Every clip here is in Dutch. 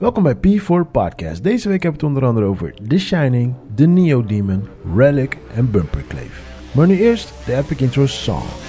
Welkom bij P4 Podcast. Deze week hebben we het onder andere over The Shining, The Neo Demon, Relic en Bumperclave. Maar nu eerst de epic intro song.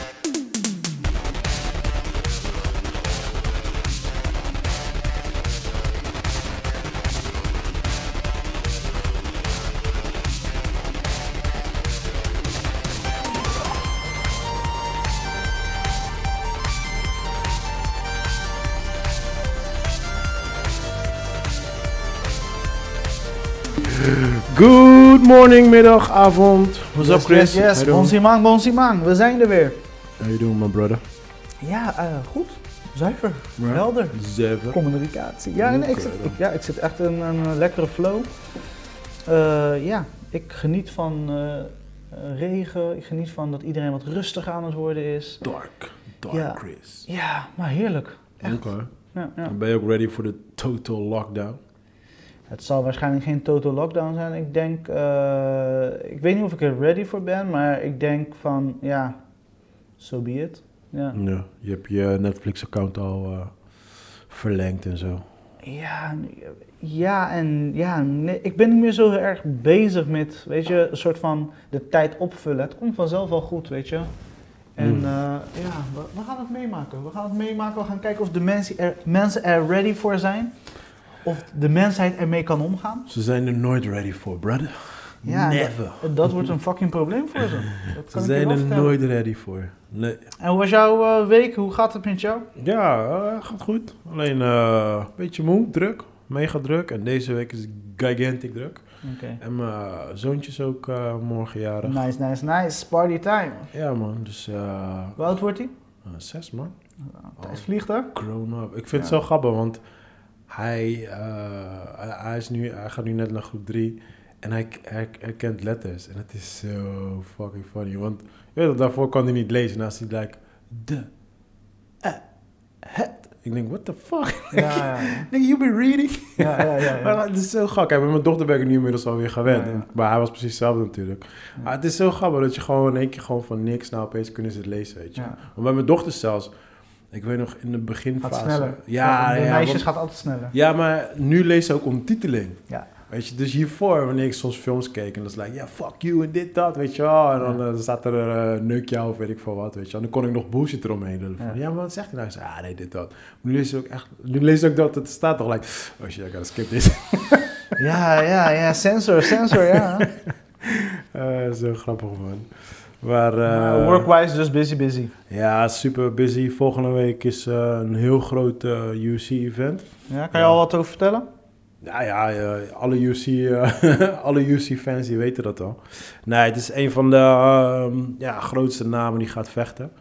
Morning, middag, avond. What's up, Chris? Yes, yes. Bonsimang, Bonsimang. We zijn er weer. How you doing, my brother? Ja, eh, goed. Zuiver. Helder. Zeven. Communicatie. Ja, nee, ik, zit, ik- ja, ik zit echt in een eh, lekkere flow. Eh, ja, ik geniet van regen. Ik geniet van dat iedereen wat rustiger aan het worden is. Dark, dark Ja. Chris. Ja, maar heerlijk. Oké. Ja, ja. Ben je ook ready voor de total lockdown? Het zal waarschijnlijk geen total lockdown zijn. Ik denk, eh, ik weet niet of ik er ready voor ben, maar ik denk van, ja, so be it. Ja. Ja. Je hebt je Netflix-account al eh, verlengd en zo. Ja, ja en ja, nee, ik ben niet meer zo erg bezig met, weet je, een soort van de tijd opvullen. Het komt vanzelf wel goed, weet je. En Mm. eh, ja, we, we gaan het meemaken. We gaan het meemaken. We gaan kijken of de mensen er, mensen er ready voor zijn. Of de mensheid ermee kan omgaan. Ze zijn er nooit ready voor, brother. Ja, Never. Dat, dat wordt een fucking probleem voor ze. Dat Ze kan zijn er nooit ready voor. Nee. En hoe was jouw eh, week? Hoe gaat het met jou? Ja, eh, gaat goed. Alleen eh, een beetje moe, druk. Mega druk. En deze week is gigantic druk. Oké. En mijn zoontje is ook morgen jarig. Nice, nice, nice. Party time. Ja man, dus eh, Hoe oud wordt hij? zes man. Tijd vliegt hè? Grown up. Ik vind het zo grappig, want hij, eh, hij, hij is nu, hij gaat nu net naar groep 3 en hij, hij, hij kent letters. En het is zo fucking funny, want je weet, daarvoor kan hij niet lezen. En als hij like, de, eh, het. Ik denk, what the fuck? Ja, ja. You been reading? Ja, ja, ja. ja. Maar het is zo grappig. Met mijn dochter ben ik nu inmiddels alweer gewend. Ja. Maar hij was precies hetzelfde natuurlijk. Maar het is zo grappig dat je gewoon in één keer gewoon van niks nou opeens kunnen ze het lezen, weet je. Want bij mijn dochter zelfs, ik weet nog in de beginfase... Gaat sneller. Ja, de ja, meisjes want- gaat altijd sneller. ja, maar nu lees ze ook ondertiteling. Ja. Weet je, dus hiervoor, wanneer ik soms films keek en dan is like, ja, fuck you en dit, dat, weet je wel. En dan eh, staat er een neukje of weet ik veel wat, weet je wel. En dan kon ik nog bullshit eromheen doen. Van, ja. Ja. maar wat zegt hij nou? Ik zei, ah, nee, dit, dat. Nu lees ik ook echt, nu lees ik ook dat het staat toch, like, oh shit, I gotta skip this. Ja, ja, ja. Sensor, sensor, ja. Eh, zo grappig, man. Eh, Maar Workwise dus busy, busy. ja, super busy. Volgende week is eh, een heel groot eh, UC-event. Ja, kan je al wat over vertellen? Nou ja, alle UC, alle UC-fans die weten dat al. Nee, het is een van de ehm, ja, grootste namen die gaat vechten.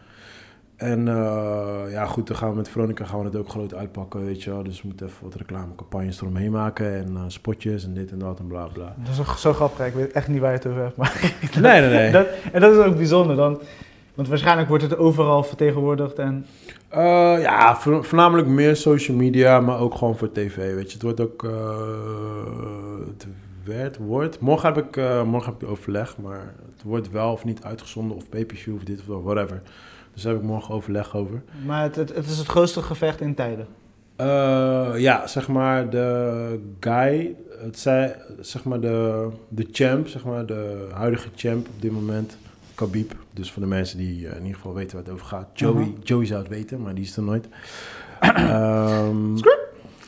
En eh, ja, goed, dan gaan we met Veronica gaan we het ook groot uitpakken, weet je wel. Dus we moeten even wat reclamecampagnes eromheen maken en eh, spotjes en dit en dat en bla bla. Dat is zo grappig. Ik weet echt niet waar je het over hebt. Maar Nee, nee, nee. dat, en dat is ook bijzonder dan. Want waarschijnlijk wordt het overal vertegenwoordigd. En Eh, ja, vo- voornamelijk meer social media, maar ook gewoon voor tv, weet je. Het wordt ook, het werd, wordt, morgen heb ik, morgen heb ik overleg, maar het wordt wel of niet uitgezonden of pay-per-view of dit of dat, whatever. Dus daar heb ik morgen overleg over. maar het, het, het is het grootste gevecht in tijden. Eh, ja, zeg maar de guy, het zij, zeg maar de, de champ, zeg maar de huidige champ op dit moment, Khabib. Dus voor de mensen die eh, in ieder geval weten waar het over gaat. Joey, Mhm. Joey zou het weten, maar die is er nooit. Ehm,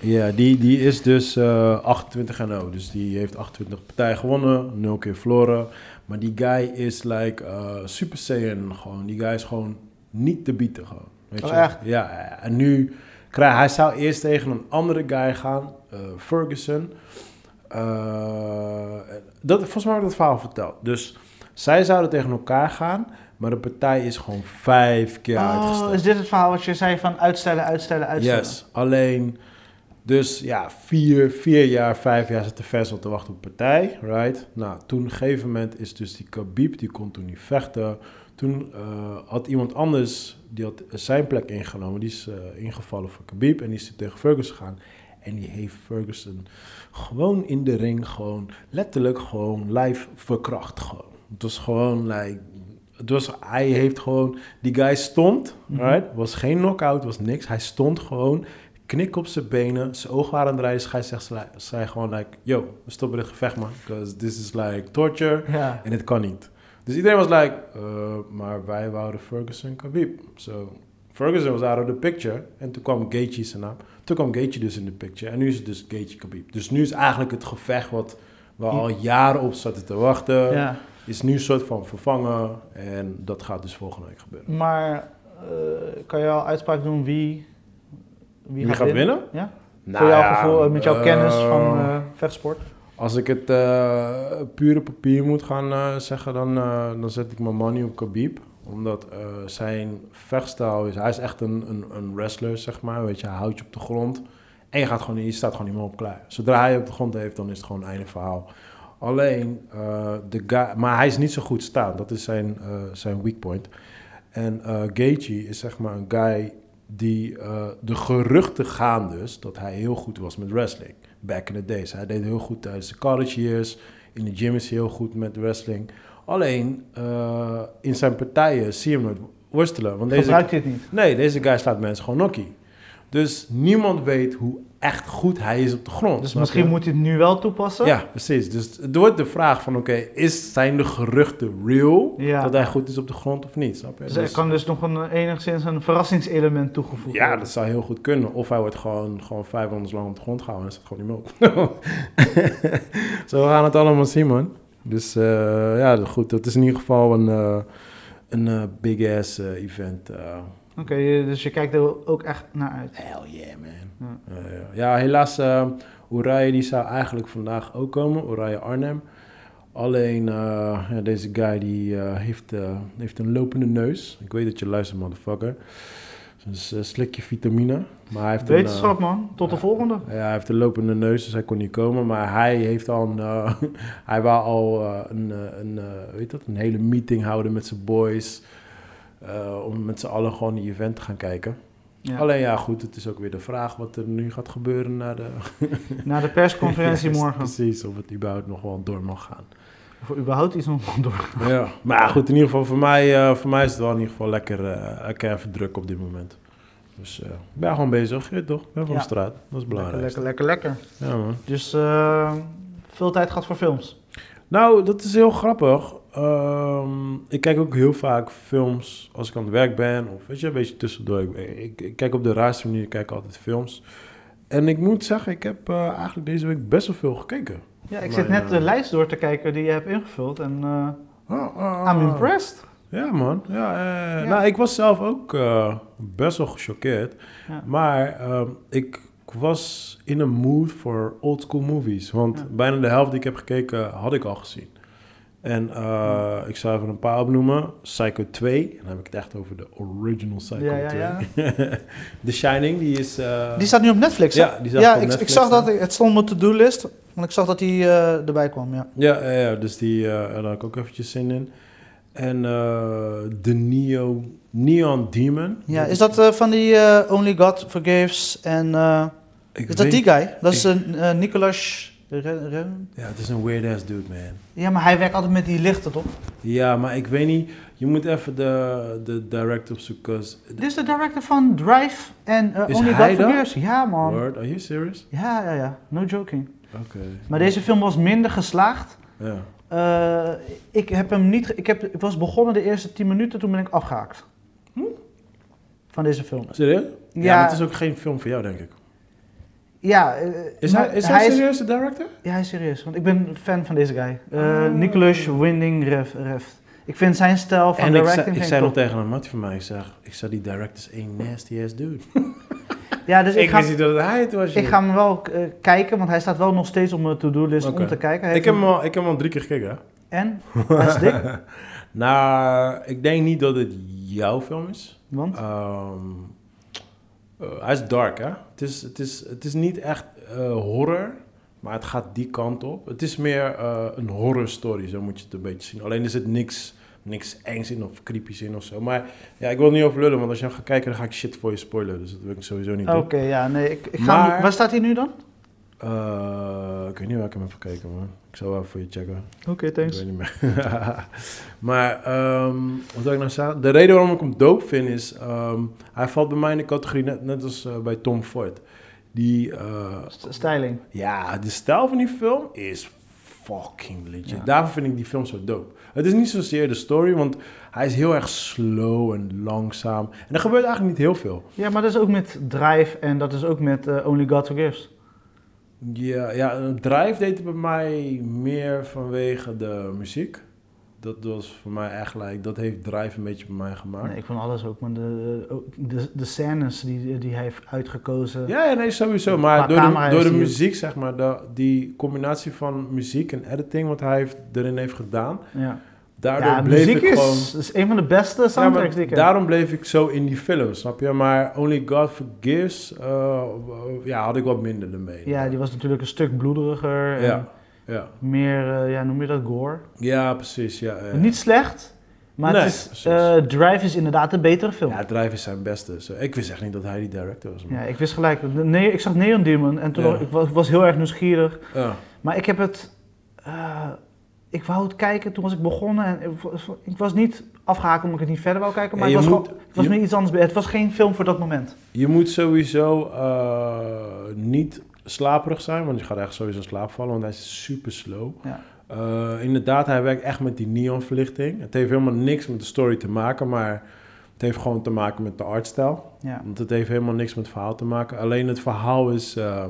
ja, die, die is dus eh 28 en 0. Dus die heeft 28 partijen gewonnen, 0 keer verloren. Maar die guy is like eh, Super Saiyan gewoon. Die guy is gewoon niet te bieden gewoon. Weet Oh, je? echt? Ja, en nu krijg hij zou eerst tegen een andere guy gaan, eh, Ferguson. Eh, dat, volgens mij heb ik dat verhaal verteld. Dus zij zouden tegen elkaar gaan, maar de partij is gewoon vijf keer oh, uitgesteld. is dit het verhaal wat je zei van uitstellen, uitstellen, uitstellen? Yes, alleen... Dus ja, vier, vier jaar, vijf jaar zit de al te wachten op partij, right? Nou, toen op een gegeven moment is dus die Khabib, die kon toen niet vechten. Toen eh, had iemand anders, die had zijn plek ingenomen, die is eh, ingevallen voor Khabib en die is tegen Ferguson gegaan. En die heeft Ferguson gewoon in de ring gewoon letterlijk gewoon live verkracht gewoon. Het was gewoon like, het was, hij heeft gewoon, die guy stond, Mhm. right? Was geen knockout, was niks. Hij stond gewoon knik op zijn benen, zijn ogen waren aan het rijden. Hij zegt, zei gewoon like, yo, we stoppen dit gevecht man, because this is like torture en het kan niet. Dus iedereen was like, uh, maar wij wouden Ferguson Khabib. So Ferguson was out of the picture en toen kwam Gaethje zijn naam. Toen kwam Gaethje dus in de picture en nu is het dus Gaethje Khabib. Dus nu is eigenlijk het gevecht wat we al jaren op zaten te wachten, ja. is nu een soort van vervangen en dat gaat dus volgende week gebeuren. Maar eh, kan je al uitspraak doen wie, wie, Wie gaat winnen? Ja? Nou Voor jouw ja, gevoel, eh, met jouw kennis eh, van eh, vechtsport? Als ik het uh, pure papier moet gaan uh, zeggen, dan, uh, dan zet ik mijn money op Khabib. Omdat zijn vechtstijl is... Hij is echt een, een, een, wrestler, zeg maar. Weet je, hij houdt je op de grond. En je, gaat gewoon, je staat gewoon niet meer op klaar. Zodra hij op de grond heeft, dan is het gewoon einde verhaal. Alleen, de guy... Maar hij is niet zo goed staan. Dat is zijn, zijn weak point. En uh, is zeg maar een guy die... de geruchten gaan dus dat hij heel goed was met wrestling back in the days. Hij deed heel goed tijdens de college years. In de gym is hij heel goed met wrestling. Alleen uh, in zijn partijen zie je hem nooit worstelen. Want deze, Gebruikt hij het niet? Nee, deze guy slaat mensen gewoon nokkie. Dus niemand weet hoe echt goed hij is op de grond. Dus misschien moet hij het nu wel toepassen? Ja, precies. Dus het wordt de vraag van, oké, okay, is zijn de geruchten real? Ja. Dat hij goed is op de grond of niet, snap je? Dus er kan dus nog een, enigszins een verrassingselement toegevoegd Ja, worden. dat zou heel goed kunnen. Of hij wordt gewoon, gewoon vijf rondes lang op de grond gehouden en staat gewoon niet meer op. Zo we gaan het allemaal zien, man. Dus uh, ja, goed. Dat is in ieder geval een, uh, een uh, big-ass event. Oké, okay, dus je kijkt er ook echt naar uit. Hell yeah, man. Ja, ja helaas, uh, Uriah die zou eigenlijk vandaag ook komen. Uriah Arnhem. Alleen uh, ja, deze guy die uh, heeft, heeft een lopende neus. Ik weet dat je luistert, motherfucker. Dus slik je vitamine. Maar hij heeft Wetenschap, een, man. Tot de volgende. Ja, hij heeft een lopende neus, dus hij kon niet komen. Maar hij heeft al een, hij wou al een, een, weet dat, een hele meeting houden met zijn boys. Uh, om met z'n allen gewoon die event te gaan kijken. Ja. Alleen ja, goed, het is ook weer de vraag wat er nu gaat gebeuren na de... na de persconferentie yes, morgen. Precies, of het überhaupt nog wel door mag gaan. Of er überhaupt iets nog door Ja, maar goed, in ieder geval voor mij, uh, voor mij is het wel in ieder geval lekker, uh, lekker even druk op dit moment. Dus ik ben gewoon bezig, je toch? Ik ben van Ja. de straat, dat is belangrijk. Lekker, lekker, lekker, lekker. Ja man. Dus eh, veel tijd gehad voor films. Nou, dat is heel grappig. Ehm, ik kijk ook heel vaak films als ik aan het werk ben. Of weet je, een beetje tussendoor. Ik, ik, ik kijk op de raarste manier, ik kijk altijd films. En ik moet zeggen, ik heb eh, eigenlijk deze week best wel veel gekeken. Ja, ik Maar, zit net eh, de lijst door te kijken die je hebt ingevuld. En oh, I'm impressed. Ja, man. Ja, eh, Ja. Nou, ik was zelf ook best wel gechoqueerd. Ja. Maar ehm, ik was in een mood voor old school movies. Want Ja. bijna de helft die ik heb gekeken, had ik al gezien. En eh, ik zou even een paar opnoemen. Psycho 2. En dan heb ik het echt over de original Psycho Ja, ja, 2. ja. The Shining, die is... eh, Die staat nu op Netflix, hè? Ja, die staat ja, ik, ik Netflix, zag dat, het stond op mijn to-do-list. Want ik zag dat die eh, erbij kwam, ja. Ja, ja, ja, dus die, daar had ik ook eventjes zin in. En eh, de Neo, Neon Demon. Ja, is dat van die Only God Forgives en... Ik is dat die guy? Dat is een Nicolas... Ja, het is een weird ass dude, man. Ja, maar hij werkt altijd met die lichten, toch? Ja, maar ik weet niet. Je moet even de, de director opzoeken. 'cause- Dit is de director van Drive en Is Only God? Forgives. Ja, man. Word, are you serious? Ja, ja, ja. No joking. Oké. Maar deze film was minder geslaagd. Ja. Eh, ik heb hem niet... Ik, heb, ik was begonnen de eerste 10 minuten, toen ben ik afgehaakt. Van deze film. Serieus? Ja, Ja. maar het is ook geen film voor jou, denk ik. Ja, eh, Is maar hij, is hij, serieus de director? Ja, hij is serieus. Want ik ben fan van deze guy. Eh Ah. Nicolas Winding Ref, Refn. Ik vind zijn stijl van En ik directing zei, ik vind zei nog tegen een matje van mij, ik zeg, ik zeg die director is één nasty ass dude. Ja, dus ik, ik ga, wist niet dat het hij het was. ik ga hem wel eh, kijken, want hij staat wel nog steeds op mijn to-do-list om te kijken. Hij ik, heb hem een- al, ik heb hem al drie keer gekeken, hè? En? Hij is dik, nou, ik denk niet dat het jouw film is. want? Ehm, eh, hij is dark, hè? Het is, het is, het is niet echt eh, horror, maar het gaat die kant op. Het is meer eh, een horror story, zo moet je het een beetje zien. Alleen er zit niks, niks engs in of creepies in of zo. Maar ja, ik wil niet over lullen, want als je hem gaat kijken, dan ga ik shit voor je spoilen. Dus dat wil ik sowieso niet Oké, doen. ja, nee. Ik, ik ga hem- Maar- waar staat hij nu dan? Eh, ik weet niet waar ik hem heb gekeken, man. Ik zal wel voor je checken. Oké, Ik thanks. weet niet meer. maar, ehm, wat wil ik nou zeggen? De reden waarom ik hem dope vind is... ehm, hij valt bij mij in de categorie net, net als eh, bij Tom Ford. Die... St- Styling. ja, de stijl van die film is fucking legit. Ja. Daarvoor vind ik die film zo dope. Het is niet zozeer de story, want hij is heel erg slow en langzaam. En er gebeurt eigenlijk niet heel veel. Ja, maar dat is ook met Drive en dat is ook met Only God Forgives. Ja, ja, drive deed het bij mij meer vanwege de muziek. Dat was voor mij echt like, dat heeft drive een beetje bij mij gemaakt. Nee, ik vond alles ook, maar de, de, de scènes die, die hij heeft uitgekozen. Ja, ja, nee, sowieso. Maar door de, door de muziek, zeg maar, de, die combinatie van muziek en editing wat hij heeft, erin heeft gedaan, Ja. Daardoor Ja, bleef muziek ik is, gewoon... is een van de beste soundtracks die ik heb. daarom bleef ik zo in die film, snap je? Maar Only God Forgives, eh, ja, had ik wat minder ermee. Ja, die was natuurlijk een stuk bloederiger en Ja, ja. meer, eh, ja, noem je dat, gore. ja precies. Ja, ja. Niet slecht, maar Nee, het is, eh, Drive is inderdaad een betere film. Ja, Drive is zijn beste. Dus, ik wist echt niet dat hij die director was. man. Ja, ik wist gelijk. Nee, ik zag Neon Demon en toen ik was, ik was heel erg nieuwsgierig. Ja. Maar ik heb het. Ik wou het kijken toen was ik begonnen en ik was, niet afgehaakt omdat ik het niet verder wou kijken. Maar het was, moet- gewoon, het was je- meer iets anders. Het was geen film voor dat moment. Je moet sowieso eh, niet slaperig zijn, want je gaat echt sowieso slaap vallen, want hij is super slow. Ja. Eh, inderdaad, hij werkt echt met die neonverlichting. Het heeft helemaal niks met de story te maken, maar het heeft gewoon te maken met de artstijl. Ja. Want het heeft helemaal niks met het verhaal te maken. Alleen het verhaal is... eh,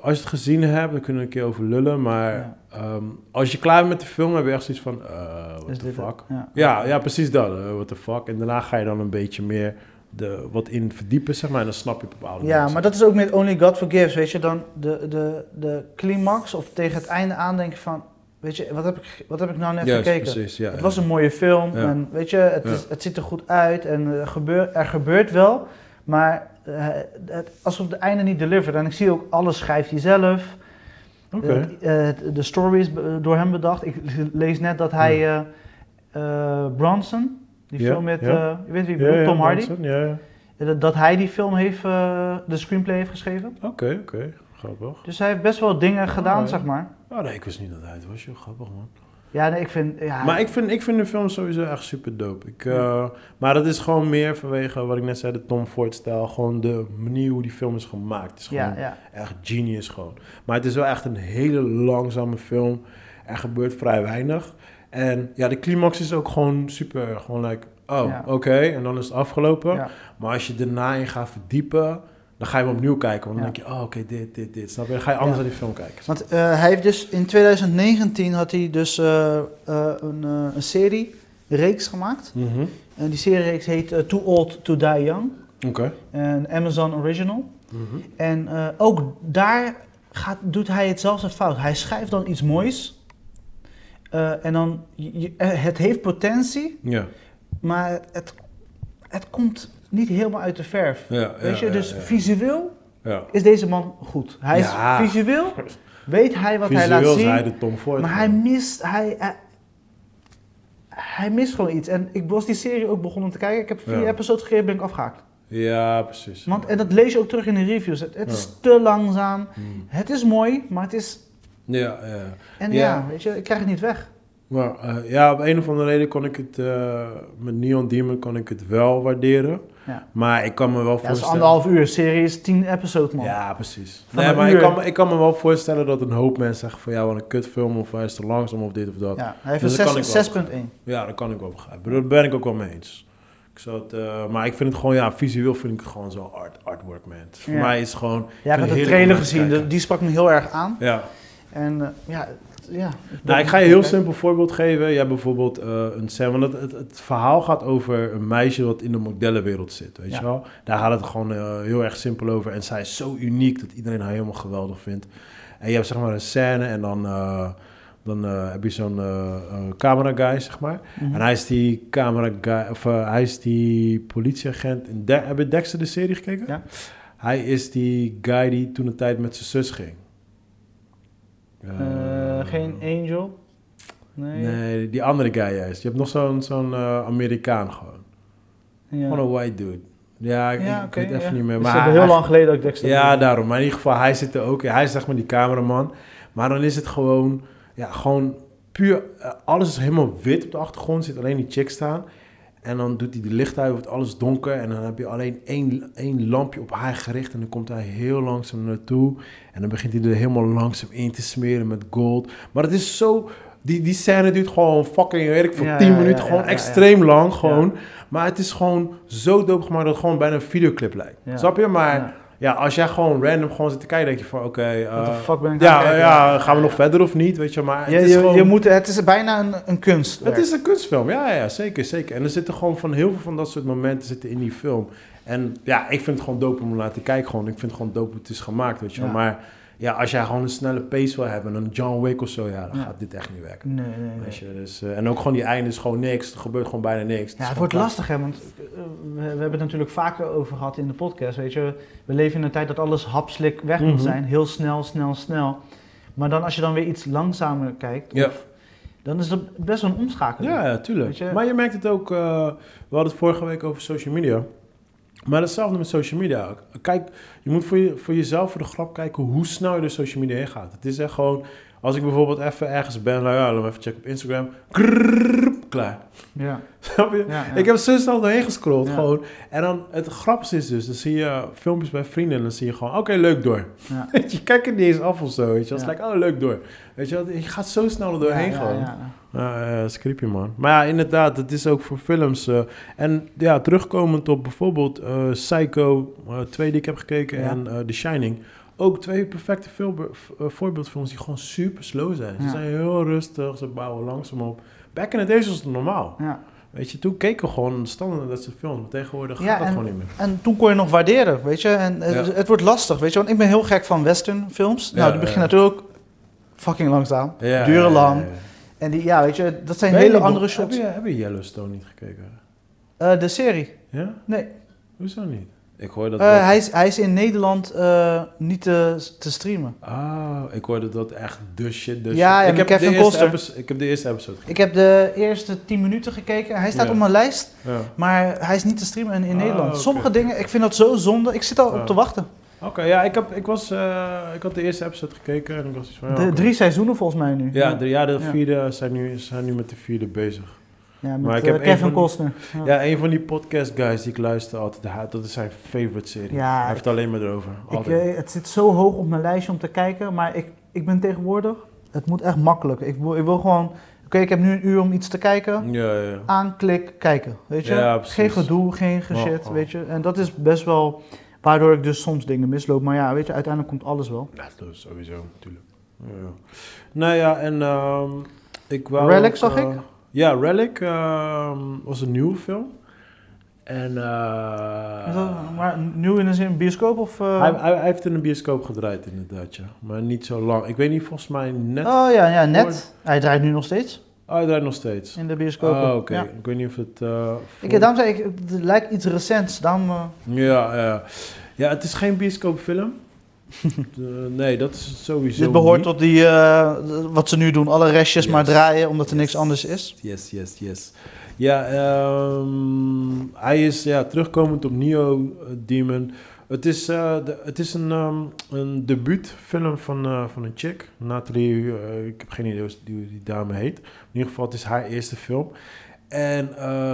als je het gezien hebt, dan kunnen we een keer over lullen. Maar Ja. ehm, als je klaar bent met de film, heb je echt zoiets van... eh what the fuck? Ja. Ja, ja, precies dat. eh, what the fuck. En daarna ga je dan een beetje meer de, wat in verdiepen, zeg maar. En dan snap je bepaalde Ja, maar dat is ook met Only God Forgives, weet je. Dan de, de, de climax of tegen het einde aan denk je van... Weet je, wat heb ik, wat heb ik nou net gekeken? precies. Ja, Het was een mooie film Ja. en weet je, het, is, het ziet er goed uit en er gebeurt, er gebeurt wel. Maar eh, het, alsof het einde niet delivert. En ik zie ook, alles schrijft hij zelf. Oké. Eh, het- de story is door hem bedacht. Ik lees net dat hij eh eh, Bronson, die film met, eh, je weet wie ik bedoel, Tom Hardy. Bronson. Eh, dat- hij die film heeft, eh, de screenplay heeft geschreven. Oké, oké. Grappig. Dus hij heeft best wel dingen gedaan, zeg maar. Oh nee, ik wist niet dat hij het was, joh. Grappig, man. Ja, nee, ik vind... Ja, Maar ik vind, ik vind de film sowieso echt super dope. Ik, eh, Maar dat is gewoon meer vanwege wat ik net zei, de Tom Ford-stijl. Gewoon de manier hoe die film is gemaakt. Het is gewoon ja, ja. echt genius gewoon. Maar het is wel echt een hele langzame film. Er gebeurt vrij weinig. En ja, de climax is ook gewoon super. Gewoon like, oh, oké. En dan is het afgelopen. Maar als je erna in gaat verdiepen, dan ga je hem opnieuw kijken. Want dan Ja. denk je, oh, oké, dit, dit, dit. Snap je? Dan ga je anders Ja. naar die film kijken. Want eh, hij heeft dus in 2019 had hij dus eh, eh, een, een serie, reeks gemaakt. Mhm. En die serie heet eh, Too Old to Die Young. Oké. Een Amazon Original. Mhm. En ook daar gaat, doet hij hetzelfde fout. Hij schrijft dan iets moois. En dan, je- het heeft potentie, Ja. maar het, het komt niet helemaal uit de verf. Ja, Weet je, dus visueel Ja. is deze man goed. Hij is visueel, weet hij wat hij laat zien. hij de Tom Ford. Maar hij mist, hij, hij, hij mist gewoon iets. En ik was die serie ook begonnen te kijken. Ik heb vier episodes gegeven, ben ik afgehaakt. Ja, precies. Want, en dat lees je ook terug in de reviews. Het, het is te langzaam. Hmm. Het is mooi, maar het is... Ja, ja. En Ja. ja, weet je, ik krijg het niet weg. Maar eh, ja, op een of andere reden kon ik het... eh, met Neon Demon kon ik het wel waarderen. Ja. Maar ik kan me wel Ja, dat is voorstellen... anderhalf uur. serie is tien episodes, man. Ja, precies. Van Nee, maar ik kan, me- ik kan me wel voorstellen dat een hoop mensen zeggen van... Ja, wat een kutfilm of hij is te langzaam of dit of dat. Ja, Ja, hij heeft Dus een ik wel zes- 6.1. dat kan ik wel begrijpen. Daar ben ik ook wel mee eens. Ik zou het, eh, maar ik vind het gewoon... Ja, visueel vind ik het gewoon zo art, artwork, man. Dus Voor Ja. mij is het gewoon... Ja, ik had het de trailer gezien. de- die sprak me heel erg aan. Ja. En ja, ja. Nou, ik ga je een heel simpel voorbeeld geven. Je hebt bijvoorbeeld eh, een scène, want het, het, het verhaal gaat over een meisje dat in de modellenwereld zit, weet Ja. je wel? Daar gaat het gewoon eh, heel erg simpel over. En zij is zo uniek dat iedereen haar helemaal geweldig vindt. En je hebt zeg maar een scène en dan, eh, dan heb je zo'n eh, camera guy, zeg maar. Mhm. En hij is die camera guy, of hij is die politieagent. In De heb je Dexter de serie gekeken? Ja. Hij is die guy die toen een tijd met zijn zus ging. Eh, geen Angel? Nee. Nee, die andere guy juist. Je hebt nog zo'n zo'n eh, Amerikaan gewoon. Ja. Gewoon een white dude. Ja, ik, Ja, ik weet even ja. niet meer. Dus Maar is hij- heel hij- lang geleden dat ik Dexter Ja, daarom. Maar in ieder geval, hij zit er ook. Hij is zeg maar die cameraman. Maar dan is het gewoon, ja, gewoon puur. eh, alles is helemaal wit op de achtergrond. Er zit alleen die chick staan. En dan doet hij de licht uit, wordt alles donker. En dan heb je alleen één, één lampje op haar gericht. En dan komt hij heel langzaam naartoe. En dan begint hij er helemaal langzaam in te smeren met gold. Maar het is zo. Die, die scène duurt gewoon fucking, weet ik, voor Ja, 10 ja, ja, minuten. ja, gewoon ja, extreem lang. Gewoon. Maar het is gewoon zo dope gemaakt dat het gewoon bijna een videoclip lijkt. Snap je? Maar Ja. als jij gewoon random gewoon zit te kijken, denk je van oké, eh, What the fuck ben ik aan ja, kijken? ja, gaan we nog verder of niet? Weet je, maar Je, het is je, gewoon, je moet, het is bijna een, een kunst. het is een kunstfilm, ja, ja, zeker, zeker. En er zitten gewoon van heel veel van dat soort momenten zitten in die film. En ja, ik vind het gewoon dope om te laten kijken gewoon. Ik vind het gewoon dope hoe het is gemaakt, weet je wel. Ja. Maar ja, als jij gewoon een snelle pace wil hebben, een John Wick of zo, ja, dan Ja. gaat dit echt niet werken. Nee, nee, je, dus, eh, en ook gewoon die einde is gewoon niks. Er gebeurt gewoon bijna niks. Ja, het wordt klaar. lastig, hè, want eh, we, we hebben het natuurlijk vaker over gehad in de podcast, weet je. We leven in een tijd dat alles hapslik weg moet Mhm. zijn, heel snel, snel, snel. Maar dan als je dan weer iets langzamer kijkt, Ja. of, dan is dat best wel een omschakeling. Ja, ja, tuurlijk. Je? Maar je merkt het ook, eh, we hadden het vorige week over social media. Maar hetzelfde met social media. Kijk, je moet voor, je, voor jezelf, voor de grap kijken hoe snel je door social media heen gaat. Het is echt gewoon, als ik bijvoorbeeld even ergens ben, nou ja, laat me even checken op Instagram. Klaar. Ja, Snap je? Ik heb zo snel doorheen gescrolld gewoon. En dan, het grappigste is dus, dan zie je filmpjes bij vrienden en dan zie je gewoon, oké, leuk door. Je, kijk er niet eens af of zo, weet je. Oh, leuk door. Weet je, je gaat zo snel er doorheen gewoon. Dat is creepy, man. Maar ja, inderdaad, het is ook voor films. eh, en ja, terugkomend op bijvoorbeeld eh, Psycho, eh, twee die ik heb gekeken, Ja. en eh, The Shining. Ook twee perfecte eh, voorbeeldfilms die gewoon super slow zijn. Ze zijn heel rustig, ze bouwen langzaam op. Back in the days was het normaal. Ja. Weet je, toen keken we gewoon standaard dat ze film. Tegenwoordig Ja, gaat dat en- gewoon niet meer. En toen kon je nog waarderen, weet je. En het, Ja. het wordt lastig, weet je. Want ik ben heel gek van westernfilms. Nou, die beginnen natuurlijk ook fucking langzaam. Duren lang. En die, ja, weet je, dat zijn Ben hele andere nog- shots. Heb je, heb je Yellowstone niet gekeken? Eh, de serie. Ja? Nee. Hoezo niet? Ik hoor dat... Eh, dat- hij, is, hij is in Nederland eh, niet te, te streamen. Ah, ik hoorde dat echt de shit, de Ja, shit. ja, ik, heb Kevin de eerste Costner. episode, ik heb de eerste episode gekeken. Ik heb de eerste 10 minuten gekeken. Hij staat Ja. op mijn lijst, Ja. maar hij is niet te streamen in, in Ah, Nederland. Sommige dingen, ik vind dat zo zonde. Ik zit al op te wachten. Oké, ja, ik, heb, ik, was, eh, ik had de eerste episode gekeken en ik was iets van... Ja, de, drie seizoenen volgens mij nu. Ja, de, ja, de vierde zijn nu, zijn nu met de vierde bezig. Ja, met maar ik eh, heb Kevin Costner. Ja. Ja, een van die podcast guys die ik luister altijd, dat is zijn favorite serie. Ja, hij heeft het alleen maar erover. Ik, eh, het zit zo hoog op mijn lijstje om te kijken, maar ik, ik ben tegenwoordig, het moet echt makkelijk. Ik wil, ik wil gewoon, oké, ik heb nu een uur om iets te kijken. ja, ja. Aanklik, kijken, weet je. Geen gedoe, geen Oh, oh. weet je. En dat is best wel, waardoor ik dus soms dingen misloop. Maar ja, weet je, uiteindelijk komt alles wel. Ja, dat is sowieso, natuurlijk. Ja. Nou ja, en ehm, ik wou... Relic zag eh, ik? Ja, Relic ehm, was een nieuwe film. En... Dat- eh maar nieuw in de zin bioscoop of... eh? Hij, hij, hij heeft in een bioscoop gedraaid, inderdaad, ja. Maar niet zo lang. Ik weet niet, volgens mij net... oh ja, ja, net. Hij draait nu nog steeds Oh, hij draait nog steeds. in de bioscoop. Oh, oké. Ja. Ik weet niet of het... eh, Ik, daarom zei ik, het lijkt iets recents. Daarom, eh, Ja, ja. Ja, het is geen bioscoopfilm. Eh, nee, dat is sowieso dit behoort niet. tot die, wat ze nu doen, alle restjes maar draaien omdat er niks anders is. Yes, yes, yes. Ja, ehm, hij is ja, terugkomend op Neo Demon. Het is, eh, het is een, ehm, een debuutfilm van, eh, van een chick. Natalie, eh, ik heb geen idee hoe die, die dame heet. In ieder geval, het is haar eerste film. En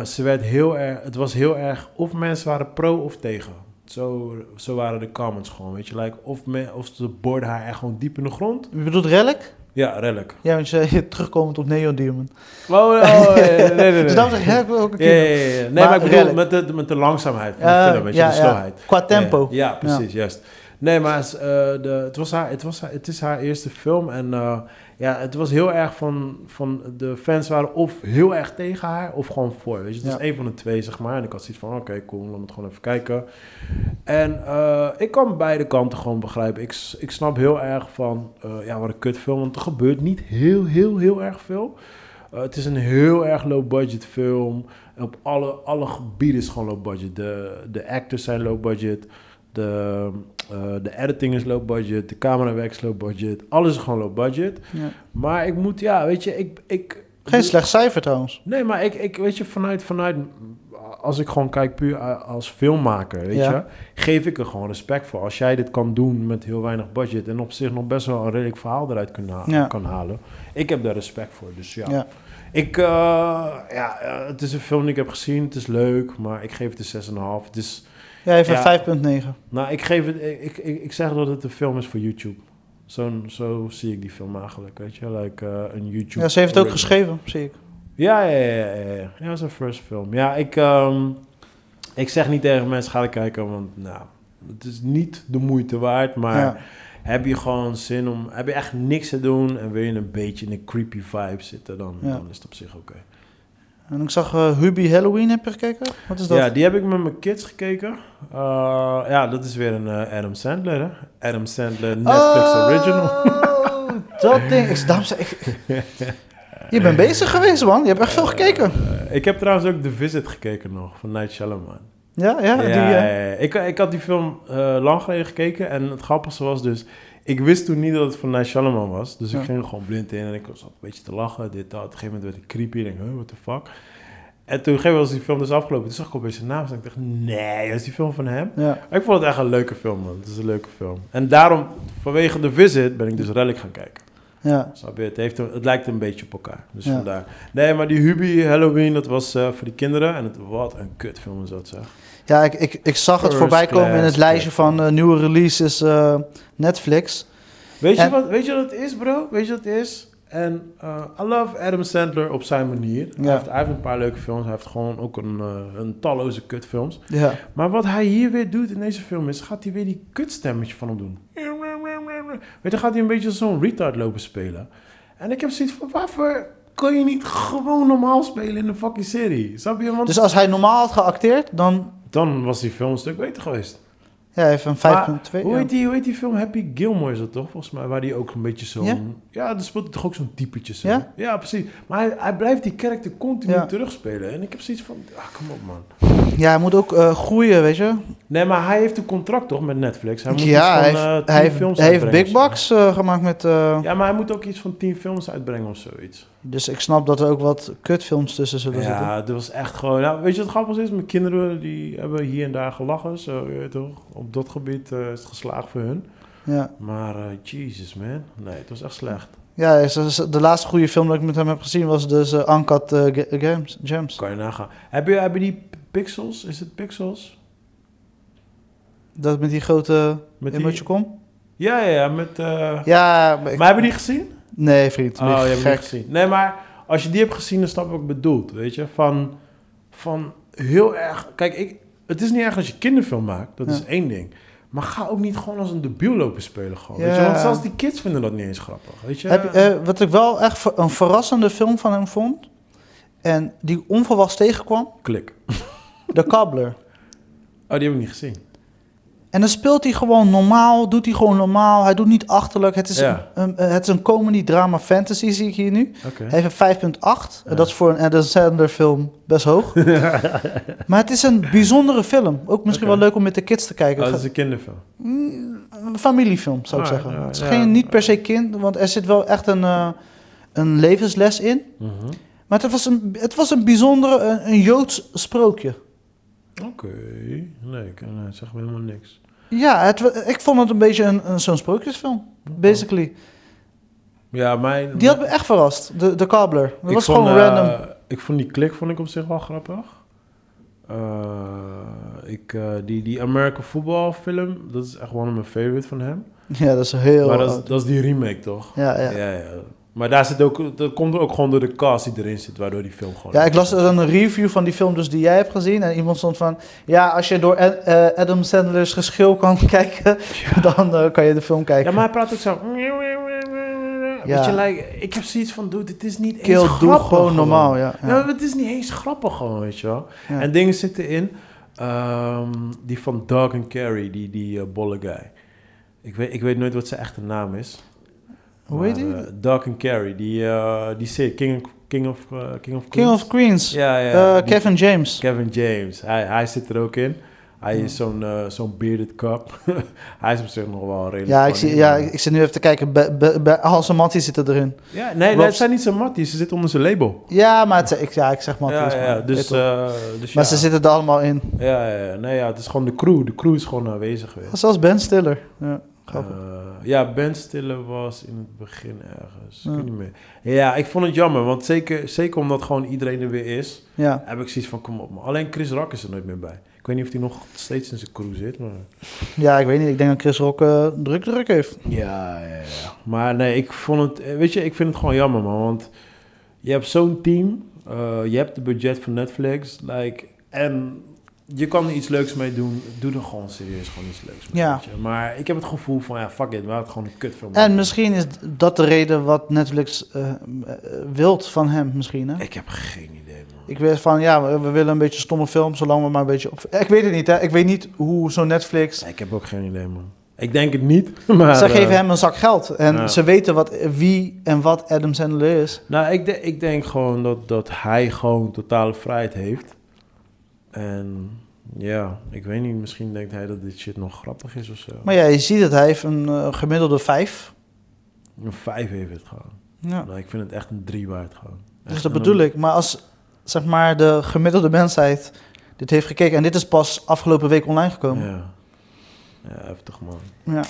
ze werd heel erg, het was heel erg, of mensen waren pro of tegen. Zo, zo waren de comments gewoon, weet je. Like, of, of ze borden haar echt gewoon diep in de grond. Je bedoelt Relic? Ja, redelijk. Ja, want je zei terugkomend op Neo Demon. Oh, oh, nee, nee, nee, nee. Dus daarom zeg ik, ook een keer. ja, ja, ja. Nee, Maar maar, ik bedoel met de, met de langzaamheid van de Eh, film, weet je, de snelheid. Qua tempo. Ja, precies, juist. Nee, maar het, is, eh, de, het, was haar, het, was haar, het is haar eerste film en eh, ja, het was heel erg van, van, de fans waren of heel erg tegen haar of gewoon voor, weet je. Het Ja. was één van de twee, zeg maar. En ik had zoiets van, oké, cool, laten we het gewoon even kijken. En eh, ik kan beide kanten gewoon begrijpen. Ik, ik snap heel erg van, eh, ja, wat een kutfilm, want er gebeurt niet heel, heel, heel erg veel. Eh, het is een heel erg low budget film. Op alle, alle gebieden is gewoon low budget. De, de actors zijn low budget. De, eh, de editing is low budget. De camerawerk is low budget. Alles is gewoon low budget. Ja. Maar ik moet, ja, weet je, ik... ik Geen slecht cijfer trouwens. Nee, maar ik, ik weet je, vanuit, vanuit als ik gewoon kijk puur als filmmaker, weet Ja. je, geef ik er gewoon respect voor. Als jij dit kan doen met heel weinig budget en op zich nog best wel een redelijk verhaal eruit kan, ha- Ja. kan halen, ik heb daar respect voor. Dus ja, Ja. ik, eh, ja, eh, het is een film die ik heb gezien, het is leuk, maar ik geef het een 6,5. Het is, Ja, even Ja. 5.9. nou, ik geef het, ik, ik, ik zeg dat het een film is voor YouTube. Zo'n, zo zie ik die film eigenlijk, weet je, like eh, een YouTube. Ja, ze heeft het ook geschreven, zie ik. Ja, ja, ja, ja, ja. Ja, dat is een first film. Ja, ik, ehm, ik zeg niet tegen mensen, ga er kijken, want nou, het is niet de moeite waard. Maar Ja. heb je gewoon zin om, heb je echt niks te doen en wil je een beetje in een creepy vibe zitten, dan, dan is het op zich oké. En ik zag eh Hubie Halloween, heb je gekeken? Wat is dat? Ja, die heb ik met mijn kids gekeken. Uh, ja, dat is weer een eh, Adam Sandler, hè? Adam Sandler Netflix Oh, original. dat ding. Ik, ik, je bent bezig geweest, man. Je hebt echt veel gekeken. Eh, ik heb trouwens ook The Visit gekeken nog, van Night Shyamalan. Ja, ja. Ja, die, ja, eh. Ik, ik had die film eh, lang geleden gekeken en het grappigste was dus... Ik wist toen niet dat het van Night Shyamalan was, dus ik ging er gewoon blind in en ik zat een beetje te lachen, dit, dat. Op een gegeven moment werd ik creepy en ik huh, what the fuck? En toen op een gegeven was die film dus afgelopen, toen zag ik opeens zijn naam en ik dacht, nee, dat is die film van hem? ja. Ik vond het echt een leuke film, man. Het is een leuke film. En daarom, vanwege The Visit, ben ik dus Relic gaan kijken. ja. Snap je? Het, heeft het lijkt een beetje op elkaar. Dus Ja. vandaar. Nee, maar die Hubie Halloween, dat was eh, voor die kinderen. En het, wat een kutfilm is dat, zeg. Ja, ik, ik, ik zag het voorbij komen in het lijstje van eh, nieuwe releases eh, Netflix. Weet je, wat, weet je wat het is, bro? Weet je wat het is? En eh I love Adam Sandler op zijn manier. Hij, heeft, hij heeft een paar leuke films. Hij heeft gewoon ook een, een talloze kutfilms. Ja. Maar wat hij hier weer doet in deze film is... gaat hij weer die kutstemmetje van hem doen. Weet je, gaat hij een beetje zo'n retard lopen spelen. En ik heb zoiets van... waarvoor kan je niet gewoon normaal spelen in een fucking serie? Snap je? Want Dus als hij normaal had geacteerd, dan dan was die film een stuk beter geweest. ja, even een 5.2. Hoe, ja. heet die, hoe heet die film? Happy Gilmore is dat toch? Volgens mij, waar die ook een beetje zo'n... Ja? Ja, er speelt toch ook zo'n typetje zo. Ja? precies. Maar hij, hij blijft die karakter continu Ja. terugspelen. En ik heb zoiets van, ah, kom op man. Ja, hij moet ook eh, groeien, weet je. Nee, maar hij heeft een contract toch met Netflix? Hij moet ja, hij iets van, heeft, eh, hij 10 heeft, films hij heeft Big zo. Box eh, gemaakt met... Ja, maar hij moet ook iets van 10 films uitbrengen of zoiets. Dus ik snap dat er ook wat kutfilms tussen zullen zitten. Ja, dat was echt gewoon... Nou, weet je wat grappig is? Mijn kinderen die hebben hier en daar gelachen. Zo, je weet toch? Op dat gebied eh, is het geslaagd voor hun. Ja, Maar, eh, Jesus man. Nee, het was echt slecht. ja de laatste goede film dat ik met hem heb gezien was dus eh Uncut Gems. Gems. Kan je nagaan. Heb je, heb je die pixels? Is het pixels? Dat met die grote Met die... emoticon. Ja, ja, ja, met... Ja, maar ik- Maar hebben die gezien? Nee vriend, Oh, je hebt gek. gezien. Nee, maar als je die hebt gezien, dan snap ik wat ik bedoeld. Weet je, van, van heel erg... Kijk, ik, het is niet erg als je kinderfilm maakt. Dat Ja. is één ding. Maar ga ook niet gewoon als een debiel lopen spelen. Gewoon, weet je? Want zelfs die kids vinden dat niet eens grappig. Weet je? Heb, eh, wat ik wel echt een verrassende film van hem vond, en die onverwachts tegenkwam, Klik. The Cobbler. Oh, die heb ik niet gezien. En dan speelt hij gewoon normaal, doet hij gewoon normaal, hij doet niet achterlijk. Het is, Ja. een, een- het is een comedy, drama, fantasy zie ik hier nu. Oké. Hij heeft een 5.8. Ja. Dat is voor een Adam Sandler film best hoog. maar het is een bijzondere film. Ook misschien wel leuk om met de kids te kijken. Oh, Het dat is een kinderfilm. Mm, Een familiefilm, zou ik Ah, zeggen. ja, het is geen, niet per se kind, want er zit wel echt een, eh, een levensles in. Mhm. Maar het was een, het was een bijzondere, een, een Joods sprookje. Oké. Ik nee, het zegt me helemaal niks. Ja, het, ik vond het een beetje een, een, zo'n sprookjesfilm, basically. Ja, mijn... Die had me echt verrast, de, de Cobbler. Dat Ik was vond, gewoon eh, random. Ik vond die klik vond ik op zich wel grappig. Eh, ik, eh, die, die American Football film, dat is echt one of mijn favorite van hem. Ja, dat is heel maar dat is, dat is die remake, toch? Ja, ja. ja. ja. Maar daar zit ook, dat komt ook gewoon door de cast die erin zit, waardoor die film gewoon... Ja, ik las dan een review van die film dus die jij hebt gezien. En iemand stond van... Ja, als je door Ad- eh, Adam Sandler's geschil kan kijken... dan eh, kan je de film kijken. Ja, maar hij praat ook zo... Ja. Weet je, like, ik heb zoiets van, dude, het is niet Kill, eens doe grappig. gewoon normaal, ja. Ja. ja. het is niet eens grappig gewoon, weet je wel. Ja. En dingen zitten in, ehm, die van Doug and Carrie, die, die eh, bolle guy. Ik weet, ik weet nooit wat zijn echte naam is. Hoe heet die? eh, Doug and Carrie, die, eh, die King, of- King of, eh, King of King Queens. of Queens. Ja, ja. Eh, die- Kevin James. Kevin James, hij, hij zit er ook in. Hij is zo'n zo'n bearded cop. hij is op zich nog wel redelijk Ja, ik, zie, ja, ik zit nu even te kijken. Bij, Hans en Mattie zitten erin. ja nee, nee, Rob- het zijn niet zijn matties. Ze zitten onder zijn label. Ja, maar het, ik, ja, ik zeg Mattie. ja, ja, maar- dus, dus maar ja. ze zitten er allemaal in. Ja, ja, ja. Nee, ja, het is gewoon de crew. De crew is gewoon aanwezig weer. Zelfs Ben Stiller. Ja, grappig. Ja, Ben Stiller was in het begin ergens. Ja. Ik weet niet meer. Ja, ik vond het jammer, want zeker, zeker omdat gewoon iedereen er weer is, ja. heb ik zoiets van, kom op. Alleen Chris Rock is er nooit meer bij. Ik weet niet of hij nog steeds in zijn crew zit, maar... ja, ik weet niet. Ik denk dat Chris Rock eh, druk druk heeft. Ja, ja, ja. Maar nee, ik vond het, eh, weet je, ik vind het gewoon jammer man, want je hebt zo'n team, eh, je hebt de budget van Netflix, like, en je kan er iets leuks mee doen. Doe er gewoon serieus gewoon iets leuks mee. Ja. Maar ik heb het gevoel van, ja, fuck it, we hadden gewoon een kutfilm. En misschien is dat de reden wat Netflix eh, wilt van hem misschien. Hè? Ik heb geen idee, man. Ik weet van, ja, we, we willen een beetje stomme film, zolang we maar een beetje op... Ik weet het niet, hè. Ik weet niet hoe zo'n Netflix... Ik heb ook geen idee, man. Ik denk het niet, maar... Ze eh, geven hem een zak geld. En ze weten wat, wie en wat Adam Sandler is. Nou, ik, de- ik denk gewoon dat, dat hij gewoon totale vrijheid heeft. En ja, ik weet niet, misschien denkt hij dat dit shit nog grappig is of zo. Maar ja, je ziet het, hij heeft een eh, gemiddelde vijf. Een vijf heeft het gewoon. Ja. Nou, ik vind het echt een drie waard gewoon. Dus dat een- bedoel ik. Maar als, zeg maar, de gemiddelde mensheid dit heeft gekeken... en dit is pas afgelopen week online gekomen. Ja. Ja, heftig man. Ja.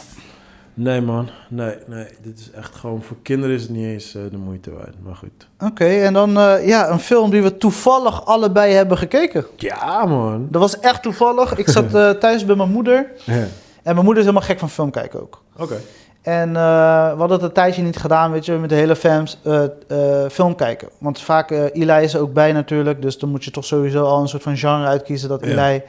Nee man, nee, nee. Dit is echt gewoon, voor kinderen is het niet eens eh, de moeite waard. Maar goed. Oké, en dan eh, ja, een film die we toevallig allebei hebben gekeken. Ja man. Dat was echt toevallig. Ik zat eh, thuis bij mijn moeder. Ja. En mijn moeder is helemaal gek van film kijken ook. Oké. En we hadden het een tijdje niet gedaan, weet je, met de hele fans film kijken. Want vaak, Eli is er ook bij natuurlijk, dus dan moet je toch sowieso al een soort van genre uitkiezen dat Ja. Eli...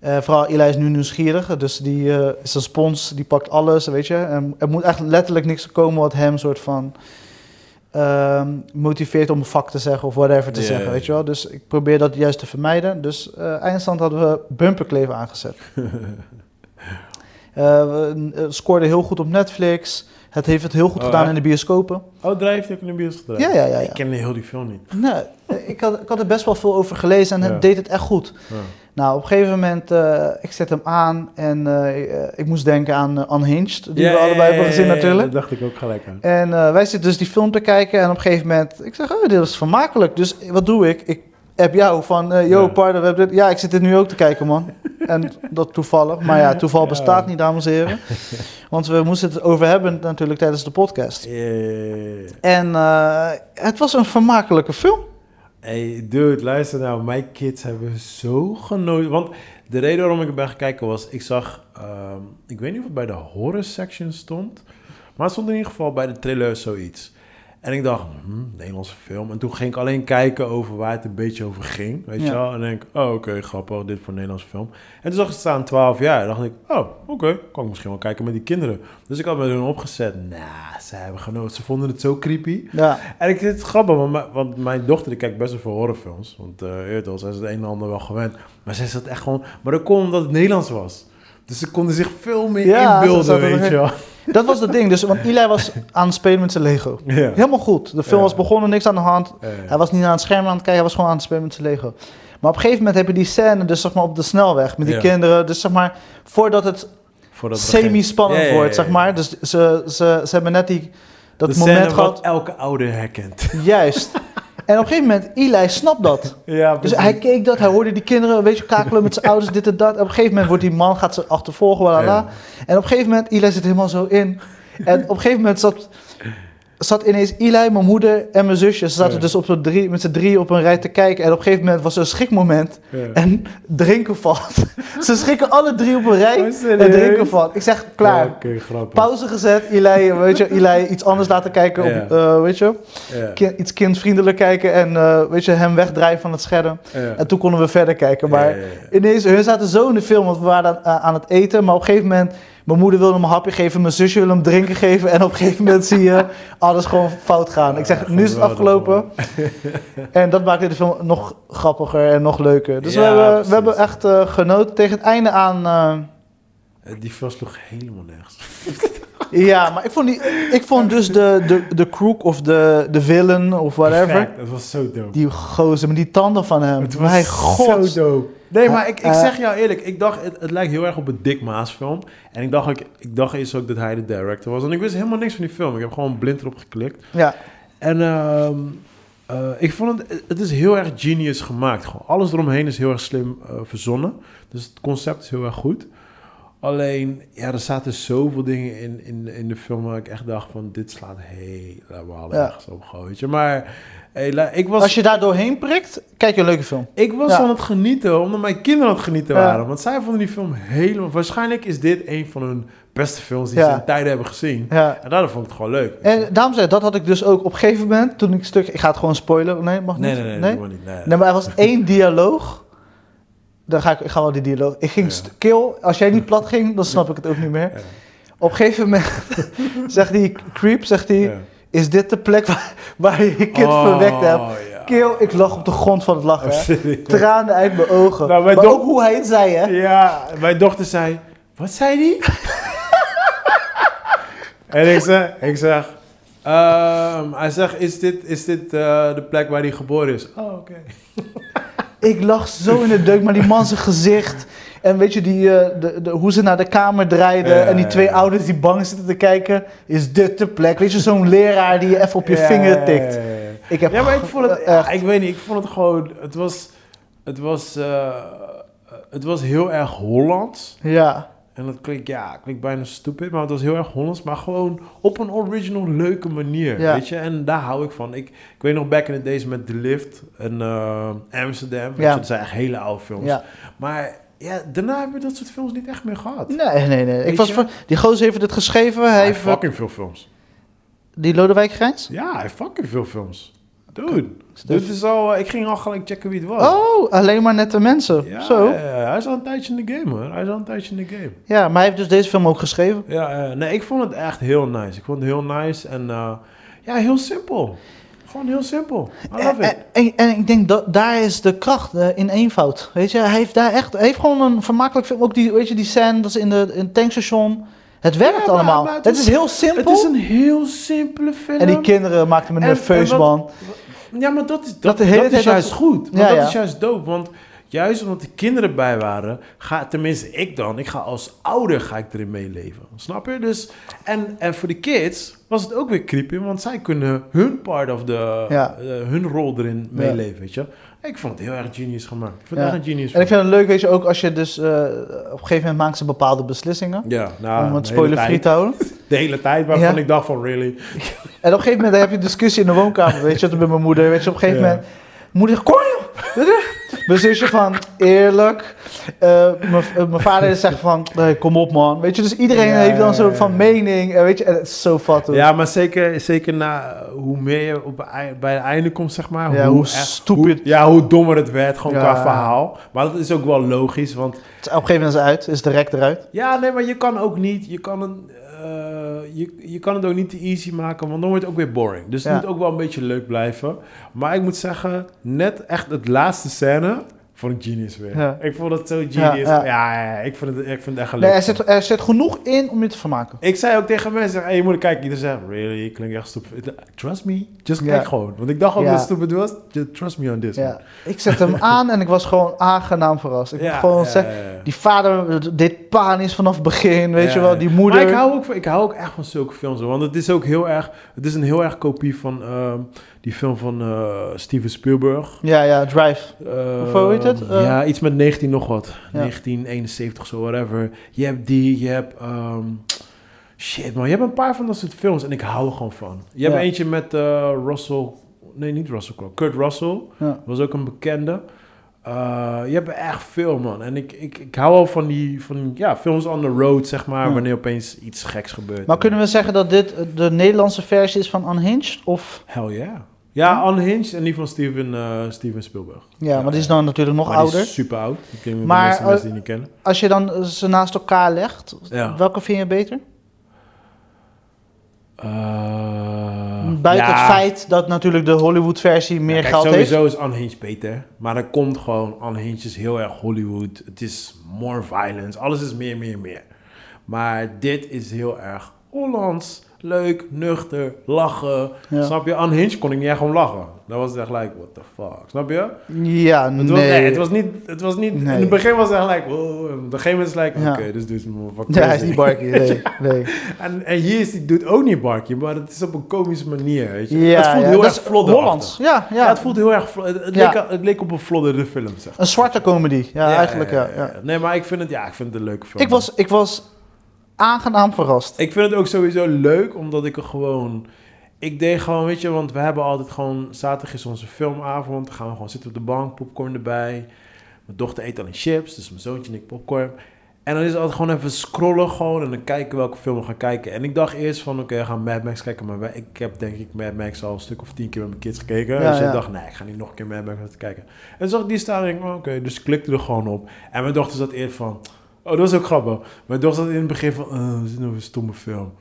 eh, vooral Eli is nu nieuwsgierig, dus die eh, is een spons, die pakt alles, weet je. En er moet echt letterlijk niks komen wat hem soort van ehm, motiveert om een vak te zeggen of whatever te zeggen, weet je wel. Dus ik probeer dat juist te vermijden. Dus eh eindstand hadden we bumperkleven aangezet. We eh, scoorde heel goed op Netflix. Het heeft het heel goed Oh, gedaan echt? in de bioscopen. Oh, Drijf je ook in de bios gedraaid? Ja, ja, ja. ja. Ik ken heel die film niet. Nee, ik, had, ik had er best wel veel over gelezen en Ja. het deed het echt goed. Ja. Nou, op een gegeven moment, eh, ik zet hem aan en eh, eh, ik moest denken aan Unhinged, die we allebei hebben gezien natuurlijk. Dat dacht ik ook gelijk aan. En wij zitten dus die film te kijken en op een gegeven moment, ik zeg, oh, dit is vermakelijk. Dus wat doe ik? Ik heb jou van, yo, Ja. pardon, we hebben dit. Ja, ik zit dit nu ook te kijken, man. en dat toevallig. Maar ja, toeval Ja. bestaat niet, dames en heren. Want we moesten het over hebben natuurlijk tijdens de podcast. En het was een vermakelijke film. Hey, dude, luister nou. Mijn kids hebben zo genoten. Want de reden waarom ik er ben gaan kijken was... Ik zag... ehm, ik weet niet of het bij de horror section stond. Maar het stond in ieder geval bij de trailer zoiets. En ik dacht, hm, Nederlandse film. En toen ging ik alleen kijken over waar het een beetje over ging. Weet je wel? En denk ik, oh, oké, grappig. Dit voor een Nederlandse film. En toen zag ik het staan 12 jaar. En dacht ik, oh, oké. kan ik misschien wel kijken met die kinderen. Dus ik had me hun opgezet. Nou, ze hebben genoten. Ze vonden het zo creepy. Ja, En ik vind het grappig, want mijn, want mijn dochter die kijkt best wel veel horrorfilms. Want wel, zij is het een en ander wel gewend. Maar zij zat echt gewoon... Maar dat kon omdat het Nederlands was. Dus ze konden zich veel meer Ja, inbeelden, weet je wel. Dat was het ding. Dus, want Eli was aan het spelen met zijn Lego. Ja. Helemaal goed. De film Ja. was begonnen, niks aan de hand. Ja. Hij was niet aan het scherm aan het kijken, hij was gewoon aan het spelen met zijn Lego. Maar op een gegeven moment heb je die scène, dus zeg maar op de snelweg met die kinderen. Dus zeg maar, voordat het semi-spannend wordt, zeg maar. Dus ze, ze, ze hebben net die, dat de moment scène gehad. wat elke ouder herkent. Juist. En op een gegeven moment, Eli snapt dat. ja, Dus hij keek dat, hij hoorde die kinderen, weet je, kakelen met zijn ouders, dit en dat. En op een gegeven moment wordt die man, gaat ze achtervolgen, voilà. Ja. En op een gegeven moment, Eli zit helemaal zo in. En op een gegeven moment zat, zat ineens Eli, mijn moeder en mijn zusje. Ze zaten Ja. dus op drie, met z'n drie op een rij te kijken. En op een gegeven moment was er een schrikmoment. Ja. En drinken valt. ze schrikken alle drie op een rij. Oh, en drinken valt. Ik zeg, klaar. Ja. Pauze gezet, Eli, weet je, Eli iets anders laten kijken, op, eh, weet je, iets kindvriendelijk kijken en eh, weet je, hem wegdrijven van het scherm. En toen konden we verder kijken, maar ineens, hun zaten zo in de film, want we waren aan, aan het eten, maar op een gegeven moment, mijn moeder wilde hem een hapje geven, mijn zusje wilde hem drinken geven en op een gegeven moment zie je alles gewoon fout gaan. Ik zeg, nu is het afgelopen. en dat maakte de film nog grappiger en nog leuker. Dus Ja, we, hebben, we hebben echt eh, genoten tegen het einde aan... Eh, Die film sloeg helemaal nergens. Ja, maar ik vond, die, ik vond dus de, de, de crook of de, de villain of whatever. Perfect, Dat was zo dope. Die gozer met die tanden van hem. Het was Mijn god. zo dope. Nee, maar ik, ik Eh, zeg jou eerlijk, ik dacht, het, het lijkt heel erg op een Dick Maas film. En ik dacht, ook, ik dacht eerst ook dat hij de director was. En ik wist helemaal niks van die film. Ik heb gewoon blind erop geklikt. Ja, En ehm, eh, ik vond het, het is heel erg genius gemaakt. Gewoon. Alles eromheen is heel erg slim eh, verzonnen. Dus het concept is heel erg goed. Alleen, ja, er zaten zoveel dingen in, in, in de film waar ik echt dacht van, dit slaat helemaal Ja. ergens op, gewoon, weet je. Maar hey, ik was, als je daar doorheen prikt, kijk je een leuke film. ik was Ja. aan het genieten, omdat mijn kinderen aan het genieten Ja. waren. Want zij vonden die film helemaal... Waarschijnlijk is dit een van hun beste films die Ja. ze in tijden hebben gezien. Ja. En daardoor vond ik het gewoon leuk. En daarom zei dat had ik dus ook op een gegeven moment, toen ik een stuk... Ik ga het gewoon spoilen. Nee, mag nee, niet? nee, nee, maar niet. Nee. Nee, maar er was één dialoog. Dan ga ik, ik ga wel die dialoog. Ik ging kill. Als jij niet plat ging, dan snap ik het ook niet meer. Op een gegeven moment zegt die creep, zegt hij. Is dit de plek waar, waar je je kind Oh, verwekt hebt? ja. Ik lag op de grond van het lachen. Tranen uit mijn ogen. Nou, mijn maar ook hoe hij het zei, hè? Ja, mijn dochter zei, wat zei die? en ik zeg, ik zeg ehm, hij zegt, is dit, is dit eh, de plek waar hij geboren is? Oh, oké. Ik lag zo in de deuk, maar die man zijn gezicht. En weet je, die, eh, de, de, hoe ze naar de kamer draaiden. Ja, en die twee ouders die bang zitten te kijken. Is dit de plek? Weet je, zo'n leraar die je even op je vinger tikt. Ik heb Ja, maar ik vond het, echt- ik weet niet, ik vond het gewoon, het was, het was, eh, het was heel erg Hollands. Ja, En dat klinkt, ja, klinkt bijna stupid, maar het was heel erg Hollands, maar gewoon op een original leuke manier, Ja. weet je. En daar hou ik van. Ik, ik weet nog back in the days met The Lift en eh, Amsterdam, weet je, dat zijn echt hele oude films. ja. Maar ja, daarna hebben we dat soort films niet echt meer gehad. Nee, nee, nee. Ik was van, die gozer heeft dit geschreven. Hij Hij heeft fucking veel films. die Lodewijk Grijns. Ja, hij heeft fucking veel films. Dude, dit is al, eh, ik ging al gelijk checken wie het was. Oh, alleen maar nette mensen. Ja, Zo. ja, ja, hij is al een tijdje in de game hoor. Hij is al een tijdje in de game. Ja, maar hij heeft dus deze film ook geschreven. Ja, eh, nee, ik vond het echt heel nice. Ik vond het heel nice en eh, ja, heel simpel. Gewoon heel simpel. I love En, it. en, en ik denk dat daar is de kracht eh, in eenvoud. Weet je, hij heeft daar echt, hij heeft gewoon een vermakelijk film. Ook die, weet je, die scène dat is in, de, in het tankstation. Het werkt Ja, maar- allemaal. maar het het, is- is heel simpel. Het is een heel simpele film. En die kinderen maakten me nerveus, man. Ja, maar dat is, dat, Dat de dat, hele is tijd juist dat- goed. Ja, dat ja. is juist dope. Want juist omdat de kinderen bij waren, ga, tenminste ik dan, ik ga als ouder ga ik erin meeleven. Snap je? Dus, en, en voor de kids was het ook weer creepy, want zij kunnen hun part of the, Ja. eh, hun rol erin meeleven, weet je. Ik vond het heel erg genius gemaakt. Ik vond het echt een genius En ik vind het leuk, weet je, ook als je dus eh, op een gegeven moment maken ze bepaalde beslissingen. Ja, nou, om het de spoiler-free te houden. De hele tijd waarvan ik dacht van, really? En op een gegeven moment heb je discussie in de woonkamer, weet je, met mijn moeder. Weet je, op een gegeven moment, moeder kom joh! Weet je? Mijn zusje van, eerlijk. Eh, mijn- eh, Mijn vader zegt van, kom op man. Weet je, dus iedereen Ja, heeft dan zo van mening. En weet je, en het is zo fat. Ja, maar zeker, zeker na eh, hoe meer je op, bij het einde komt, zeg maar. Ja, hoe echt- stupid. hoe- ja, hoe dommer het werd, gewoon Ja. qua verhaal. Maar dat is ook wel logisch, want... Het is- Op een gegeven moment is het uit, is de rek eruit. Ja, nee, maar je kan ook niet... Je kan, een, eh, je, je kan het ook niet te easy maken, want dan wordt het ook weer boring. Dus het Ja. moet ook wel een beetje leuk blijven. Maar ik moet zeggen, net echt het laatste scène... Vond ik genius weer. Ja. Ik vond het zo genius. Ja, ik, vond het, ik vind het echt een Nee, leuk. er zit, er zit genoeg in om je te vermaken. Ik zei ook tegen mensen, hey, je moet kijken. Iedereen zegt, really, klinkt echt stupid. Trust me, just kijk gewoon. Want ik dacht ook dat het stupid was. Just trust me on this. Ja. Ik zet hem aan en ik was gewoon aangenaam verrast. Ik moet gewoon zeggen, ja. die vader deed panisch vanaf het begin, weet je wel. Die moeder. Maar ik hou, ook, van- ik hou ook echt van zulke films. Want het is ook heel erg... Het is een heel erg kopie van ehm, die film van eh, Steven Spielberg. Ja, ja, Drive. Of hoe heet het? Eh, ja, iets met 19 nog wat. Ja. 1971 zo, whatever. Je hebt die, je hebt... ehm, shit man, je hebt een paar van dat soort films en ik hou er gewoon van. Je hebt Ja. eentje met Russell... Nee, niet Russell Crowe. Kurt Russell. Ja. was ook een bekende. Je hebt echt veel, man. En ik, ik, ik hou wel van die, van ja, films on the road, zeg maar, wanneer opeens iets geks gebeurt. Maar kunnen we zeggen dat dit de Nederlandse versie is van Unhinged? Of, Hell yeah. Ja, Unhinged en die van Steven, eh, Steven Spielberg. ja, maar die is dan natuurlijk nog Maar die ouder. is super oud. Ik ken de Maar, eh, mensen die niet kennen. Als je dan ze naast elkaar legt, Ja. welke vind je beter? Eh, Buiten ja, het feit dat natuurlijk de Hollywood-versie meer kijk, geld heeft. sowieso is Unhinged beter. Maar er komt gewoon... Unhinged is heel erg Hollywood. Het is more violence. Alles is meer, meer, meer. Maar dit is heel erg Hollands, leuk, nuchter, lachen. Ja. Snap je? Unhinged kon ik niet echt gewoon lachen. Dat was echt like, what the fuck. Snap je? Ja, Het nee. was, nee, het was niet, het was niet, Nee. in het begin was het echt like, wow. Op een gegeven moment is het like, Ja. oké, dus doe me fuck Ja, hij is niet Barky. Nee, nee. En, en hier is die doet ook niet barkie, maar het is op een komische manier, weet je. Ja, het voelt ja, heel erg is vlodder. Hollands. Ja, ja. Het voelt heel erg het, leek, het leek op een flodderde film, zeg. Een zwarte comedy. Ja, eigenlijk ja. ja. Nee, maar ik vind het, ja, ik vind het een leuke film. Ik, was, ik was aangenaam verrast. Ik vind het ook sowieso leuk, omdat ik er gewoon... Ik deed gewoon, weet je, want we hebben altijd gewoon... Zaterdag is onze filmavond. Dan gaan we gewoon zitten op de bank, popcorn erbij. Mijn dochter eet alleen chips, dus mijn zoontje en ik popcorn. En dan is het altijd gewoon even scrollen gewoon en dan kijken welke film we gaan kijken. En ik dacht eerst van, oké, we gaan Mad Max kijken. Maar ik heb denk ik Mad Max al een stuk of tien keer met mijn kids gekeken. Ja, dus ja. ik dacht, nee, ik ga niet nog een keer Mad Max laten kijken. En zag ik die staan en ik, oh, oké, dus ik klikte er gewoon op. En mijn dochter zat eerst van, oh, dat was ook grappig. Mijn dochter zat in het begin van, is nou een stomme film.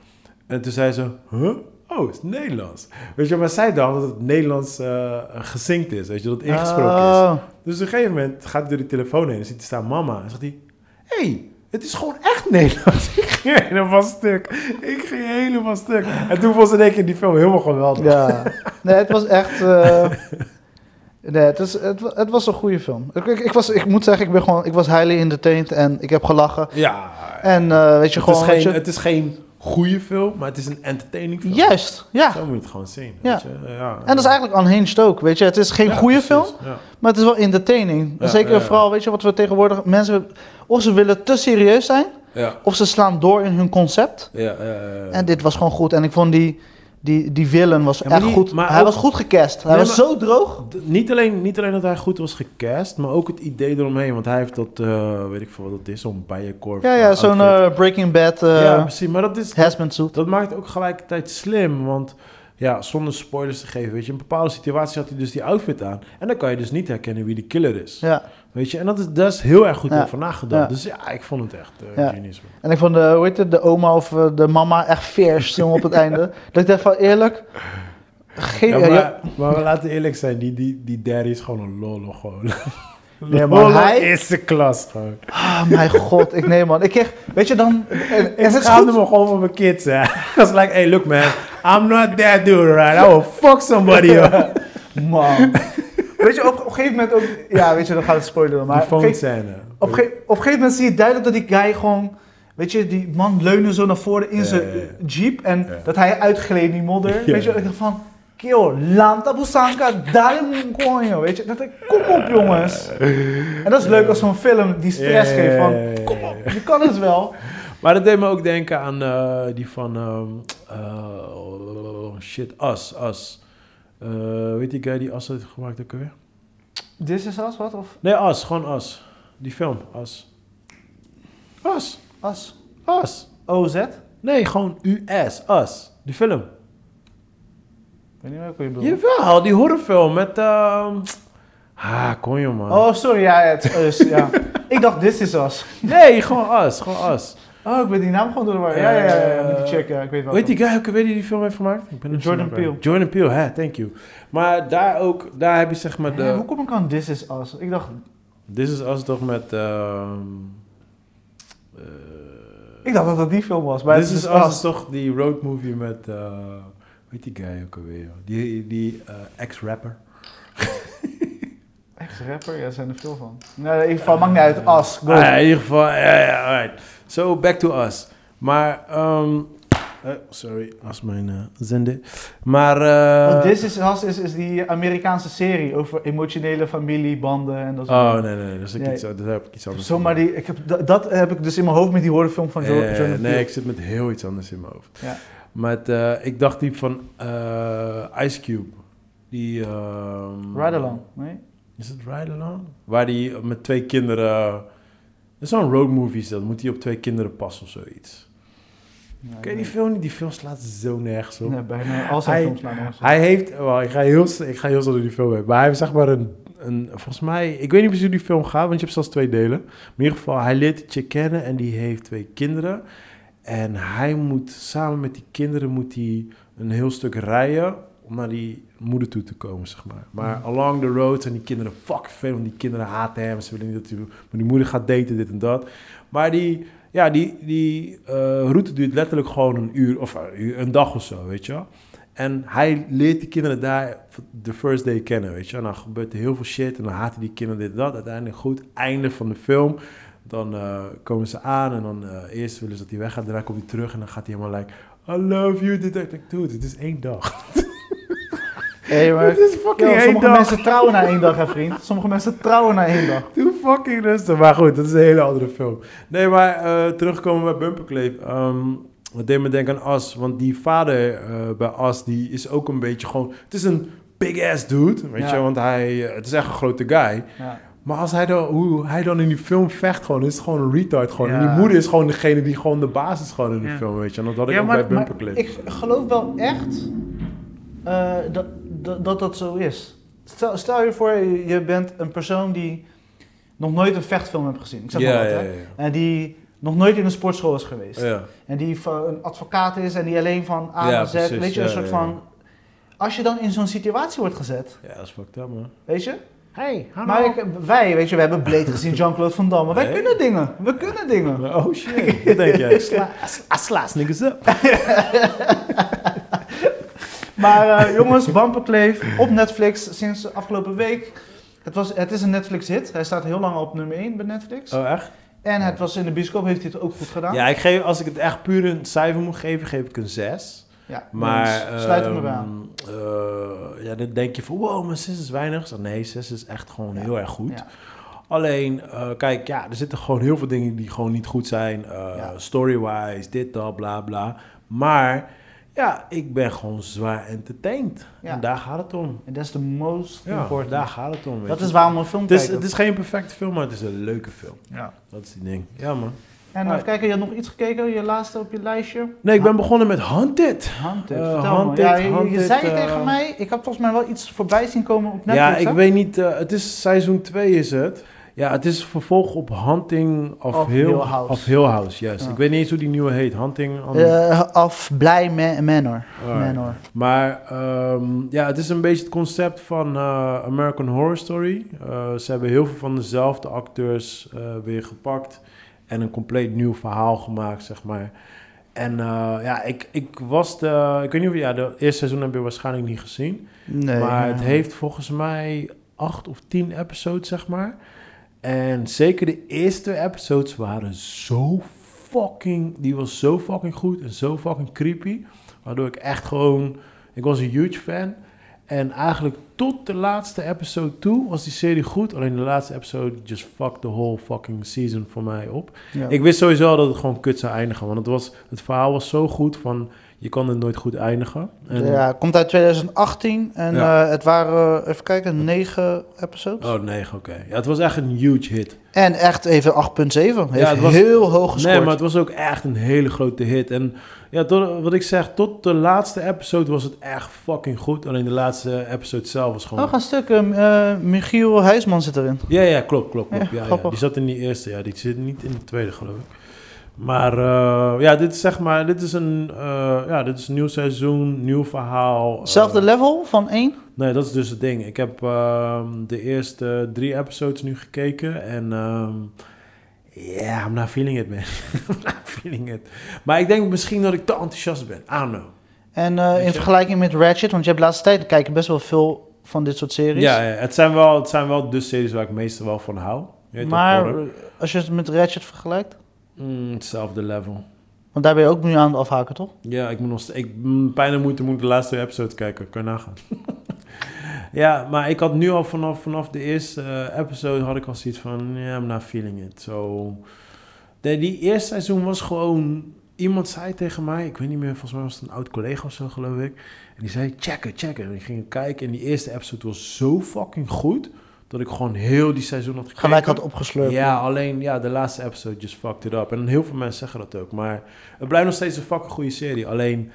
En toen zei ze, huh? Oh, het is Nederlands. Weet je, maar zij dacht dat het Nederlands eh gezinkt is. Weet je, dat het ingesproken is. Oh. Dus op een gegeven moment gaat hij door die telefoon heen en ziet er staan mama. En zegt hij, hé, hey, het is gewoon echt Nederlands. ik ging helemaal stuk. Ik ging helemaal stuk. En toen vond ze in één keer die film helemaal geweldig. Ja. Nee, het was echt... eh, Nee, het, is, het, wa- het was een goede film. Ik, ik, ik was, ik moet zeggen, ik, ben gewoon, ik was highly entertained en ik heb gelachen. Ja, En eh, weet je, het, is gewoon... weet geen, je- het is geen goede film, maar het is een entertaining film. Juist, ja. Zo moet je het gewoon zien. Ja. Weet je? Ja. En dat is eigenlijk unhinged ook, weet je. Het is geen Ja, goede precies. film, Ja. maar het is wel entertaining. Zeker vooral, weet je, wat we tegenwoordig... Mensen, of ze willen te serieus zijn, of ze slaan door in hun concept. Ja. En dit was gewoon goed. En ik vond die, die, die villain was Ja, echt die- goed. maar Hij ook- was goed gecast. Hij Nee, was maar- zo droog. Niet alleen, niet alleen dat hij goed was gecast, maar ook het idee eromheen. Want hij heeft dat, eh, weet ik veel wat dat is, zo'n bijenkorf. Ja, ja, eh, zo'n eh, Breaking Bad ja, precies. Maar dat, is, suit. dat maakt ook gelijkertijd slim. Want ja, zonder spoilers te geven, weet je, in een bepaalde situatie had hij dus die outfit aan. En dan kan je dus niet herkennen wie die killer is. Ja. Weet je, en dat is, dat is heel erg goed Ja. over nagedacht. Ja. Dus ja, ik vond het echt eh Ja. genius. man. En ik vond de, hoe heet het, de oma of eh, de mama echt fierce op het einde. Dat ik dacht van eerlijk. Geen, Ja, maar, maar we laten eerlijk zijn, die, die, die daddy is gewoon een lolo gewoon. Nee, maar hij- eerste klas gewoon. ah, mijn god, ik nee man. Ik kreeg, weet je dan, en, Ik schaamde me gewoon voor mijn kids, hè. I was like, hey, look man, I'm not that dude, right? I will fuck somebody up. Man. Weet je, op, op een gegeven moment ook, ja weet je, dan gaat het spoileren. Maar op een gegeven- scène. op, op een gegeven moment zie je duidelijk dat die guy gewoon, weet je, die man leunde zo naar voren in Ja, zijn ja, ja. jeep. En dat hij uitgleed in die modder. Weet je, ik dacht van, kill, lanta busanka, daim konjo. Weet je, dat ik, kom op jongens. En dat is leuk als zo'n film die stress geeft van, kom op, je kan het wel. Maar dat deed me ook denken aan eh, die van, ehm, eh, shit, Us, Us. Eh, weet die guy die Us heeft gemaakt ook alweer? This is Us, wat? Of Nee, Us, gewoon Us. Die film, Us. Us, Us? Us. OZ? Nee, gewoon US, Us. Die film. Ik weet niet welke je bedoelt. Jawel, die horrorfilm met... ehm ah, kon je man. Oh, sorry, ja, het is ja. Ik dacht This is Us. Nee, gewoon Us, gewoon Us. Oh, ik ben die naam gewoon door de war. Ja, ja, ja, ja, met die chick, ja, ik weet wel. Weet die guy ook alweer die die film heeft gemaakt? Ik ben Jordan. Peele. Jordan Peele, hè, thank you. Maar daar ook, daar heb je zeg maar de... hoe kom ik aan This is Us? Ik dacht, This is Us toch met... ehm eh, ik dacht dat dat die film was. Maar This is Us is toch die road movie met... eh weet die guy ook alweer? Die, die eh, ex-rapper. Ex-rapper? Ja, zijn er veel van. Nee, in ieder geval, maakt niet uit. As, go. Ah, ja, in ieder geval, ja, ja, alright. So, back to Us. Maar, ehm eh, sorry, als mijn eh zender. Maar, eh This is Us is, is die Amerikaanse serie over emotionele familiebanden en dat soort Oh, nee, nee, dat, is Nee. iets, dat heb ik iets anders. Zomaar die, ik heb, dat, dat heb ik dus in mijn hoofd met die horrorfilm van Jo- Eh, Jordan Peele. nee, ik zit met heel iets anders in mijn hoofd. Ja. Met, eh, ik dacht die van eh, Ice Cube. Die... ehm, Ride Along, nee? Is het Ride Along? Waar die met twee kinderen... Dat is zo'n road movie, is dat moet hij op twee kinderen passen of zoiets. Ja, Ken je nee. die film niet? Die film slaat zo nergens op. Nee, bijna al zijn Hij- films nergens op. Hij heeft... ik, ga heel, ik ga heel snel door die film heen. Maar hij heeft zeg maar een, een... Volgens mij... Ik weet niet precies hoe die film gaat, want je hebt zelfs twee delen. Maar in ieder geval, hij leert die chick kennen en die heeft twee kinderen. En hij moet samen met die kinderen moet hij een heel stuk rijden om naar die moeder toe te komen, zeg maar. Maar along the road zijn die kinderen fuck veel, want die kinderen haten hem. Ze willen niet dat hij met die moeder gaat daten, dit en dat. Maar die, ja, die, die eh, route duurt letterlijk gewoon een uur of een, uur, een dag of zo, weet je wel. En hij leert die kinderen daar de first day kennen, weet je. En dan gebeurt er heel veel shit en dan haten die kinderen dit en dat. Uiteindelijk goed, einde van de film. Dan eh, komen ze aan en dan eh, eerst willen ze dat hij weggaat. Daarna komt hij terug en dan gaat hij helemaal like... I love you, dit, dat. Ik dude, het is één dag. Hey, maar, is fucking Yo, sommige dag. mensen trouwen na één dag, hè, vriend. Sommige mensen trouwen na één dag. Doe fucking rustig. Maar goed, dat is een hele andere film. Nee, maar eh, terugkomen bij Bumperkleef. Ehm het deed me denken aan As. Want die vader eh, bij As, die is ook een beetje gewoon... Het is een big ass dude, weet Ja. je. Want hij, eh, het is echt een grote guy. Ja. Maar als hij dan, hoe hij dan in die film vecht, gewoon, is het gewoon een retard. Gewoon. En die moeder is gewoon degene die gewoon de basis is gewoon in de film, weet je. En dat had ik ook maar, bij Bumperkleef. ik geloof wel echt dat, dat, dat dat zo is. Stel, stel je voor, je bent een persoon die nog nooit een vechtfilm hebt gezien. Ik zeg maar wat, ja, hè. ja, En die nog nooit in een sportschool is geweest. En die van- een advocaat is en die alleen van A naar Z, precies, weet je, een soort van... Als je dan in zo'n situatie wordt gezet, Ja, dat is fucked up, man. weet je? Hey, Maar ik, wij, weet je, we hebben Blade gezien, Jean-Claude Van Damme. Wij kunnen dingen, we kunnen dingen. Oh shit, wat denk jij? Sla, I slaas niggas up. Maar eh, jongens, Bumperkleef op Netflix sinds afgelopen week. Het, was, het is een Netflix hit. Hij staat heel lang op nummer 1 bij Netflix. Oh, echt? En het was in de bioscoop, heeft hij het ook goed gedaan. Ja, ik geef, als ik het echt puur een cijfer moet geven, geef ik een 6. Ja, Maar, dus sluit hem ehm, erbij aan. eh, ja, dan denk je van, wow, maar 6 is weinig. Zeg, nee, 6 is echt gewoon Ja. heel erg goed. Ja. Alleen, eh, kijk, ja, er zitten gewoon heel veel dingen die gewoon niet goed zijn. Ja. Story-wise, dit, dat, bla, bla. Maar, ja, ik ben gewoon zwaar entertained. Ja. En daar gaat het om. En dat is de most Ja, important. daar gaat het om. dat je. is waarom we film het is, kijken. het is geen perfecte film, maar het is een leuke film. Ja. Dat is die ding. Ja, man. En even kijken, je had nog iets gekeken, je laatste op je lijstje? Nee, ik ben begonnen met Hunted. Haunted, Eh, vertel Haunted, me. Ja, je, zei eh, tegen mij, ik heb volgens mij wel iets voorbij zien komen op Netflix. ja, ik hè? weet niet. eh, het is seizoen 2 is het. Ja, het is vervolg op Hunting of, Of Hill, Hill House. Of Hill House, yes. Ja. Ik weet niet eens hoe die nieuwe heet. Hunting on... Eh, of Blij Ma- Manor. Manor. Maar ehm, ja, het is een beetje het concept van eh, American Horror Story. Eh, ze hebben heel veel van dezelfde acteurs weer gepakt en een compleet nieuw verhaal gemaakt, zeg maar. En ja, ik, ik was de... Ik weet niet of... Ja, de eerste seizoen heb je waarschijnlijk niet gezien. Nee. maar het heeft volgens mij acht of tien episodes, zeg maar. En zeker de eerste episodes waren zo fucking... Die was zo fucking goed en zo fucking creepy. Waardoor ik echt gewoon... Ik was een huge fan. En eigenlijk tot de laatste episode toe was die serie goed. Alleen de laatste episode just fucked the whole fucking season voor mij op. Ja. Ik wist sowieso dat het gewoon kut zou eindigen. Want het, was, het verhaal was zo goed van... Je kan het nooit goed eindigen. En, Ja, het komt uit 2018 en Ja. eh, het waren, even kijken, negen episodes. Oh nee, oké. Ja, het was echt een huge hit. En echt even 8,7. Heeft het was- heel hoog gescoord. Nee, maar het was ook echt een hele grote hit. En ja, tot, wat ik zeg, tot de laatste episode was het echt fucking goed. Alleen de laatste episode zelf was gewoon... Oh, ga stuk. eh, Michiel Huisman zit erin. Ja, ja, klopt, klopt, klopt. Ja, Ja, ja. Die zat in die eerste, ja. Die zit niet in de tweede, geloof ik. Maar eh, ja, dit is zeg maar, dit is een, eh, ja, dit is een nieuw seizoen, nieuw verhaal. Zelfde Eh, level van 1. Nee, dat is dus het ding. Ik heb ehm, de eerste drie episodes nu gekeken en ehm ja, I'm not feeling it, man. I'm not feeling it. Maar ik denk misschien dat ik te enthousiast ben. I don't know. En in vergelijking met Ratchet, want je hebt de laatste tijd kijken best wel veel van dit soort series. Ja, ja, het zijn wel, het zijn wel de series waar ik meestal wel van hou. Maar als je het met Ratchet vergelijkt, Mm, hetzelfde level. want daar ben je ook nu aan het afhaken, toch? Ja, ik moet nog ik pijn en moeite moet ik de laatste twee episodes kijken. Kan je nagaan. ja, maar ik had nu al vanaf, vanaf de eerste eh, episode had ik al zoiets van, ja, I'm not feeling it. So, de, die eerste seizoen was gewoon, iemand zei tegen mij, ik weet niet meer, volgens mij was het een oud collega of zo, geloof ik. En die zei, checken, checken. En ik ging kijken en die eerste episode was zo fucking goed, dat ik gewoon heel die seizoen had gekeken. Gelijk had opgeslurpt. Ja, alleen ja, de laatste episode just fucked it up. En heel veel mensen zeggen dat ook. Maar het blijft nog steeds een fucking goede serie. Alleen,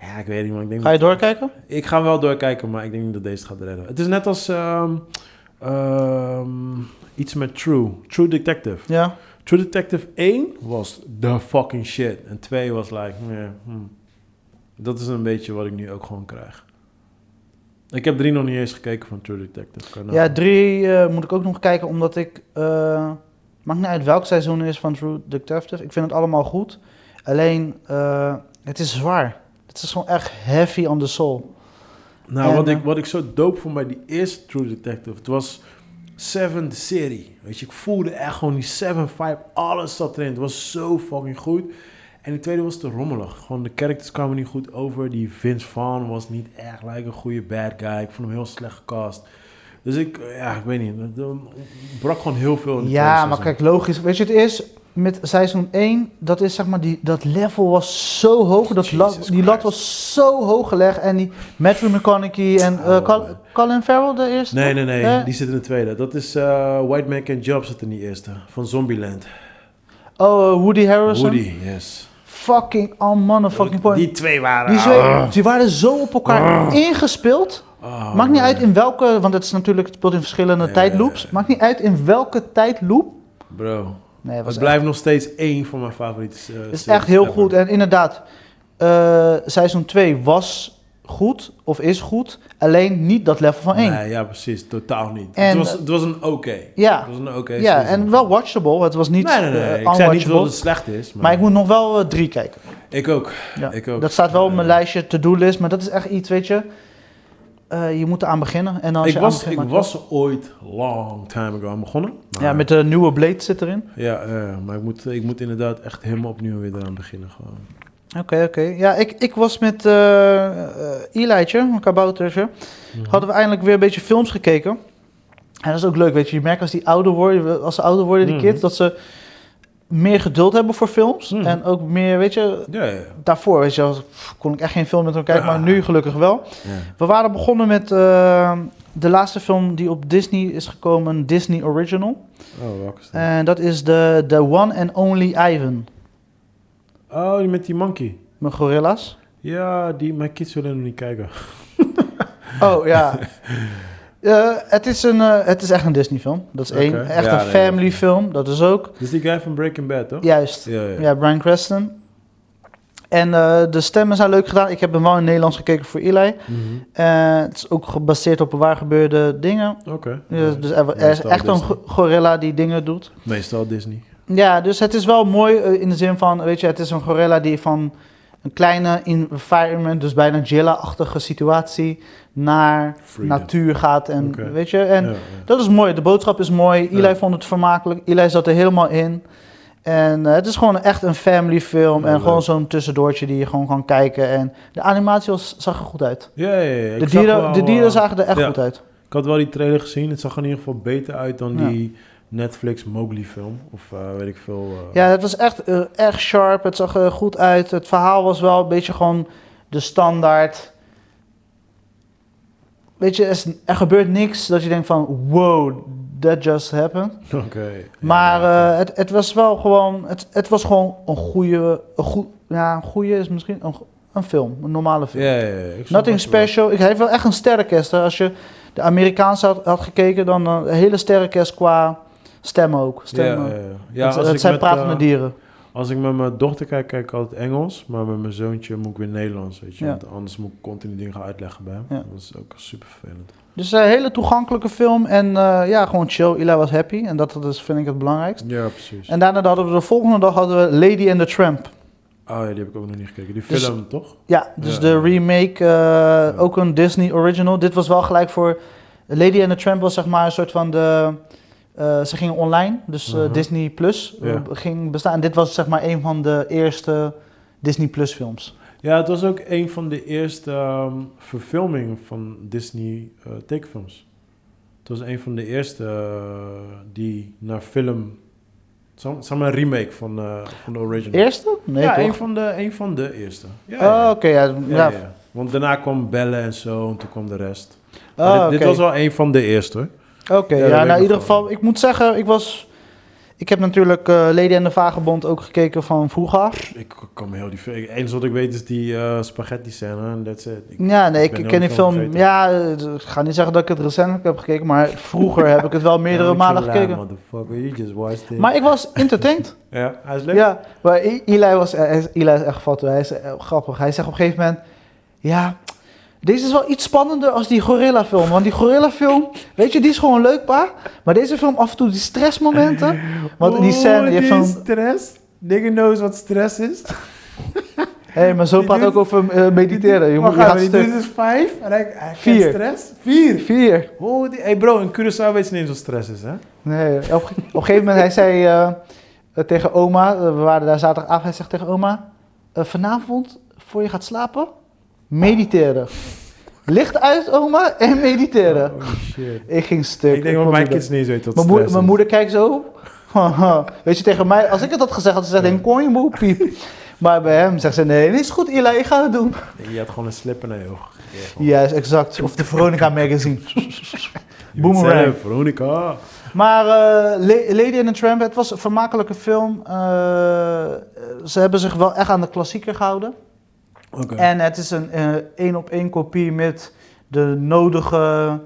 ja, ik weet niet. Ik, denk Ga je dat- doorkijken? ik ga wel doorkijken, maar ik denk niet dat deze gaat redden. Het is net als ehm, ehm, iets met True. True Detective. Ja. True Detective 1 was the fucking shit. En 2 was like, hmm. Dat is een beetje wat ik nu ook gewoon krijg. Ik heb 3 nog niet eens gekeken van True Detective. Je Ja, drie eh, moet ik ook nog kijken, omdat ik... eh, Maakt niet uit welk seizoen het is van True Detective. Ik vind het allemaal goed. Alleen, eh, het is zwaar. Het is gewoon echt heavy on the soul. Nou, En, wat, ik, wat ik zo dope vond bij die eerste True Detective, het was Seven de serie. Weet je, ik voelde echt gewoon die Seven vibe, alles zat erin. Het was zo fucking goed. En die tweede was te rommelig. Gewoon de characters kwamen niet goed over. Die Vince Vaughn was niet echt like een goede bad guy. Ik vond hem heel slecht gecast. Dus ik, eh, ja, ik weet niet. Eh, brak gewoon heel veel in de Ja, maar kijk, logisch. Weet je, het is met seizoen 1, dat is zeg maar, die, dat level was zo hoog. Dat die lat was zo hoog gelegd. En die Matthew McConaughey en eh, Oh, Col- man. Colin Farrell de eerste? Nee, nee, nee. Eh? Die zit in de tweede. Dat is eh, White Man Can Jump zit in die eerste. Van Zombieland. Oh, eh, Woody Harrelson. Woody, yes. Fucking on motherfucking point. Die twee waren... Die, twee- Ah. die waren zo op elkaar ingespeeld. Ah, Maakt niet man. uit in welke, want het is natuurlijk het speelt in verschillende Ja, tijdloops. Maakt niet uit in welke tijdloop. Bro. Nee, het blijft nog steeds één van mijn favoriete eh, Het is echt heel ever. goed. En inderdaad, eh, seizoen 2 was goed, of is goed. Alleen niet dat level van 1. Nee, ja, precies. Totaal niet. En- het, was, het was een oké. Ja. Het was een oké ja, en wel watchable. Het was niet Nee, nee, nee. eh, ik zei niet dat het slecht is. Maar, maar ik moet nog wel eh, drie kijken. Ik ook. Ja. Ik ook. Dat staat wel op mijn Eh, lijstje, to-do-list. Maar dat is echt iets, weet je. eh, je moet eraan beginnen. En als Ik je was, ik was ooit long time ago aan begonnen. Ja, met de nieuwe Blade zit erin. Ja, eh, maar ik moet, ik moet inderdaad echt helemaal opnieuw weer eraan beginnen. Gewoon. Oké, oké. Ja, ik, ik was met eh, Eli'tje, een kaboutertje. Mhm. Hadden we eindelijk weer een beetje films gekeken. En dat is ook leuk, weet je. Je merkt als die ouder worden, als ze ouder worden, die Mhm. kids, dat ze meer geduld hebben voor films. Mhm. En ook meer, weet je, Ja, ja. daarvoor, weet je, kon ik echt geen film met hem kijken, Ja. maar nu gelukkig wel. We waren begonnen met eh, de laatste film die op Disney is gekomen, Disney Original. Oh, welke is dat? En dat is de The One and Only Ivan, oh, die met die monkey. met gorilla's. Ja, die, mijn kids willen nog niet kijken. Oh ja. Eh, het, is een, eh, het is echt een Disney film. Dat is één. Echt Ja, een nee, family dat- film. Dat is ook. Is die guy van Breaking Bad, toch? Juist. Ja, ja. Ja, Brian Creston. En eh, de stemmen zijn leuk gedaan. Ik heb hem wel in Nederlands gekeken voor Eli. Mhm. Eh, het is ook gebaseerd op waar gebeurde dingen. Oké. Ja, dus er, er is echt een Disney. gorilla die dingen doet. Meestal Disney. Ja, dus het is wel mooi eh, in de zin van, weet je, het is een gorilla die van een kleine environment, dus bijna Jilla-achtige situatie, naar Freedom. natuur gaat. En weet je, en Ja, ja. dat is mooi. De boodschap is mooi. Eli Ja. vond het vermakelijk. Eli zat er helemaal in. En eh, het is gewoon echt een family film. En leuk. gewoon zo'n tussendoortje die je gewoon kan kijken. En de animatie was, zag er goed uit. Ja, ja, De dieren, wel, de dieren zagen er echt goed uit. Ik had wel die trailer gezien. Het zag er in ieder geval beter uit dan die Netflix Mowgli film. Of eh, weet ik veel. eh. Ja, het was echt erg sharp. Het zag er goed uit. Het verhaal was wel een beetje gewoon de standaard. Weet je, er, er gebeurt niks dat je denkt van... Wow, that just happened. Oké. Maar Ja, eh, het, het was wel gewoon... Het, het was gewoon een goede... Een goed, ja, een goede is misschien een, een film. Een normale film. ja, ja, ja. Nothing wel. special. Ik heb wel echt een sterrenkast. hè. Als je de Amerikaanse had, had gekeken... dan een hele sterrenkast qua stemmen ook. Stemmen. ja, ja. ja het, als, het ik zijn met, pratende eh, dieren. als ik met mijn dochter kijk, kijk ik altijd Engels. Maar met mijn zoontje moet ik weer Nederlands, weet je. Want anders moet ik continu dingen gaan uitleggen bij hem. Ja. Dat is ook super vervelend. Dus een hele toegankelijke film en eh, ja, gewoon chill. Eli was happy en dat is, vind ik het belangrijkst. Ja, precies. En daarna hadden we de volgende dag hadden we Lady and the Tramp. Oh ja, die heb ik ook nog niet gekeken. Die Dus- film, toch? Ja, dus Ja. de remake, eh, ook een Disney original. Dit was wel gelijk voor... Lady and the Tramp was zeg maar een soort van de... eh, ze gingen online, dus eh, Mhm. Disney Plus eh, ging bestaan. En dit was zeg maar een van de eerste Disney Plus films. Ja, het was ook een van de eerste ehm, verfilmingen van Disney tekenfilms. Het was een van de eerste die naar film... Zeg maar een remake van, van de original. Eerste? Nee, ja, toch? een van, de, een van de eerste. Ja, Oh, ja. oké. ja, Ja. Want daarna kwam Bellen en zo, en toen kwam de rest. Oh, dit, dit was wel een van de eerste. Oké, Ja, nou in ieder geval, ik moet zeggen, ik was... Ik heb natuurlijk eh Lady en de Vagebond ook gekeken van vroeger. Ik kan me heel die... Het enige wat ik weet is die eh, spaghetti scène, en that's it. Ik- Ja, nee, ik, ken die film... vergeten. Ja, eh, ik ga niet zeggen dat ik het recentelijk heb gekeken, maar vroeger heb ik het wel meerdere Ja, malen gekeken. You just watched it. Maar ik was entertained. Ja, hij is leuk. ja, maar Eli was... Eli is echt fout. Hij is grappig. Hij zegt op een gegeven moment... Ja, Deze is wel iets spannender als die gorilla film. Want die gorilla film, weet je, die is gewoon leuk, pa. Maar deze film, af en toe die stressmomenten. Want die scène, je hebt Oh, die zo'n... stress. Nigga knows wat stress is. Hé, maar zo praat ook over eh, mediteren. Je, moet, gaat stuk. doet dus vijf en hij, hij Vier. stress. Vier. Vier. Oh, die, hey bro, in Curaçao weet je niet wat stress is, hè? Nee, op, op een gegeven moment, hij zei eh, eh, tegen oma, we waren daar zaterdagavond, hij zegt tegen oma, vanavond, voor je gaat slapen, mediteren. Licht uit, oma, en mediteren. Oh shit. Ik ging stuk. Ik denk dat mijn kids niet weten wat Mijn, moeder, mijn moeder kijkt zo. Weet je, tegen mij, als ik het had gezegd, had ze gezegd, denk kon je moe, piep. Maar bij hem zegt ze, nee, is goed Eli, ik ga het doen. Je had gewoon een slip in je. Ja, is exact. Of de Veronica magazine. Boomerang. Veronica. Maar eh, La- Lady and the Tramp, het was een vermakelijke film. Eh, ze hebben zich wel echt aan de klassieker gehouden. En het is een eh, één op één kopie met de nodige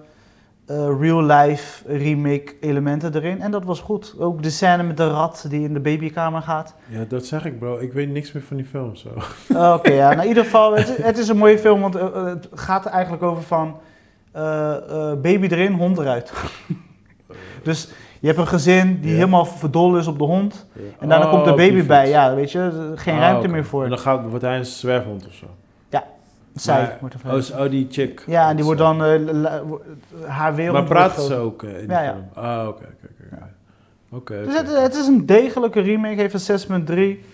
eh, real-life remake elementen erin. En dat was goed. Ook de scène met de rat die in de babykamer gaat. Ja, dat zeg ik bro. Ik weet niks meer van die film, zo. Oké, ja. Nou, in ieder geval, het, is- het is een mooie film, want eh, het gaat er eigenlijk over van baby erin, hond eruit. dus je hebt een gezin die Ja. helemaal verdol is op de hond. En daarna Oh, komt de die baby bij. Ja, weet je, geen Ah, ruimte meer voor. En dan gaat, wordt hij een zwerfhond of zo. Zij Maar- wordt er Oh, oh, die chick. Ja, en die wordt dan, eh, la- haar wereld Maar praten groot. ze ook eh, in die Ja, ja. film? Ah, oké, oké, oké, Dus het, het is een degelijke remake, heeft een 6.3.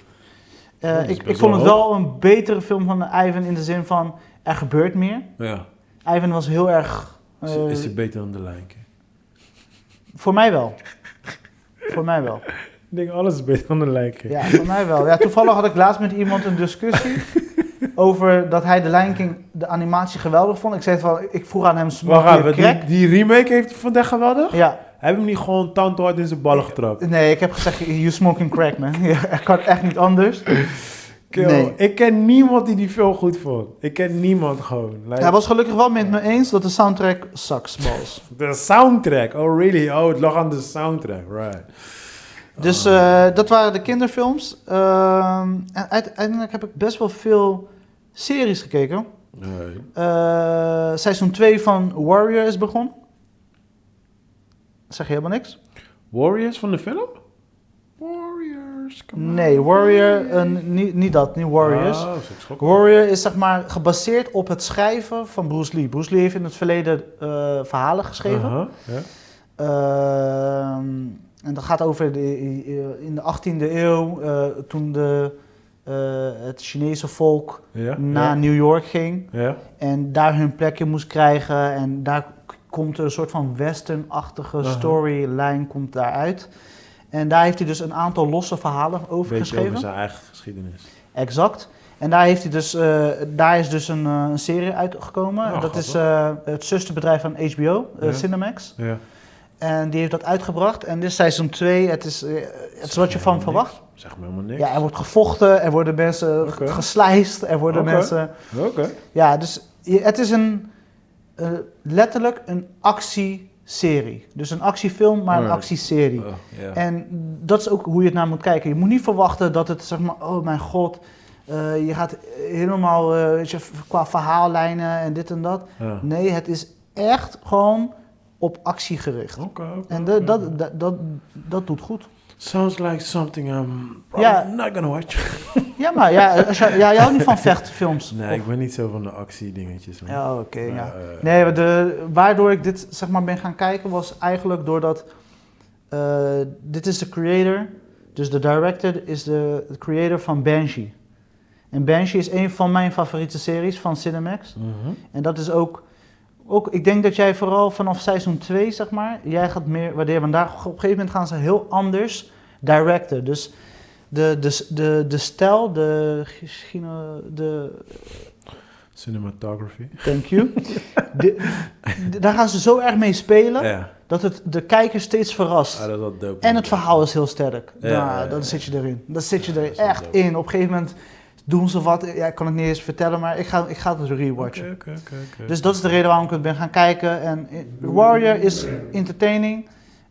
Eh, Oh, ik, ik vond het wel een betere film van Ivan in de zin van, er gebeurt meer. Ja. Ivan was heel erg... Is, is die beter dan de Lion? Voor mij wel. voor mij wel. Ik denk alles is beter dan de Lion King. Ja, voor mij wel. Ja, toevallig had ik laatst met iemand een discussie over dat hij de Lion King, de animatie geweldig vond. Ik zei van, ik vroeg aan hem, smaak Wacht je die, die remake heeft vandaag geweldig? Ja, Heb hem niet gewoon tand hard in zijn ballen getrapt? nee, ik heb gezegd, you smoking crack, man. Ja, ik kan echt niet anders. Kill. Nee. Ik ken niemand die die film goed vond. Ik ken niemand gewoon. Like, Hij was gelukkig wel met me eens dat de soundtrack sucks balls. De soundtrack, oh really? Oh, het lag aan de soundtrack, right. Dus Ah. eh, dat waren de kinderfilms. Ehm, en uiteindelijk heb ik best wel veel series gekeken. Nee. Eh, seizoen 2 van Warrior is begonnen. Zeg je helemaal niks? Warriors van de film? Warriors, come on. Nee, Warrior, eh, niet, niet dat, niet Warriors. Oh. Warrior is zeg maar gebaseerd op het schrijven van Bruce Lee. Bruce Lee heeft in het verleden eh, verhalen geschreven. Ehm, en dat gaat over de, in de 18e eeuw, eh, toen de, eh, het Chinese volk naar. New York ging. Ja. En daar hun plekje moest krijgen. En daar komt een soort van western-achtige storyline komt daaruit. En daar heeft hij dus een aantal losse verhalen over Beetje geschreven. over zijn eigen geschiedenis. Exact. En daar, heeft hij dus, eh, daar is dus een, eh, een serie uitgekomen. Oh, dat is eh, het zusterbedrijf van HBO, eh, Ja. Cinemax. Ja. En die heeft dat uitgebracht. En dit is seizoen 2. Het is, het is wat je van verwacht. Zeg me helemaal niks. Ja, er wordt gevochten, er worden mensen Oké. geslijst, er worden Oké. mensen... Oké. Ja, dus je- het is een, eh, letterlijk een actieserie. Dus een actiefilm, maar een Alright. actieserie. Oh. En dat is ook hoe je het naar moet kijken. Je moet niet verwachten dat het, zeg maar, oh mijn god, eh, je gaat helemaal, eh, weet je, qua verhaallijnen en dit en dat. Ja. Nee, het is echt gewoon op actie gericht. En de- dat, dat, dat, dat doet goed. Sounds like something I'm Ja. not gonna watch. Ja, maar ja, je, ja, jij houdt niet van vechtfilms. Nee, Of- ik ben niet zo van de actiedingetjes. man. Ja, oké, ja. eh, Nee, de, waardoor ik dit zeg maar ben gaan kijken was eigenlijk doordat eh, dit is de creator, dus de director is de creator van Banshee. En Banshee is een van mijn favoriete series van Cinemax. mhm. En dat is ook, ook, ik denk dat jij vooral vanaf seizoen 2 zeg maar, jij gaat meer waarderen, want daar op een gegeven moment gaan ze heel anders directen. Dus de, de, de, de stijl, de, de Cinematography. Thank you. De- de- daar gaan ze zo erg mee spelen Ja, dat het de kijker steeds verrast. ah, dat. En het verhaal is heel sterk. Ja, ja. zit je erin. Dan zit je er echt in. Op een gegeven moment doen ze wat. Ja, ik kan het niet eens vertellen, maar ik ga, ik ga het rewatchen. Oké, oké, oké, oké. Dus dat is de reden waarom ik het ben gaan kijken. En eh, Warrior is entertaining.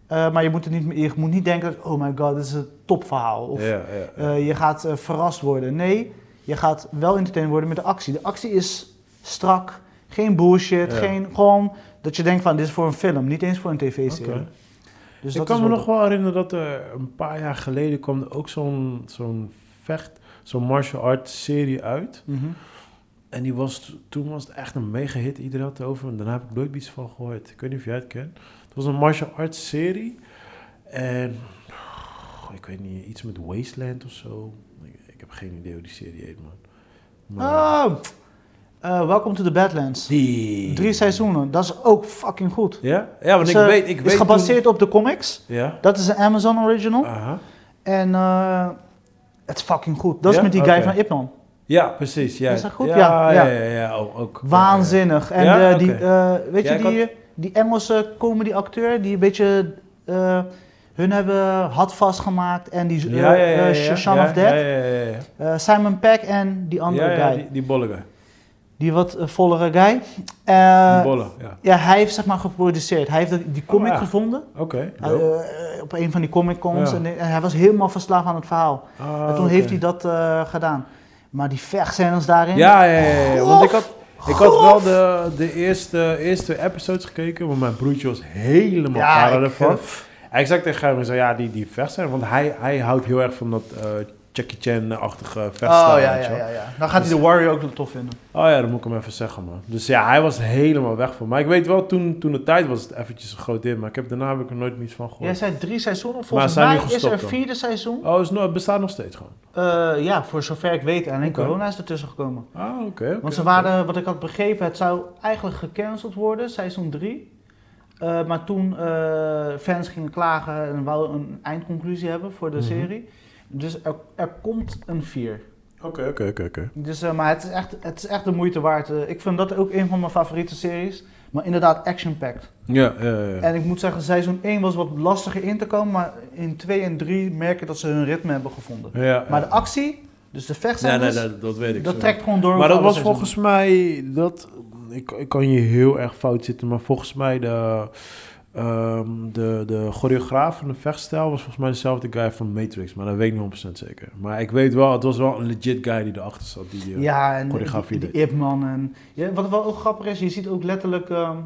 eh, maar je moet, het niet, je moet niet denken, dat, oh my god, dit is een topverhaal. Of eh, je gaat verrast worden. Nee, je gaat wel entertained worden met de actie. De actie is strak, Geen bullshit, geen, gewoon dat je denkt van dit is voor een film, niet eens voor een tv-serie. Oké. Dus ik dat kan me nog wel herinneren dat er een paar jaar geleden kwam er ook zo'n zo'n vecht, zo'n martial arts serie uit. Mhm. En die was, toen was het echt een mega hit. Iedereen had het over. En daarna heb ik nooit iets van gehoord. Ik weet niet of jij het kent. Het was een martial arts serie. En oh, ik weet niet, iets met Wasteland of zo. Ik, ik heb geen idee hoe die serie heet, man. Maar Oh, Welcome to the Badlands. die... Drie seizoenen, dat is ook fucking goed. Ja? Ja, want ik weet... Ik is weet gebaseerd op de comics. Ja? Dat is een Amazon original. Aha. En eh, het is fucking goed. Dat is met die guy van Ipman. Ja, precies. Ja. Is dat goed? Ja, Ja, ja, ja. ja, ook. Waanzinnig. En eh, die, eh, weet je, die, die Engelse comedy-acteur die een beetje eh, hun hebben had vastgemaakt en die Ja, ja, ja. ja, of Dead, Simon Peck en die andere guy, die, die bolle guy. Die wat eh, vollere guy. Eh, bolle, ja. ja, hij heeft zeg maar geproduceerd. Hij heeft die- die comic ja. gevonden. Oké. eh, op een van die comic cons. Ja. En, hij was helemaal verslaafd aan het verhaal. Ah, en toen heeft hij dat gedaan. Maar die vechtscènes daarin. Ja, ja, ja, ja. Want ik had, ik had wel de, de eerste, eerste episodes gekeken, want mijn broertje was helemaal ja, ik, ervan. En ik zei tegen hem, ik ja, die, die vechten, want hij, hij houdt heel erg van dat Jackie Chan-achtige Oh vechtstijl. ja, je ja, ja, ja. Dan gaat hij de Warrior ook tof vinden. Oh ja, dat moet ik hem even zeggen, man. Dus ja, hij was helemaal weg van. Maar ik weet wel, toen, toen de tijd was het eventjes een groot ding, maar ik heb, daarna heb ik er nooit meer iets van Jij gehoord. zei drie seizoenen. Volgens mij is er dan? vierde seizoen. Oh, is nog- het bestaat nog steeds gewoon? Eh, ja, voor zover ik weet. En corona is ertussen gekomen. Ah, oké. Want ze waren, wat ik had begrepen, het zou eigenlijk gecanceld worden, seizoen 3. maar toen eh, fans gingen klagen en wouden een eindconclusie hebben voor de Mhm. serie. Dus er, er komt een 4. Oké, oké, oké, oké. Dus, eh, maar het is, echt, het is echt de moeite waard. Eh, ik vind dat ook een van mijn favoriete series. Maar inderdaad, action-packed. Ja, ja, ja. En ik moet zeggen, seizoen 1 was wat lastiger in te komen. Maar in 2 en 3 merk je dat ze hun ritme hebben gevonden. ja, Maar ja. de actie, dus de vechtscènes, nee, dat, dat weet ik. dat zo. trekt gewoon door. Maar dat was volgens mij, dat, ik, ik kan je heel erg fout zitten, maar volgens mij de, ehm, de, de choreograaf van de vechtstijl was volgens mij dezelfde guy van Matrix, maar dat weet ik niet 100% zeker. Maar ik weet wel, het was wel een legit guy die erachter zat. Die, eh, Ja, en choreografie die, die. Ip-man. En, ja, wat wel ook grappig is, je ziet ook letterlijk ehm,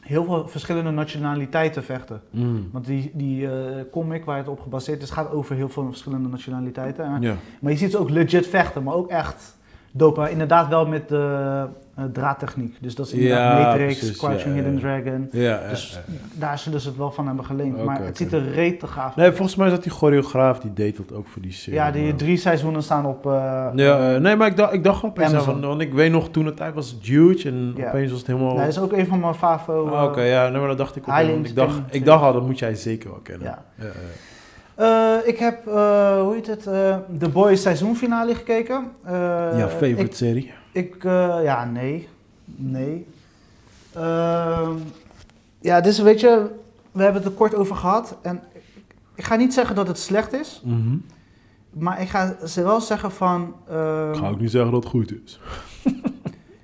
heel veel verschillende nationaliteiten vechten. mm, Want die, die eh, comic waar het op gebaseerd is, gaat over heel veel verschillende nationaliteiten. Ja. Maar je ziet ze ook legit vechten, maar ook echt dope. Maar inderdaad wel met de eh, draadtechniek. Dus dat is inderdaad Ja, Matrix, precies, Crouching ja, Hidden ja. Dragon. Dus daar zullen ze het wel van hebben geleend. Maar het ziet er reet te gaaf Nee, volgens mij zat die choreograaf, die deed dat ook voor die serie. Ja, die drie seizoenen staan op... eh, Ja, eh, nee, maar ik dacht, ik dacht opeens aan, want, ik weet nog, toen de tijd was het huge en opeens was het helemaal... nee, dat is ook een van mijn favo. Ah, Oké, ja, nee, maar dat dacht ik ook. Want Ik dacht, ik dacht al, dat moet jij zeker wel kennen. Ja. Ja, ja. Eh, ik heb, eh, hoe heet het, eh The Boys seizoenfinale gekeken. Ja, favorite Ik, serie. Ik eh, ja, nee. Nee. Ehm, ja, dus weet je, we hebben het er kort over gehad. En ik, ga niet zeggen dat het slecht is. Mhm. Maar ik ga ze wel zeggen van... ehm, Ik ga ook niet zeggen dat het goed is.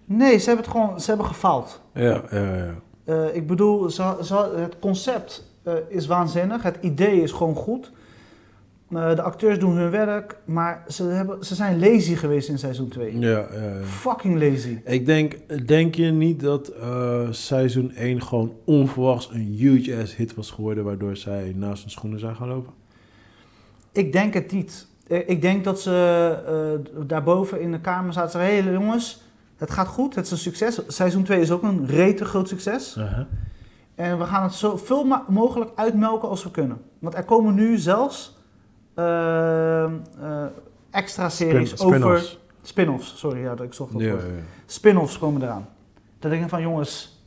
Nee, ze hebben het gewoon, ze hebben gefaald. Ja, ja, ja. Eh, ik bedoel, ze, ze- het concept eh, is waanzinnig. Het idee is gewoon goed. Eh, de acteurs doen hun werk, maar ze, hebben, ze zijn lazy geweest in seizoen 2. ja, ja, ja. Fucking lazy. Ik denk, denk je niet dat eh, seizoen 1 gewoon onverwachts een huge ass hit was geworden, waardoor zij naast hun schoenen zijn gaan lopen? Ik denk het niet. Eh, ik denk dat ze eh, daarboven in de kamer zaten. Zeiden, hey jongens, het gaat goed, het is een succes. Seizoen 2 is ook een rete groot succes. En we gaan het zo veel ma- mogelijk uitmelken als we kunnen. Want er komen nu zelfs extra series Spin- over... spin-offs. Sorry, ja, dat ik zocht dat Ja. Spin-offs komen eraan. Denk ik van, jongens,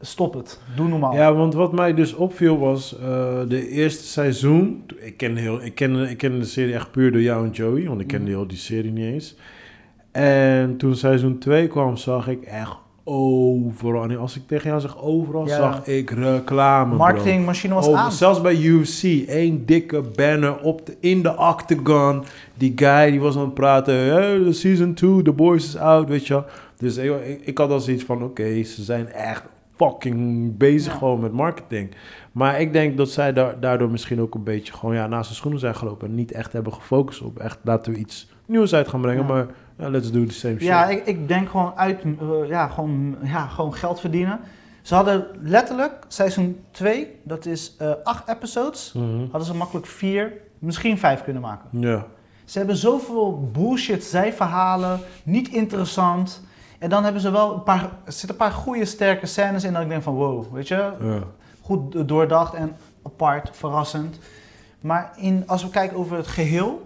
stop het. Doe normaal. Ja, want wat mij dus opviel was eh, de eerste seizoen. Ik ken, heel, ik, ken, ik ken de serie echt puur door jou en Joey, want ik kende Mhm. heel die serie niet eens. En toen seizoen 2 kwam, zag ik echt overal. En als ik tegen jou zeg overal, Ja. zag ik reclame. Marketingmachine was Over- aan. Zelfs bij UFC, één dikke banner op de, in de octagon. Die guy die was aan het praten. Hey, the season 2, the boys is out, weet je. Dus ik, ik, ik had al zoiets van, oké, ze zijn echt fucking bezig Ja. gewoon met marketing. Maar ik denk dat zij da- daardoor misschien ook een beetje gewoon ja, naast de schoenen zijn gelopen. En niet echt hebben gefocust op echt laten we iets nieuws uit gaan brengen. Ja. Maar Ja, let's do the same shit. Ja, ik, ik denk gewoon uit, eh, ja, gewoon, ja, gewoon geld verdienen. Ze hadden letterlijk seizoen 2, dat is eh, acht episodes, Mhm. hadden ze makkelijk vier, misschien vijf kunnen maken. Ja. Ze hebben zoveel bullshit zijverhalen, niet interessant. En dan hebben ze wel een paar, er zitten een paar goede sterke scènes in dat ik denk van wow, weet je, goed doordacht en apart, verrassend. Maar in, als we kijken over het geheel,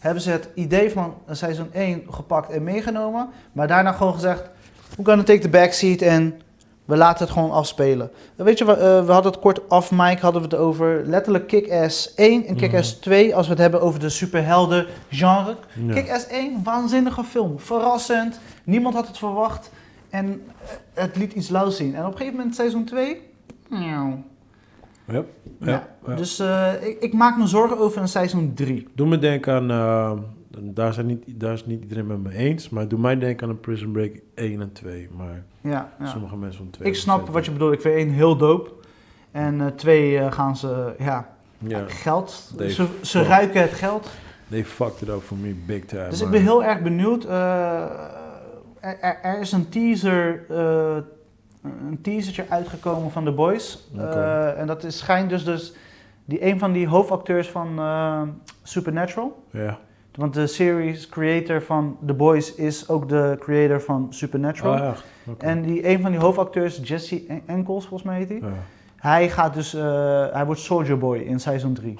hebben ze het idee van seizoen 1 gepakt en meegenomen. Maar daarna gewoon gezegd, we gonna take the backseat en we laten het gewoon afspelen. Weet je, we, eh, we hadden het kort off mic, hadden we het over letterlijk Kick-Ass 1 en Kick-Ass 2. Als we het hebben over de superhelden genre. Ja. Kick-Ass 1, waanzinnige film. Verrassend, niemand had het verwacht. En eh, het liet iets lauws zien. En op een gegeven moment seizoen 2... Ja. Ja. ja. Dus eh, ik, ik maak me zorgen over een seizoen 3. Doe me denken aan, eh, daar, zijn niet, daar is niet iedereen met me eens, maar doe mij denken aan een Prison Break 1 en 2. Maar Ja, ja. sommige mensen van 2. Ik snap wat je bedoelt. Ik vind één heel dope. En eh, twee gaan ze, ja, geld. They Ze, ze fuck. ruiken het geld. they fucked it up for me big time. Dus ik ben heel erg benieuwd. er, er, is een teaser, een teasertje uitgekomen van The Boys. Eh, en dat is, schijnt dus, dus die, een van die hoofdacteurs van eh, Supernatural. Ja. Want de series creator van The Boys is ook de creator van Supernatural. Oh, ja. Oké. En die, een van die hoofdacteurs, Jesse En- Enkels volgens mij heet hij. Ja. Hij gaat dus, eh, hij wordt Soldier Boy in seizoen 3.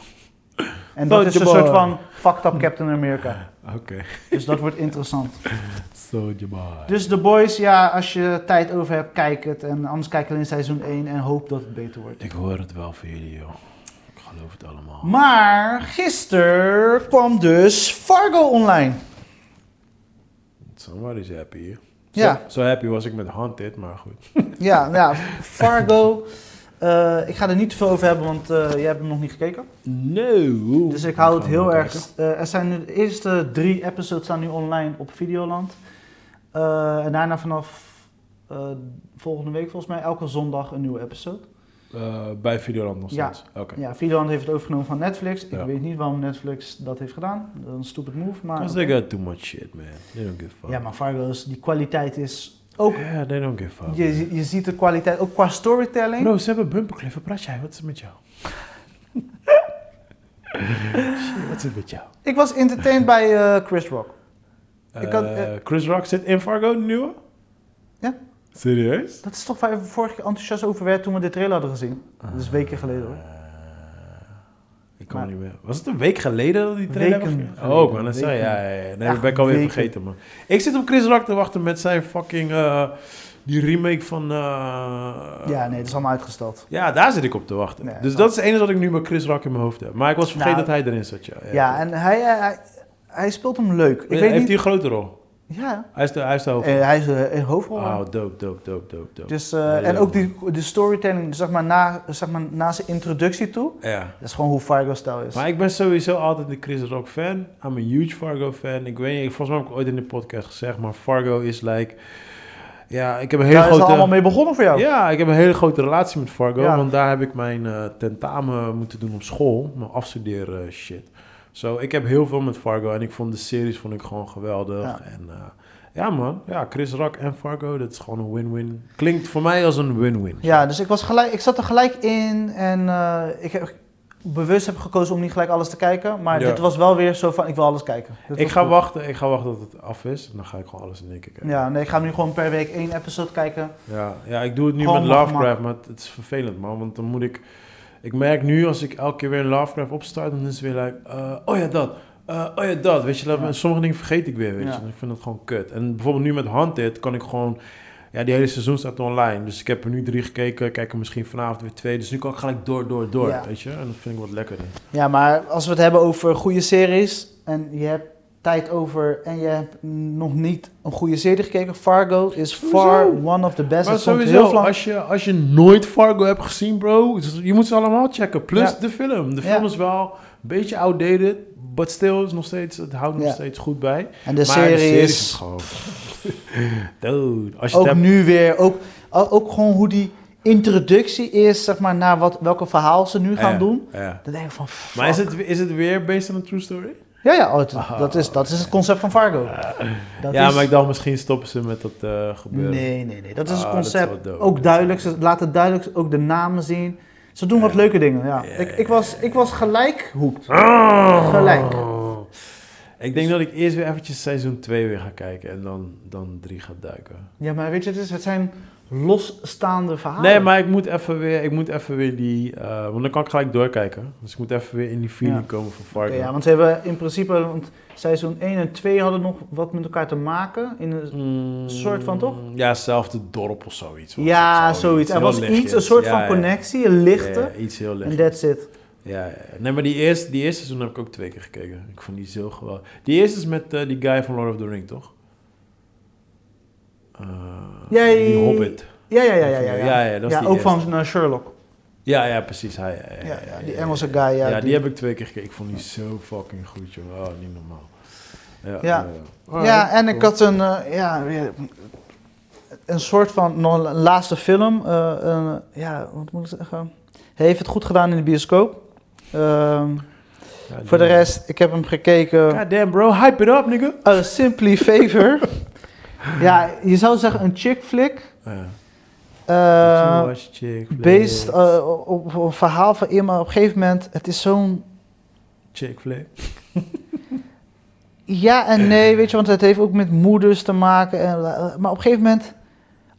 En dat is een soort van fucked up Captain America. Oké. Dus dat wordt interessant. Soldier boy. Dus The Boys, ja, als je tijd over hebt, kijk het. En anders kijk alleen seizoen 1 en hoop dat het beter wordt. Ik hoor het wel voor jullie, joh. Ik geloof het allemaal. Maar gisteren kwam dus Fargo online. Somebody's happy hier. Ja. Zo, zo happy was ik met Haunted, maar goed. Ja, ja Fargo. eh, ik ga er niet te veel over hebben, want eh jij hebt hem nog niet gekeken. No. Dus ik hou het heel erg. eh, er zijn nu de eerste drie episodes staan nu online op Videoland. Eh, en daarna vanaf eh, volgende week volgens mij elke zondag een nieuwe episode. Eh, bij Videoland nog Ja. steeds. Oké. Ja, Videoland heeft het overgenomen van Netflix. Ik Ja. weet niet waarom Netflix dat heeft gedaan. Dat is een stupid move. Maar, Because they got too much shit, man. They don't give a fuck. ja, maar Fargo is, die kwaliteit is ook... Ja, they don't give a fuck. Je, je ziet de kwaliteit, ook qua storytelling. Bro, ze hebben bumpercliff. Wat praat jij? Wat is er met jou? Shit, wat is er met jou? Ik was entertained bij Chris Rock. Ik had, Eh, eh, Chris Rock zit in Fargo, de nieuwe? Ja. Serieus? Dat is toch waar we vorige keer enthousiast over werden toen we de trailer hadden gezien. Dat is weken geleden hoor. Ik kan Maar- niet meer. Was het een week geleden dat die trailer was? Oh, ik wou net zeggen. Weken. Ja, ja, ja. Nee, Echt dat ben ik alweer weken. vergeten, man. Ik zit op Chris Rock te wachten met zijn fucking... eh, die remake van... Ja, nee, dat is allemaal uitgesteld. Ja, daar zit ik op te wachten. Nee, dus dat- is het enige wat ik nu bij Chris Rock in mijn hoofd heb. Maar ik was vergeten Nou, dat hij erin zat, ja. Ja, en hij, hij, hij, hij speelt hem leuk. Ik heeft weet hij niet... een grote rol? Ja, Hij is de, hij is de hoofd. eh, hij is eh, een hoofdrol. Oh, dope, dope, dope, dope, dope. dus, eh, en ook die, de storytelling, zeg maar, na, zeg maar, na zijn introductie toe. Ja. Dat is gewoon hoe Fargo-stijl is. Maar ik ben sowieso altijd een Chris Rock fan. I'm a huge Fargo fan. Ik weet niet, volgens mij heb ik ooit in de podcast gezegd, maar Fargo is like... Ja, ik heb een hele Daar is grote... allemaal mee begonnen voor jou. Ja, ik heb een hele grote relatie met Fargo, Ja. want daar heb ik mijn eh, tentamen moeten doen op school, mijn afstuderen shit. Zo, ik heb heel veel met Fargo en ik vond de series vond ik gewoon geweldig. Ja. En eh, ja man, ja, Chris Rock en Fargo, dat is gewoon een win-win. Klinkt voor mij als een win-win. Ja, dus ik, was gelijk, ik zat er gelijk in en eh, ik heb bewust heb gekozen om niet gelijk alles te kijken. Maar Ja. dit was wel weer zo van, ik wil alles kijken. Dit Ik ga goed. wachten, ik ga wachten tot het af is en dan ga ik gewoon alles in één keer kijken. Ja, nee, ik ga nu gewoon per week één episode kijken. Ja, ja, ik doe het nu Gewoon met Lovecraft, maar het, het is vervelend, man. Want dan moet ik... Ik merk nu, als ik elke keer weer een Lovecraft opstart, dan is het weer like... eh, oh ja, dat. Eh, oh ja, dat. Weet je, dat, Ja. sommige dingen vergeet ik weer, weet Ja. je. En ik vind dat gewoon kut. En bijvoorbeeld nu met Haunted kan ik gewoon... Ja, die hele seizoen staat online. Dus ik heb er nu drie gekeken. Kijk er misschien vanavond weer twee. Dus nu kan ik gelijk door, door, door, Ja. weet je. En dat vind ik wat lekkerder. Ja, maar als we het hebben over goede series en je hebt tijd over en je hebt nog niet een goede serie gekeken, Fargo is far one of the best. Maar sowieso, heel als je, als je nooit Fargo hebt gezien, bro, je moet ze allemaal checken. Plus Ja. de film. De Ja. film is wel een beetje outdated, but still is nog steeds, het houdt nog Ja. steeds goed bij. En de maar serie, de serie is is gewoon... Dude, als je ook hebt... nu weer, ook, ook gewoon hoe die introductie is, zeg maar, naar wat, welke verhaal ze nu gaan doen. Dan denk ik van, fuck. Maar is het, is het weer based on a true story? Ja, ja, oh, het- Ah. dat, is, dat is het concept van Fargo. Dat ja, is- maar ik dacht misschien stoppen ze met dat eh, gebeuren. Nee, nee, nee. Dat is Ah, het is concept. ook duidelijk. Ze laten duidelijk ook de namen zien. Ze doen wat leuke dingen, ja. Ja, ik, ik, was, ik was gelijk hoekt. Ah! Gelijk. Ik denk dat ik eerst weer eventjes seizoen 2 weer ga kijken en dan, dan 3 ga duiken. Ja, maar weet je, het, is, het zijn losstaande verhalen. Nee, maar ik moet even weer, ik moet even weer die, eh, want dan kan ik gelijk doorkijken. Dus ik moet even weer in die feeling Ja. komen van Fargo. ja, want ze hebben in principe, want seizoen 1 en 2 hadden nog wat met elkaar te maken. In een, Mm, soort van, toch? Ja, hetzelfde dorp of zoiets. ja, het, zoiets. Er was lichtjes. iets, een soort Ja, van connectie, een lichte. Ja, iets heel En licht. that's it. Ja, ja, ja. Nee, maar die eerste, die eerste seizoen heb ik ook twee keer gekeken. Ik vond die zo geweldig. Die eerste is met eh, die guy van Lord of the Ring, toch? Eh, Ja, die Hobbit. Ja, ja, ja, ja. ja, Ja, ja, dat is Ja, die ook eerste. van eh, Sherlock. Ja, ja, precies. Hij, ja, die Engelse guy. Ja, Ja, die, die- heb ik twee keer gekeken. Ik vond die zo fucking goed, jongen. Oh, niet normaal. Ja, Ja. Ja, en ik had een, eh, ja, een soort van, nog een laatste film. eh, een, ja, wat moet ik zeggen? Hij heeft het goed gedaan in de bioscoop. Ehm, voor de rest, ik heb hem gekeken. God damn, bro. Hype it up, nigga. A Simply Favor. Ja, je zou zeggen een chick flick. Ja. eh, Watch chick flicks. based eh, op, op een verhaal van iemand. Op een gegeven moment, het is zo'n Chick flick. Ja en nee, weet je, want het heeft ook met moeders te maken. En, maar op een gegeven moment,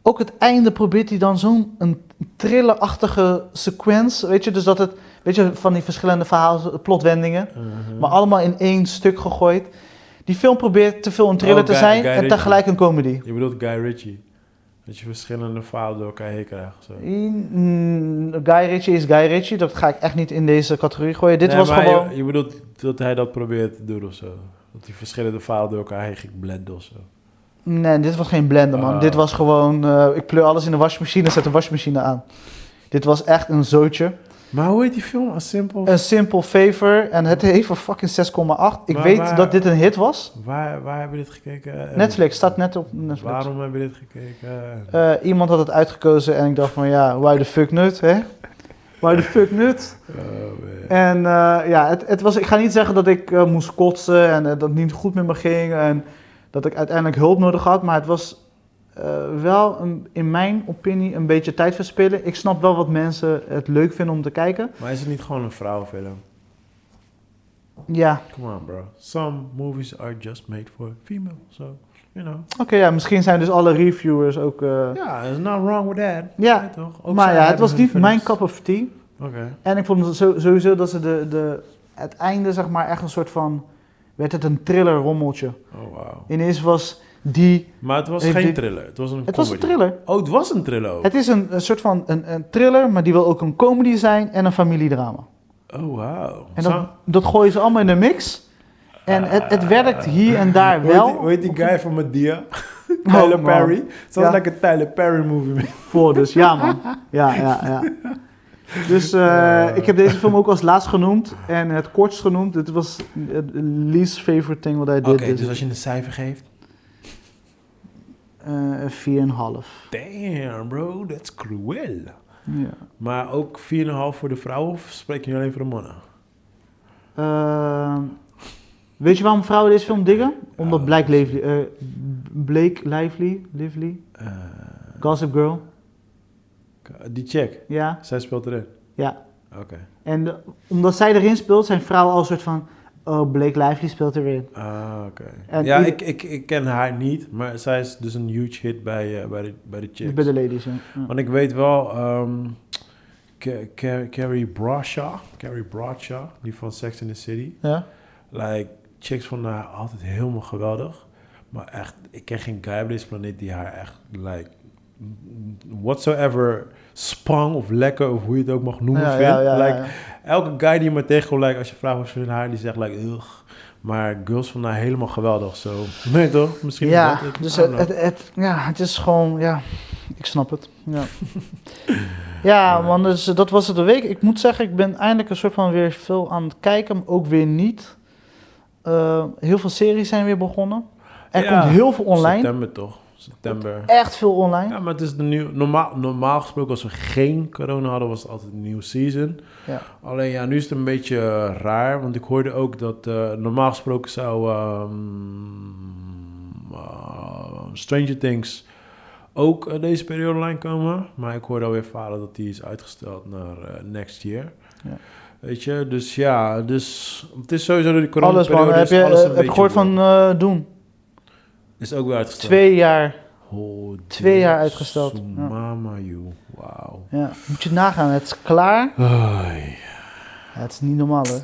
ook het einde probeert hij dan zo'n een thrillerachtige sequence. Weet je, dus dat het, weet je, van die verschillende verhalen, plotwendingen, Mhm. maar allemaal in één stuk gegooid. Die film probeert te veel een thriller Oh, te Guy- zijn Guy en Ritchie. tegelijk een comedy. Je bedoelt Guy Ritchie. Dat je verschillende verhalen door elkaar heen krijgt. Zo. Mm, Guy Ritchie is Guy Ritchie, dat ga ik echt niet in deze categorie gooien. Dit Nee, was gewoon... Je, je bedoelt dat hij dat probeert te doen of zo? Dat hij verschillende verhalen door elkaar heen ging blenden of zo? Nee, dit was geen blender, man. Ah. Dit was gewoon, eh, ik pleur alles in de wasmachine en zet de wasmachine aan. Dit was echt een zootje. Maar hoe heet die film? A Simple... Een Simple Favor en het heeft een fucking 6,8. Ik Maar weet waar- dat dit een hit was. Waar, waar hebben we dit gekeken? En Netflix, staat net op Netflix. Waarom hebben we dit gekeken? Eh, iemand had het uitgekozen en ik dacht van ja, why the fuck nut, hè? Why the fuck nut? Oh. En eh, ja, het, het was, ik ga niet zeggen dat ik eh, moest kotsen en eh, dat het niet goed met me ging en dat ik uiteindelijk hulp nodig had, maar het was eh, wel een, in mijn opinie een beetje tijd verspillen. Ik snap wel wat mensen het leuk vinden om te kijken. Maar is het niet gewoon een vrouwenfilm? Ja, Come on, bro. Some movies are just made for female, so, you know. oké, ja, misschien zijn dus alle reviewers ook... eh, Ja, there's not wrong with that. Ja, toch? Ook maar ja, het was niet mijn cup of tea. Oké. En ik vond sowieso dat ze de, de, het einde, zeg maar, echt een soort van... werd het een thriller rommeltje. Oh, wauw. Ineens was die... Maar het was geen thriller. Het was een Het was een comedy. thriller. Oh, het was een thriller ook. Het is een, een soort van een, een thriller, maar die wil ook een comedy zijn en een familiedrama. Oh, wauw. En dat, dat gooien ze allemaal in de mix. En het, het werkt hier en daar Hoe heet wel. die- Hoe heet die guy van Medea? Oh, Tyler. Perry. Het was Ja. like een Tyler Perry movie. Voor dus, ja man. Ja, ja, ja. Dus eh, ik heb deze film ook als laatst genoemd en het kortst genoemd. Het was het least favorite thing wat hij Oké, did. dus als je een cijfer geeft. Eh, een 4,5. Damn, bro, that's cruel. Ja. Maar ook 4,5 voor de vrouwen of spreek je nu alleen voor de mannen? Ehm, weet je waarom vrouwen deze film diggen? Omdat Ja, Blake Lively, eh, Blake Lively, Lively, Eh, Gossip Girl, die check, ja, zij speelt erin. ja. Oké. En de- omdat zij erin speelt, zijn vrouwen al een soort van, oh Blake Lively speelt erin. Ah, oké. Ja, ik, ik, ik ken haar niet, maar zij is dus een huge hit bij, eh, bij, de, bij de chicks. Bij de ladies, ja. Ja. Want ik weet wel, ehm, Ca- Ca- Carrie Bradshaw, Carrie Bradshaw, die van Sex in the City. Ja? Like, chicks vonden haar altijd helemaal geweldig. Maar echt, ik ken geen guy op deze planeet die haar echt, like, whatsoever spang of lekker, of hoe je het ook mag noemen, Ja, vindt. ja, like. Elke guy die me tegenkomt, like, als je vraagt wat ze haar, die zegt, like, ugh. Maar girls vonden haar helemaal geweldig, zo. Nee toch? Misschien is Ja, dat dus het, het, het- ja, het is gewoon, ja, ik snap het. Ja, ja man, dus dat was het de week. Ik moet zeggen, ik ben eindelijk een soort van weer veel aan het kijken, maar ook weer niet. Eh, heel veel series zijn weer begonnen. Er Ja, komt heel veel online. September toch? September. Echt veel online. Ja, maar het is de nieuw, normaal, normaal gesproken als we geen corona hadden, was het altijd een nieuwe season. Ja. Alleen ja, nu is het een beetje eh, raar, want ik hoorde ook dat eh, normaal gesproken zou ehm, eh, Stranger Things ook deze periode online komen. Maar ik hoorde alweer verhalen dat die is uitgesteld naar next year. Ja. Weet je, dus ja, dus het is sowieso door die corona Alles man. periode Heb je, heb je gehoord van Doen? Is ook weer uitgesteld. Twee jaar. Oh, twee jaar uitgesteld. Ja. Mama, you. Wauw. Ja. Moet je nagaan. Het is klaar. Ja, het is niet normaal hoor.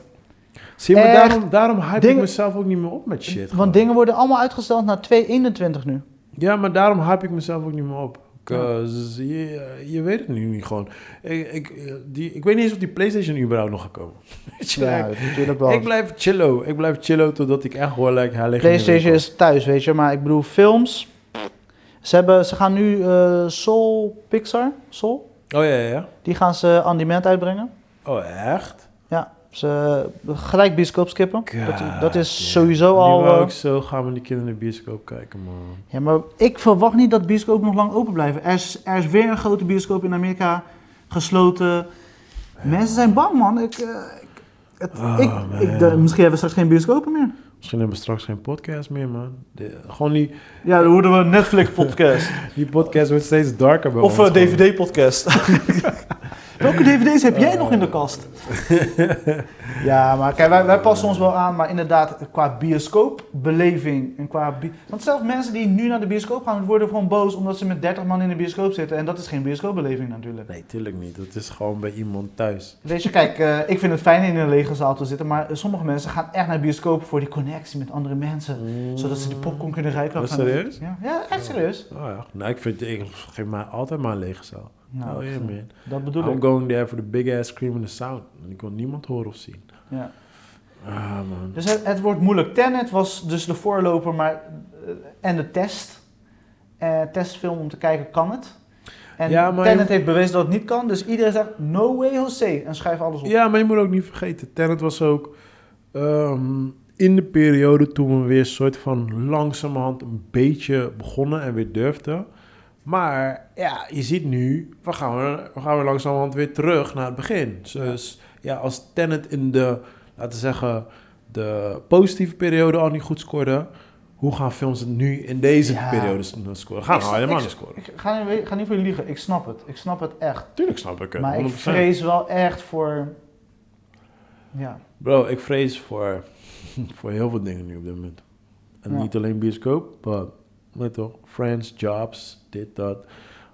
Zie je, maar Echt daarom, daarom hype ik mezelf ook niet meer op met shit. gewoon. Want dingen worden allemaal uitgesteld naar 2021 nu. Ja, maar daarom hype ik mezelf ook niet meer op. 'Cause Je, je weet het nu niet gewoon. Ik, ik, die, ik weet niet eens of die PlayStation überhaupt nog gaat komen. Ja, ik, natuurlijk wel. ik blijf chillo. Ik blijf chillo totdat ik echt hoor, like, hij ligt PlayStation is thuis, weet je. Maar ik bedoel, films. Ze, hebben, ze gaan nu eh, Soul Pixar, Soul, Oh ja, ja, ja. die gaan ze on demand uitbrengen. Oh, echt? Ze gelijk bioscoop skippen. Dat, God dat is sowieso al... wou eh, ik zo gaan we die kinderen in de bioscoop kijken, man. ja, maar ik verwacht niet dat bioscopen nog lang open blijven. Er is, er is weer een grote bioscoop in Amerika gesloten. Mensen zijn bang, man. Ik, eh, ik, het, Oh, ik, man. ik, de- misschien hebben we straks geen bioscopen meer. Misschien hebben we straks geen podcast meer, man. De- gewoon die, Ja, dan worden we een Netflix-podcast. die podcast wordt steeds darker bij of een. DVD-podcast. Welke DVD's heb jij nog in de kast? ja, maar kijk, wij, wij passen ons wel aan, maar inderdaad, qua bioscoopbeleving en qua... bi- Want zelfs mensen die nu naar de bioscoop gaan, worden gewoon boos omdat ze met 30 man in de bioscoop zitten. En dat is geen bioscoopbeleving natuurlijk. Nee, tuurlijk niet. Dat is gewoon bij iemand thuis. Weet je, kijk, eh, ik vind het fijn in een lege zaal te zitten, maar sommige mensen gaan echt naar de bioscoop voor die connectie met andere mensen. Zodat ze die popcorn kunnen rijken. Oh, serieus? Ja, ja echt serieus. Oh ja. Nou, ik vind ik geef mij altijd maar een lege zaal. Nou, oh yeah, man. dat bedoel I'm ik. going there for the big ass scream and the sound. En ik wil niemand horen of zien. Ja. Ah, man. Dus het, het wordt moeilijk. Tenet was dus de voorloper maar, eh, en de test. Eh, testfilm om te kijken, kan het? En Ja, Tenet je- heeft bewezen dat het niet kan. Dus iedereen zegt, no way Jose. En schrijf alles op. Ja, maar je moet ook niet vergeten. Tenet was ook ehm, in de periode toen we weer soort van langzamerhand een beetje begonnen en weer durfden. Maar ja, je ziet nu, we gaan we gaan weer langzamerhand weer terug naar het begin. Dus ja, als Tenet in de, laten we zeggen, de positieve periode al niet goed scoorde, hoe gaan films het nu in deze Ja. periode scoren? Gaan snap- helemaal niet scoren. Ik ga niet, ga niet voor je liegen. Ik snap het. Ik snap het echt. Tuurlijk snap ik het. maar ik 100%. vrees wel echt voor... Ja. Bro, ik vrees voor, voor heel veel dingen nu op dit moment. En Ja. niet alleen bioscoop, maar toch, friends, jobs, dit, dat.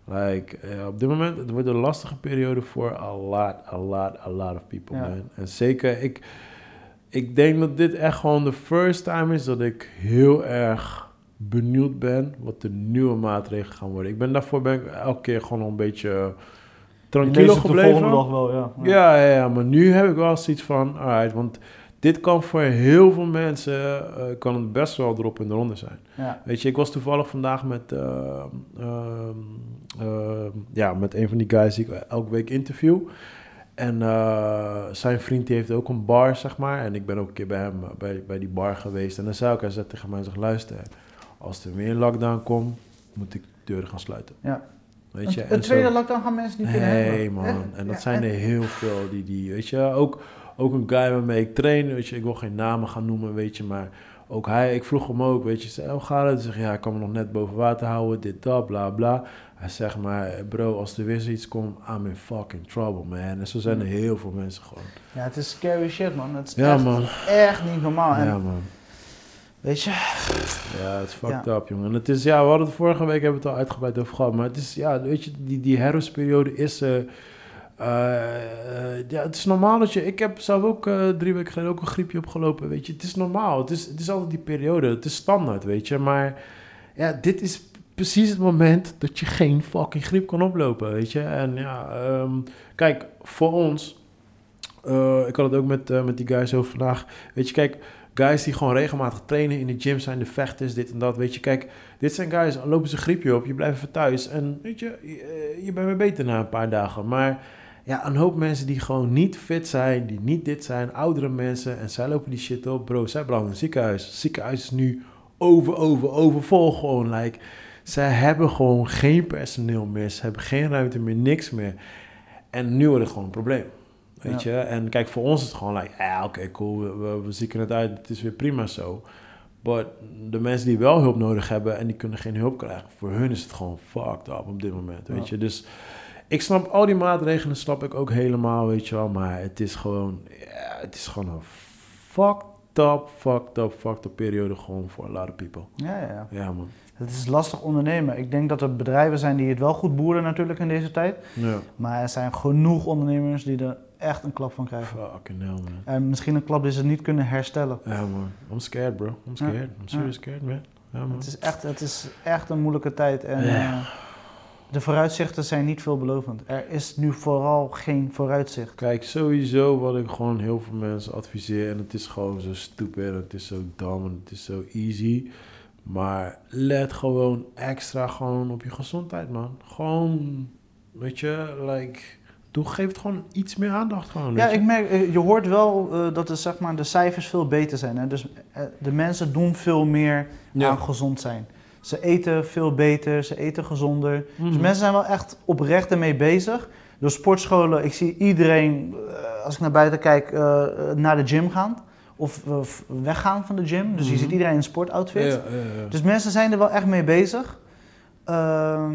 Like, eh, op dit moment, het wordt een lastige periode voor a lot, a lot, a lot of people, Ja. man. En zeker, ik, ik denk dat dit echt gewoon de first time is dat ik heel erg benieuwd ben wat de nieuwe maatregelen gaan worden. Ik ben daarvoor ben ik elke keer gewoon een beetje Je tranquilo de gebleven. volgende dag wel, ja. Ja, ja, ja, maar nu heb ik wel zoiets van, alright, want dit kan voor heel veel mensen, eh, kan het best wel erop en eronder zijn. Ja. Weet je, ik was toevallig vandaag met, eh, ehm, ehm, ja, met een van die guys die ik elke week interview. En eh, zijn vriend die heeft ook een bar, zeg maar. En ik ben ook een keer bij hem, bij, bij die bar geweest. En dan zei ik, hij zei tegen mij, zeg, luister, als er weer een lockdown komt, moet ik deuren gaan sluiten. Ja. Weet je, Een, en zo- tweede lockdown gaan mensen niet kunnen Nee, hebben. man. En dat ja, zijn er heel veel die, die weet je, ook, ook een guy waarmee ik train, weet je, ik wil geen namen gaan noemen, weet je, maar ook hij, ik vroeg hem ook, weet je, zei, hoe gaat het? Zegt, ja, ik kan me nog net boven water houden, dit, dat, bla, bla. Hij zegt maar, bro, als er weer zoiets komt, I'm in fucking trouble, man. En zo zijn er heel veel mensen gewoon. Ja, het is scary shit, man. Het is Ja, echt, man. echt niet normaal. En, Ja, man. Weet je? Ja, het is fucked up, jongen. En het is, ja, we hadden het vorige week, hebben we het al uitgebreid over gehad, maar het is, ja, weet je, die, die herfstperiode is, eh, eh, ja, het is normaal dat je, ik heb zelf ook eh, drie weken geleden ook een griepje opgelopen, weet je. Het is normaal, het is, het is altijd die periode, het is standaard, weet je. Maar ja, dit is precies het moment dat je geen fucking griep kan oplopen, weet je. En ja, ehm, kijk, voor ons, eh, ik had het ook met, eh, met die guys over vandaag, weet je, kijk, guys die gewoon regelmatig trainen in de gym zijn, de vechters, dit en dat. Weet je, kijk, dit zijn guys, lopen ze griepje op, je blijft even thuis. En weet je, je, eh, je bent weer beter na een paar dagen. Maar ja, een hoop mensen die gewoon niet fit zijn, die niet dit zijn, oudere mensen. En zij lopen die shit op, bro, zij belanden in het ziekenhuis. Het ziekenhuis is nu over, over, overvol gewoon, like... Zij hebben gewoon geen personeel meer. Ze hebben geen ruimte meer, niks meer. En nu wordt het gewoon een probleem. Weet je? En kijk, voor ons is het gewoon like, ja, oké, cool, we, we, we zieken het uit, het is weer prima zo. Maar de mensen die wel hulp nodig hebben en die kunnen geen hulp krijgen, voor hun is het gewoon fucked up op dit moment, weet Ja. je. Dus ik snap al die maatregelen, snap ik ook helemaal, weet je wel. Maar het is gewoon, ja, het is gewoon een fucked up, fucked up, fucked up periode gewoon voor a lot of people. Ja, ja, ja. Ja, man. Het is lastig ondernemen. Ik denk dat er bedrijven zijn die het wel goed boeren natuurlijk in deze tijd. Ja. Maar er zijn genoeg ondernemers die er echt een klap van krijgen. Fucking hell, man. En misschien een klap die ze niet kunnen herstellen. Ja, man. I'm scared, bro. I'm scared. I'm serious scared, man. Ja, man. Het is echt, het is echt een moeilijke tijd. En Ja. eh, de vooruitzichten zijn niet veelbelovend. Er is nu vooral geen vooruitzicht. Kijk, sowieso wat ik gewoon heel veel mensen adviseer. En het is gewoon zo stupid, en het is zo dom en het is zo easy. Maar let gewoon extra gewoon op je gezondheid, man. Gewoon, weet je, like, doe, geef het gewoon iets meer aandacht gewoon. Ja, ik merk, eh, je hoort wel eh, dat de, zeg maar, de cijfers veel beter zijn. Hè? Dus eh, de mensen doen veel meer Ja. aan gezond zijn. Ze eten veel beter, ze eten gezonder. Dus Mhm. mensen zijn wel echt oprecht ermee bezig. Door sportscholen, ik zie iedereen, eh, als ik naar buiten kijk, eh, eh, naar de gym gaan. Of weggaan van de gym. Dus je Mhm. ziet iedereen in sportoutfit. Ja, ja, ja. Dus mensen zijn er wel echt mee bezig. Ehm,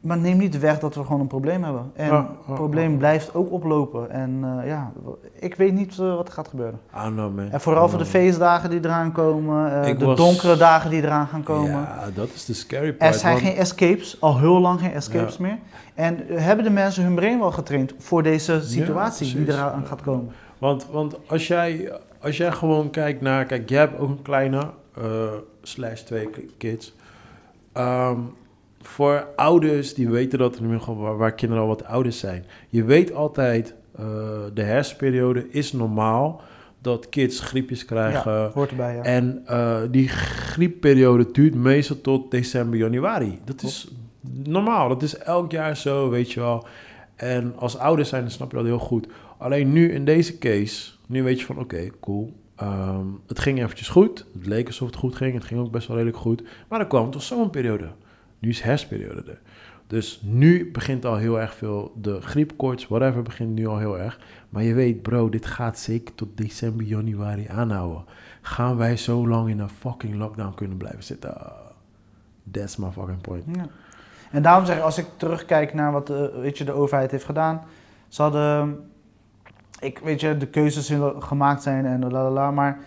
maar neem niet weg dat we gewoon een probleem hebben. En Ja, ja, het probleem ja. blijft ook oplopen. En eh, ja, ik weet niet eh, wat er gaat gebeuren. I don't know, man. En vooral voor de feestdagen die eraan komen. eh, de was- donkere dagen die eraan gaan komen. Ja, dat is de scary part. Er zijn want- geen escapes, al heel lang geen escapes Ja. meer. En hebben de mensen hun brein wel getraind voor deze situatie die eraan gaat komen? Want, want als, jij, als jij gewoon kijkt naar... Kijk, jij hebt ook een kleine... eh, slash twee ki- kids. Ehm, voor ouders die weten dat... in ieder geval Waar, kinderen al wat ouders zijn. Je weet altijd... eh, de herfstperiode is normaal... dat kids griepjes krijgen... Ja, hoort erbij, ja. En eh, die griepperiode duurt meestal tot december, januari. Dat is normaal. Dat is elk jaar zo, weet je wel. En als ouders zijn, dan snap je dat heel goed. Alleen nu in deze case, nu weet je van oké, cool. Ehm, het ging eventjes goed. Het leek alsof het goed ging. Het ging ook best wel redelijk goed. Maar dan kwam toch zo'n periode. Nu is herfstperiode er. Dus nu begint al heel erg veel. De griepkoorts, whatever, begint nu al heel erg. Maar je weet, bro, dit gaat zeker tot december, januari aanhouden. Gaan wij zo lang in een fucking lockdown kunnen blijven zitten? That's my fucking point. Ja. En daarom zeg ik, als ik terugkijk naar wat de, weet je, de overheid heeft gedaan. Ze hadden, ik weet je, de keuzes gemaakt zijn en la la la, maar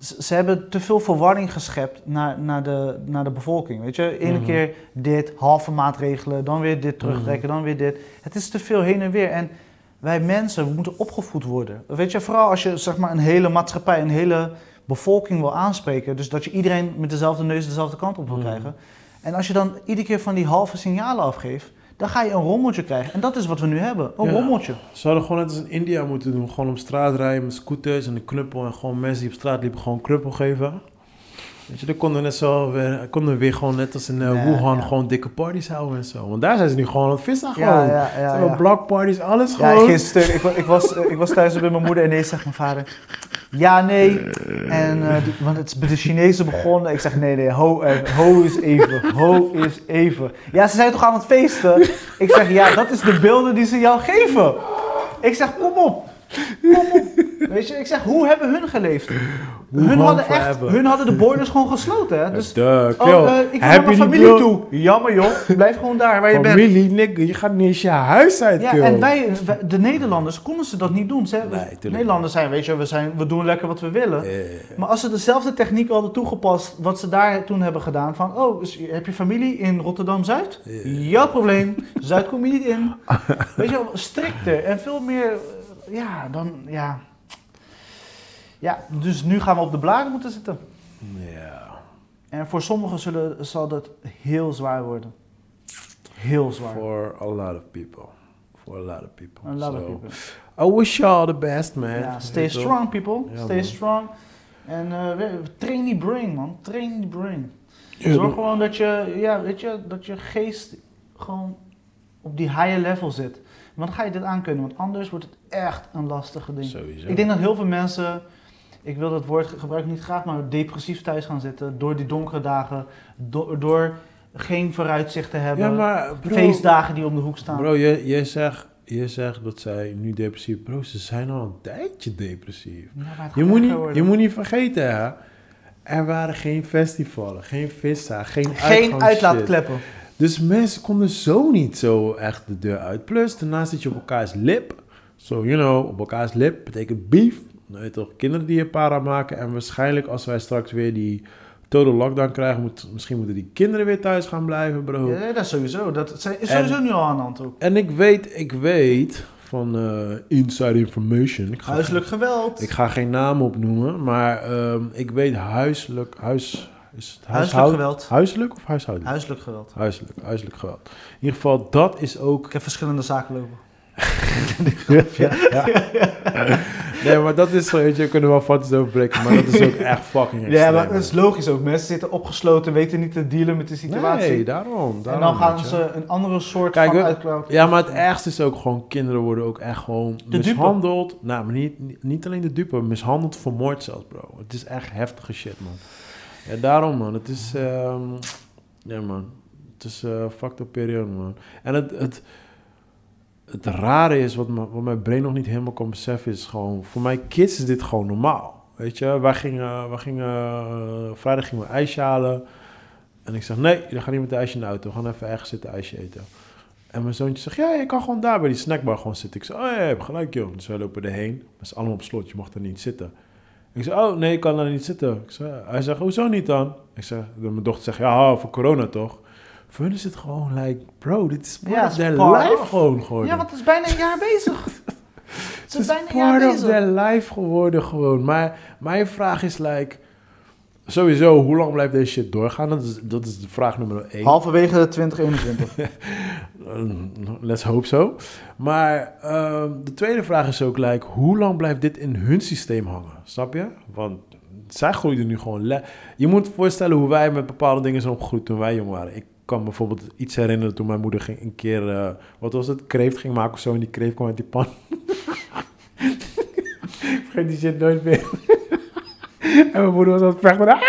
ze, hebben te veel verwarring geschept naar, naar, de, naar de bevolking. Weet je, ene Mhm. keer dit, halve maatregelen, dan weer dit terugtrekken, dan weer dit. Het is te veel heen en weer. En wij mensen, we moeten opgevoed worden. Weet je, vooral als je zeg maar een hele maatschappij, een hele bevolking wil aanspreken. Dus dat je iedereen met dezelfde neus dezelfde kant op wil Mhm. krijgen. En als je dan iedere keer van die halve signalen afgeeft, dan ga je een rommeltje krijgen. En dat is wat we nu hebben, een Ja. rommeltje. Ze hadden gewoon net als in India moeten doen. Gewoon op straat rijden met scooters en een knuppel. En gewoon mensen die op straat liepen gewoon een knuppel geven. Weet je, dan konden we net zo weer, konden we weer gewoon net als in Ja, Wuhan ja. gewoon dikke parties houden en zo. Want daar zijn ze nu gewoon aan het vissen Ja, gewoon. ja, Ze ja. hebben ja. blockparties, alles Ja, gewoon. gisteren, ik, wa- ik, was, eh, ik was thuis bij mijn moeder en ineens zegt mijn vader, ja, nee. En, eh, want het is bij de Chinezen begonnen. Ik zeg, nee, nee, ho, eh, ho is even, ho is even. Ja, ze zijn toch aan het feesten? Ik zeg, ja, dat is de beelden die ze jou geven. Ik zeg, kom op. Weet je, ik zeg, hoe hebben hun geleefd? Hun Wuhan hadden, echt, hun hadden de boilers gewoon gesloten, hè? Dus, oh, eh, ik wil naar heb mijn familie toe. Jammer, joh. Blijf gewoon daar waar je bent. Familie, nigga, je gaat niet eens je huis uit, Ja, kill. en wij, wij- de Nederlanders, konden ze dat niet doen. Ze, Nee, Nederlanders zijn, weet je, we, zijn, we doen lekker wat we willen. Maar als ze dezelfde techniek hadden toegepast, wat ze daar toen hebben gedaan, van, oh, is- heb je familie in Rotterdam-Zuid? Jouw probleem, Zuid kom je niet in. Weet je strikter en veel meer, ja, dan, ja. Ja, dus nu gaan we op de bladen moeten zitten. Ja. En voor sommigen zullen, zal dat heel zwaar worden. Heel zwaar. For a lot of people. For a lot of people. A lot of people. I wish you all the best, man. Ja, stay strong, people. Stay man. strong. En eh, train die brain, man. Train die brain. Zorg gewoon dat je, ja, weet je, dat je geest gewoon op die higher level zit. Want ga je dit aankunnen, want anders wordt het echt een lastige ding. Sowieso. Ik denk dat heel veel mensen, ik wil dat woord gebruik niet graag, maar depressief thuis gaan zitten door die donkere dagen, do- door geen vooruitzichten hebben. Ja, maar bro, feestdagen die om de hoek staan. bro je, je, zegt, je zegt dat zij nu depressief... Bro, ze zijn al een tijdje depressief. Ja, Je moet, niet, worden. je moet niet vergeten, hè. Er waren geen festivalen, geen vissa, geen Geen uitlaatkleppen. Dus mensen konden zo niet zo echt de deur uit. Plus, daarnaast zit je op elkaars lip. So, you know, op elkaars lip betekent beef. Nou, weet je toch, kinderen die je para maken. En waarschijnlijk als wij straks weer die total lockdown krijgen... Moet, misschien moeten die kinderen weer thuis gaan blijven, bro. Ja, dat is sowieso. Dat is En- sowieso nu al aan de hand ook. En ik weet, ik weet van eh, inside information... Ik ga, Huiselijk geweld. ik ga geen naam opnoemen, maar ehm, ik weet huiselijk... Huis, is het Huiselijk geweld. Huiselijk of huishoudelijk? Huiselijk geweld. Huiselijk, huiselijk geweld. In ieder geval, dat is ook Ik heb verschillende zaken lopen. ja, ja. Nee, maar dat is zo, weet je, we kunnen wel foto's overbreken, maar dat is ook echt fucking extreem. Ja, maar dat is logisch ook. Mensen zitten opgesloten, weten niet te dealen met de situatie. Nee, daarom, en dan gaan ze een andere soort Kijk, van. Ja, maar het ergste is ook gewoon, kinderen worden ook echt gewoon mishandeld. Nou, maar niet, niet- niet alleen de dupe, mishandeld, vermoord zelfs, bro. Het is echt heftige shit, man. Ja, daarom, man. Het is, ehm ja, man. Het is eh fucked up man. En het, het, het rare is, wat, wat mijn brein nog niet helemaal kan beseffen, is gewoon... Voor mijn kids is dit gewoon normaal. Weet je, wij gingen, wij gingen eh, vrijdag gingen we ijsje halen. En ik zeg, nee, je gaat niet met de ijsje in de auto. We gaan even ergens zitten ijsje eten. En mijn zoontje zegt, ja, je kan gewoon daar bij die snackbar gewoon zitten. Ik zeg, oh ja, je hebt gelijk joh. Dus wij lopen erheen. Dat is allemaal op slot, je mag er niet zitten. Ik zeg, oh nee, ik kan daar niet zitten. Ik hij zegt, hoezo niet dan? Ik zeg, mijn dochter zegt, ja, voor corona toch? Voor hun is het gewoon like, bro, dit is part Ja, of their part life of. gewoon geworden. Ja, want het is bijna een jaar bezig. Het het is is bijna een jaar of bezig. their life geworden gewoon. Maar mijn vraag is like, sowieso, hoe lang blijft deze shit doorgaan? Dat is, dat is de vraag nummer één. Halverwege 2021. Uh, Let's hope so. Maar ehm, de tweede vraag is ook like, hoe lang blijft dit in hun systeem hangen? Snap je? Want zij groeiden nu gewoon... je moet voorstellen hoe wij met bepaalde dingen zijn opgegroeid toen wij jong waren. Ik kan bijvoorbeeld iets herinneren toen mijn moeder ging een keer... eh, wat was het? Kreeft ging maken of zo. En die kreeft kwam uit die pan. Ik vergeet die shit nooit meer. en mijn moeder was aan het vechten. Ah!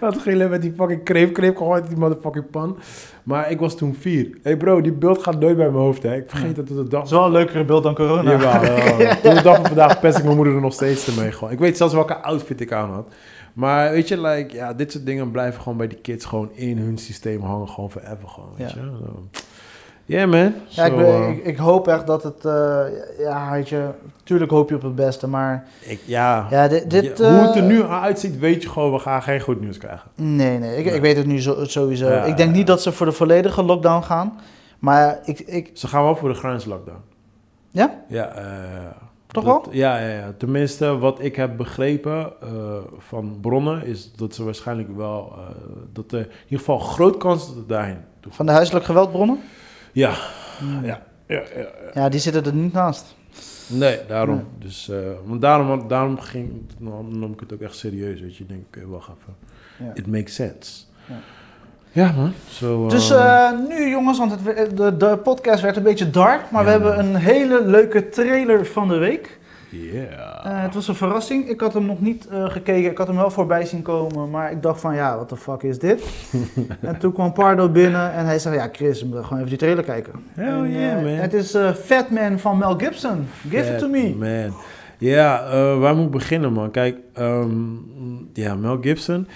Dat gillen met die fucking. Kreeft kwam uit die motherfucking pan. Maar ik was toen vier. hey bro, die beeld gaat nooit bij mijn hoofd, hè. Ik vergeet dat het de dag... is wel een leukere beeld dan corona. Jawel. Tot de dag van vandaag pest ik mijn moeder er nog steeds ermee gewoon. Ik weet zelfs welke outfit ik aan had. Maar weet je, like, ja, dit soort dingen blijven gewoon bij die kids gewoon in hun systeem hangen. Gewoon forever gewoon, weet Ja. je. Zo. Yeah, man. Ja, ik, ben- ik, ik hoop echt dat het, eh, ja, weet je, tuurlijk hoop je op het beste, maar ik, ja, ja, dit, dit Ja, hoe het er eh, nu uitziet, weet je gewoon, we gaan geen goed nieuws krijgen. Nee, nee, ik, Nee. ik weet het nu zo, sowieso. Ja, ik denk ja, niet ja. dat ze voor de volledige lockdown gaan, maar ik, ik Ze gaan wel voor de grenslockdown. ja, Ja, eh, Toch dat- wel? Ja, ja, ja, tenminste wat ik heb begrepen eh, van bronnen is dat ze waarschijnlijk wel, eh, dat er in ieder geval groot kans dat het daarheen toe van de huiselijk geweldbronnen. Ja, Hmm. Ja, ja, ja, ja. Ja, die zitten er niet naast. Nee, daarom. Nee. Dus, eh, want daarom, daarom ging, nam, nam ik het ook echt serieus, weet je. Ik denk, oké, wacht even. Ja. It makes sense. Ja. Ja, man. Dus eh, eh, nu jongens, want het, de, de podcast werd een beetje dark, maar we hebben een hele leuke trailer van de week. Yeah. Eh, het was een verrassing. Ik had hem nog niet eh, gekeken. Ik had hem wel voorbij zien komen. Maar ik dacht van, ja, wat de fuck is dit? en toen kwam Pardo binnen en hij zei, ja, Chris, we moeten gewoon even die trailer kijken. Hell En, yeah, eh, man. Het is Fat Man van Mel Gibson. Give it to me. Man. Ja, waar moet ik beginnen, man? Kijk, ehm, ja, Mel Gibson.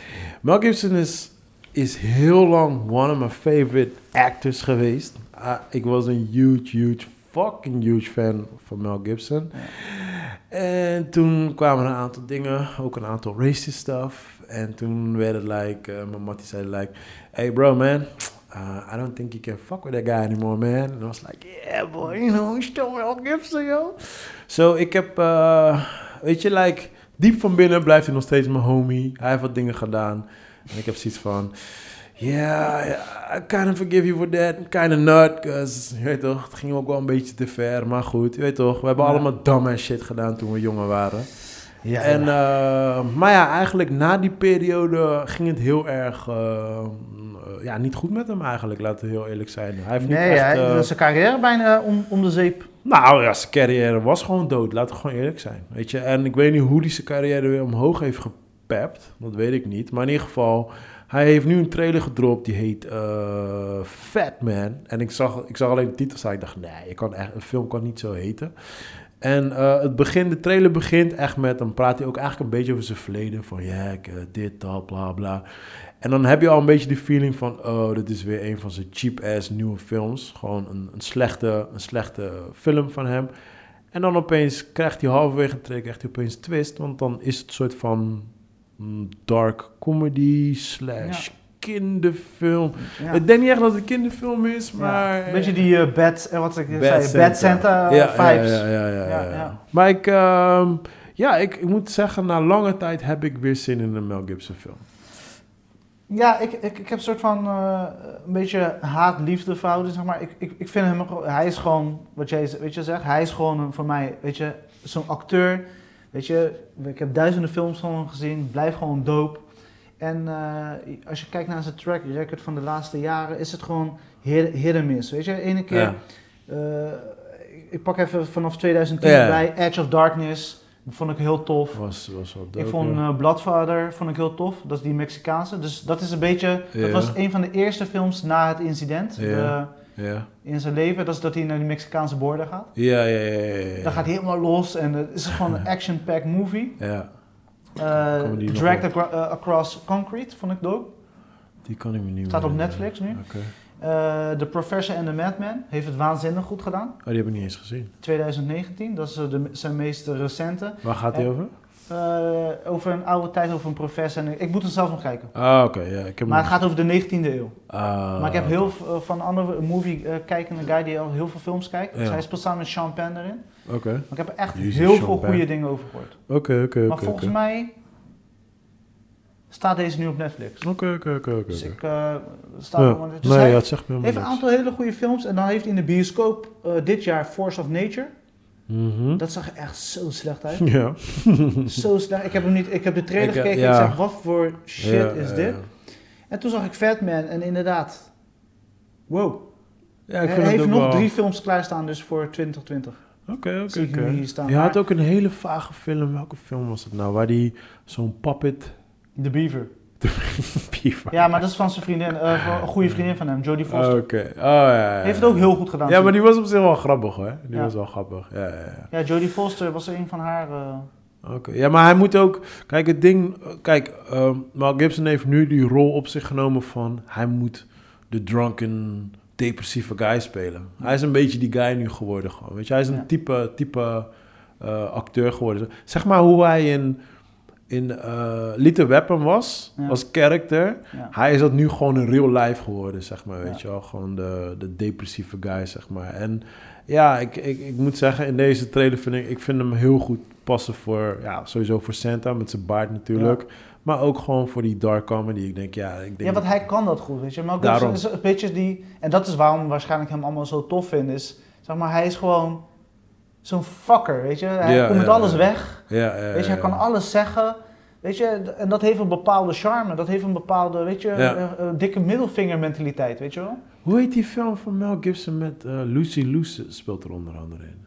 Mel Gibson is, is heel lang one of my favorite actors geweest. Ah, ik was een huge, huge, fucking huge fan van Mel Gibson. En toen kwamen er een aantal dingen, ook een aantal racist stuff. En toen werd het like, eh, mijn mattie zei like, hey bro man, uh, I don't think you can fuck with that guy anymore man. En I was like, yeah boy, you know, he's still Mel Gibson yo. So ik heb, eh, weet je, like, diep van binnen blijft hij nog steeds mijn homie. Hij heeft wat dingen gedaan. En ik heb zoiets van, yeah, yeah, I kind of forgive you for that. Kind of not, because, je weet toch, het ging ook wel een beetje te ver. Maar goed, je weet toch, we hebben Ja. allemaal dumb shit gedaan toen we jonger waren. Ja, En, ja. eh, maar ja, eigenlijk na die periode ging het heel erg, eh, ja, niet goed met hem eigenlijk, laten we heel eerlijk zijn. Hij heeft niet nee, echt, hij- eh, zijn carrière bijna om, om de zeep. nou ja, zijn carrière was gewoon dood. Laten we gewoon eerlijk zijn. Weet je? En ik weet niet hoe hij zijn carrière weer omhoog heeft gepept. Dat weet ik niet. Maar in ieder geval, Hij heeft nu een trailer gedropt die heet eh Fat Man. En ik zag, ik zag alleen de titel staan. Ik dacht, nee, je kan echt, een film kan niet zo heten. En eh, het begin, de trailer begint echt met, dan praat hij ook eigenlijk een beetje over zijn verleden. Van ja, eh, dit, dat, bla, bla. En dan heb je al een beetje die feeling van, oh, dit is weer een van zijn cheap-ass nieuwe films. Gewoon een, een, slechte, een slechte film van hem. En dan opeens krijgt hij halverwege een krijgt hij opeens twist. Want dan is het een soort van mm, dark comedy slash Ja. kinderfilm. Ja. Ik denk niet echt dat het een kinderfilm is, Ja, maar... Een beetje die eh, bad, eh, wat ik Bad zei, Santa. Bad Santa Ja, vibes. Ja, ja, ja, ja, Ja, ja. ja. Maar ik, ehm, ja, ik, ik moet zeggen, na lange tijd heb ik weer zin in een Mel Gibson film. Ja, ik, ik, ik heb een soort van eh, een beetje haat-liefde verhouding, zeg maar. Ik, ik, ik vind hem, gewoon- hij is gewoon, wat jij weet je, zegt, hij is gewoon een- voor mij, weet je, zo'n acteur. Weet je, ik heb duizenden films van hem gezien, blijf gewoon dope. En eh, als je kijkt naar zijn track record van de laatste jaren, is het gewoon hit, and miss. Weet je, ene keer, Ja. eh, ik- ik pak even vanaf 2010 Ja. bij Edge of Darkness, dat vond ik heel tof. Was, was wel Ik dope, vond ja. eh, Bloodfather vond ik heel tof. Dat is die Mexicaanse. Dus dat is een beetje. Ja. Dat was een van de eerste films na het incident ja. in zijn leven. Dat is dat hij naar die Mexicaanse border gaat. Ja, ja, ja, ja, ja. Dan gaat helemaal los en het is gewoon een action-packed movie. Ja, Dragged op? Acro- eh, Across Concrete vond ik dope. die kan ik me niet Staat op. Netflix nu. Oké. Eh The Professor and the Madman heeft het waanzinnig goed gedaan. Oh, die heb ik niet eens gezien. 2019, dat is eh, de, zijn meest recente. Waar gaat die Eh, over? Eh, over een oude tijd, over een professor. En ik moet er zelf nog kijken. Ah, oké, ja. Ik heb Maar het gaat over de 19e eeuw. Ah, Maar ik heb heel veel van andere movie eh, kijkende guy die al heel veel films kijkt. Dus hij speelt samen met Sean Penn erin. Oké, Maar ik heb er echt Jezus, heel veel goede dingen over gehoord. oké, oké, maar oké. volgens oké. mij staat deze nu op Netflix. Oké, oké, oké, oké. Dus ik uh, sta Ja. gewoon- Dus Nee, hij ja, het zegt me heeft een aantal hele goede films. En dan heeft hij in de bioscoop eh, dit jaar Force of Nature. Mhm. Dat zag er echt zo slecht uit. Ja. zo slecht. Ik heb, hem niet, ik heb de trailer Ik, eh, gekeken ja. en ik zeg, wat voor shit Ja, is ja, dit? ja. En toen zag ik Fatman en inderdaad, wow. Ja, ik hij heeft nog wel- drie films klaarstaan dus voor 2020. Oké, oké. Je had ook een hele vage film. Welke film was het nou? Waar die zo'n puppet... The Beaver. Beaver. Ja, maar dat is van zijn vriendin, eh, een goede vriendin van hem, Jodie Foster. Oké. Oh, ja, ja, ja. Heeft het ook heel goed gedaan. Ja, maar die was op zich wel grappig, hoor. Die Ja. was wel grappig. Ja, ja, ja. Ja, Jodie Foster was een van haar... eh, Oké. Ja, maar hij moet ook... Kijk, het ding... Kijk, ehm Mel Gibson heeft nu die rol op zich genomen van... Hij moet de drunken, depressieve guy spelen. Hij is een beetje die guy nu geworden gewoon. Weet je, hij is een Ja. type, type eh, acteur geworden. Zeg maar hoe hij in... In eh Little Weapon was, Ja. als character. ja. Hij is dat nu gewoon in real life geworden, zeg maar, weet je wel. Gewoon de, de depressieve guy, zeg maar. En ja, ik, ik, ik moet zeggen, in deze trailer vind ik, ik vind hem heel goed passen voor, ja, sowieso voor Santa, met zijn baard natuurlijk. Maar ook gewoon voor die dark comedy. Ik denk, ja, ik denk... ja, want hij kan dat goed, weet je. Maar ook Daarom. is een beetje die... En dat is waarom waarschijnlijk hem allemaal zo tof vinden. Is, zeg maar, hij is gewoon zo'n fucker, weet je. Hij Ja, komt met ja, alles ja. weg. Ja, ja, Weet je, hij kan alles zeggen. Weet je, en dat heeft een bepaalde charme. Dat heeft een bepaalde, weet je, eh, eh, dikke middelvinger mentaliteit, weet je wel. Hoe heet die film van Mel Gibson met eh, Lucy Luce speelt er onder andere in?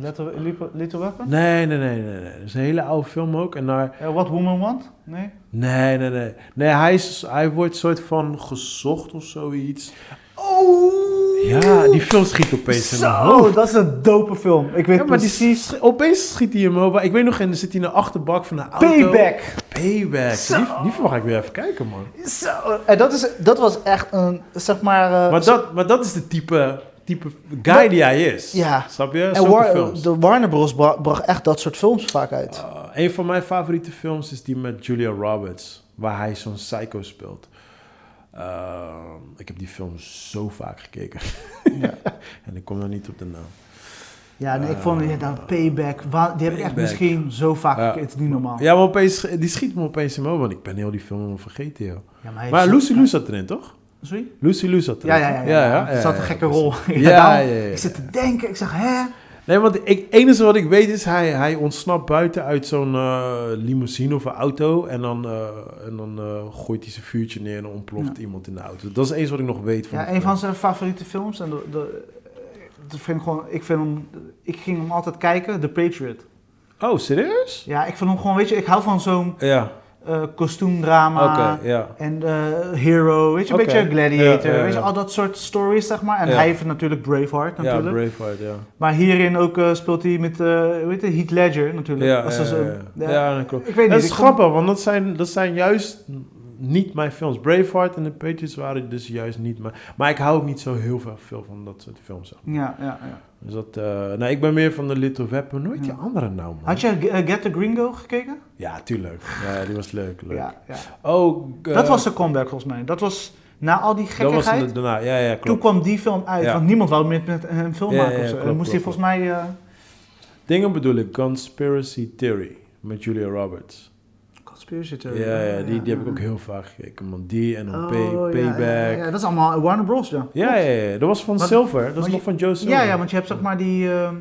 Little, Little, Little Weapon? Nee, nee, nee, nee, nee. Dat is een hele oude film ook. En daar, Eh, What Woman Want? Nee? nee, nee, nee. Nee, hij, is, hij wordt soort van gezocht of zoiets. Oh! Ja, die film schiet opeens in mijn Zo, hoofd. dat is een dope film. Ik weet Ja, maar die, precies. sch- opeens schiet hij hem over. Ik weet nog, en dan zit hij in de achterbak van de auto. Payback! Payback. Zo. Die, die film ga ik weer even kijken, man. Zo. En dat, is, dat was echt een, zeg maar... eh, Maar dat, maar dat is de type, type guy die hij is. Ja. Snap je? en Zulke War- films. de Warner Bros. bra- bracht echt dat soort films vaak uit. Uh, een van mijn favoriete films is die met Julia Roberts. Waar hij zo'n psycho speelt. Uh, ik heb die film zo vaak gekeken. Ja. en ik kom nog niet op de naam. Ja, nee, ik vond ja, dat Payback, die heb ik echt misschien zo vaak gekeken. Het is niet normaal. Ja, maar opeens, die schiet me opeens in hoofd. Want ik ben heel die film vergeten, joh. Ja, maar Maar Lucy Lou zat erin, toch? Sorry? Lucy Lou zat. Ja, ja, ja. ja, Het zat een gekke rol. Ja, Ja, ja, ja, ja. Ik zit te denken, ik zeg, hè? Nee, want ik- het enige wat ik weet is, hij, hij ontsnapt buiten uit zo'n eh, limousine of een auto. En dan, eh, en dan eh, gooit hij zijn vuurtje neer en dan ontploft Ja. iemand in de auto. Dat is eens wat ik nog weet van Ja, de een van zijn favoriete films. En de, de, dat vind ik, gewoon, ik, vind hem, ik ging hem altijd kijken, The Patriot. Oh, serieus? Ja, ik vind hem gewoon, weet je, ik hou van zo'n... Ja. Eh, kostuumdrama. Ja. En eh, Hero, weet je, een beetje Gladiator, Ja, ja, weet je, ja. al dat soort stories, zeg maar. En Ja. hij heeft natuurlijk Braveheart Ja, natuurlijk. Braveheart, ja. maar hierin ook eh, speelt hij met, heet het, Heath Ledger natuurlijk. Ja, Als ja, zo- ja, ja. ja. Ja, dat klopt. Ik weet niet. Dat is grappig, want dat zijn, dat zijn juist niet mijn films. Braveheart en The Patriots waren dus juist niet mijn... Maar ik hou ook niet zo heel veel, veel van dat soort films. zeg. vond- Ja, ja, ja. Dus dat... eh, nee, ik ben meer van The Little Weapon. Nooit die andere nou, man. Had je eh, Get the Gringo gekeken? Ja, tuurlijk. Ja, die was leuk. leuk. Ja, ja. Oh, eh, dat was de comeback volgens mij. Dat was na al die dat was gekkigheid. daarna. Ja, ja, Toen klopt. kwam die film uit, want niemand wou met, met een film maken ja, of zo. klopt, Dan moest hij volgens mij... eh, Dingen bedoel ik. Conspiracy Theory. Met Julia Roberts. Ja, ja, die, die heb ik ook heel vaak gekeken, man. Die en dan Oh, Payback. Ja, dat is allemaal Warner Bros. Ja, ja, ja, Dat was van Silver. Dat is nog je- van Joe Silver. ja, ja, want je hebt zeg maar die ehm,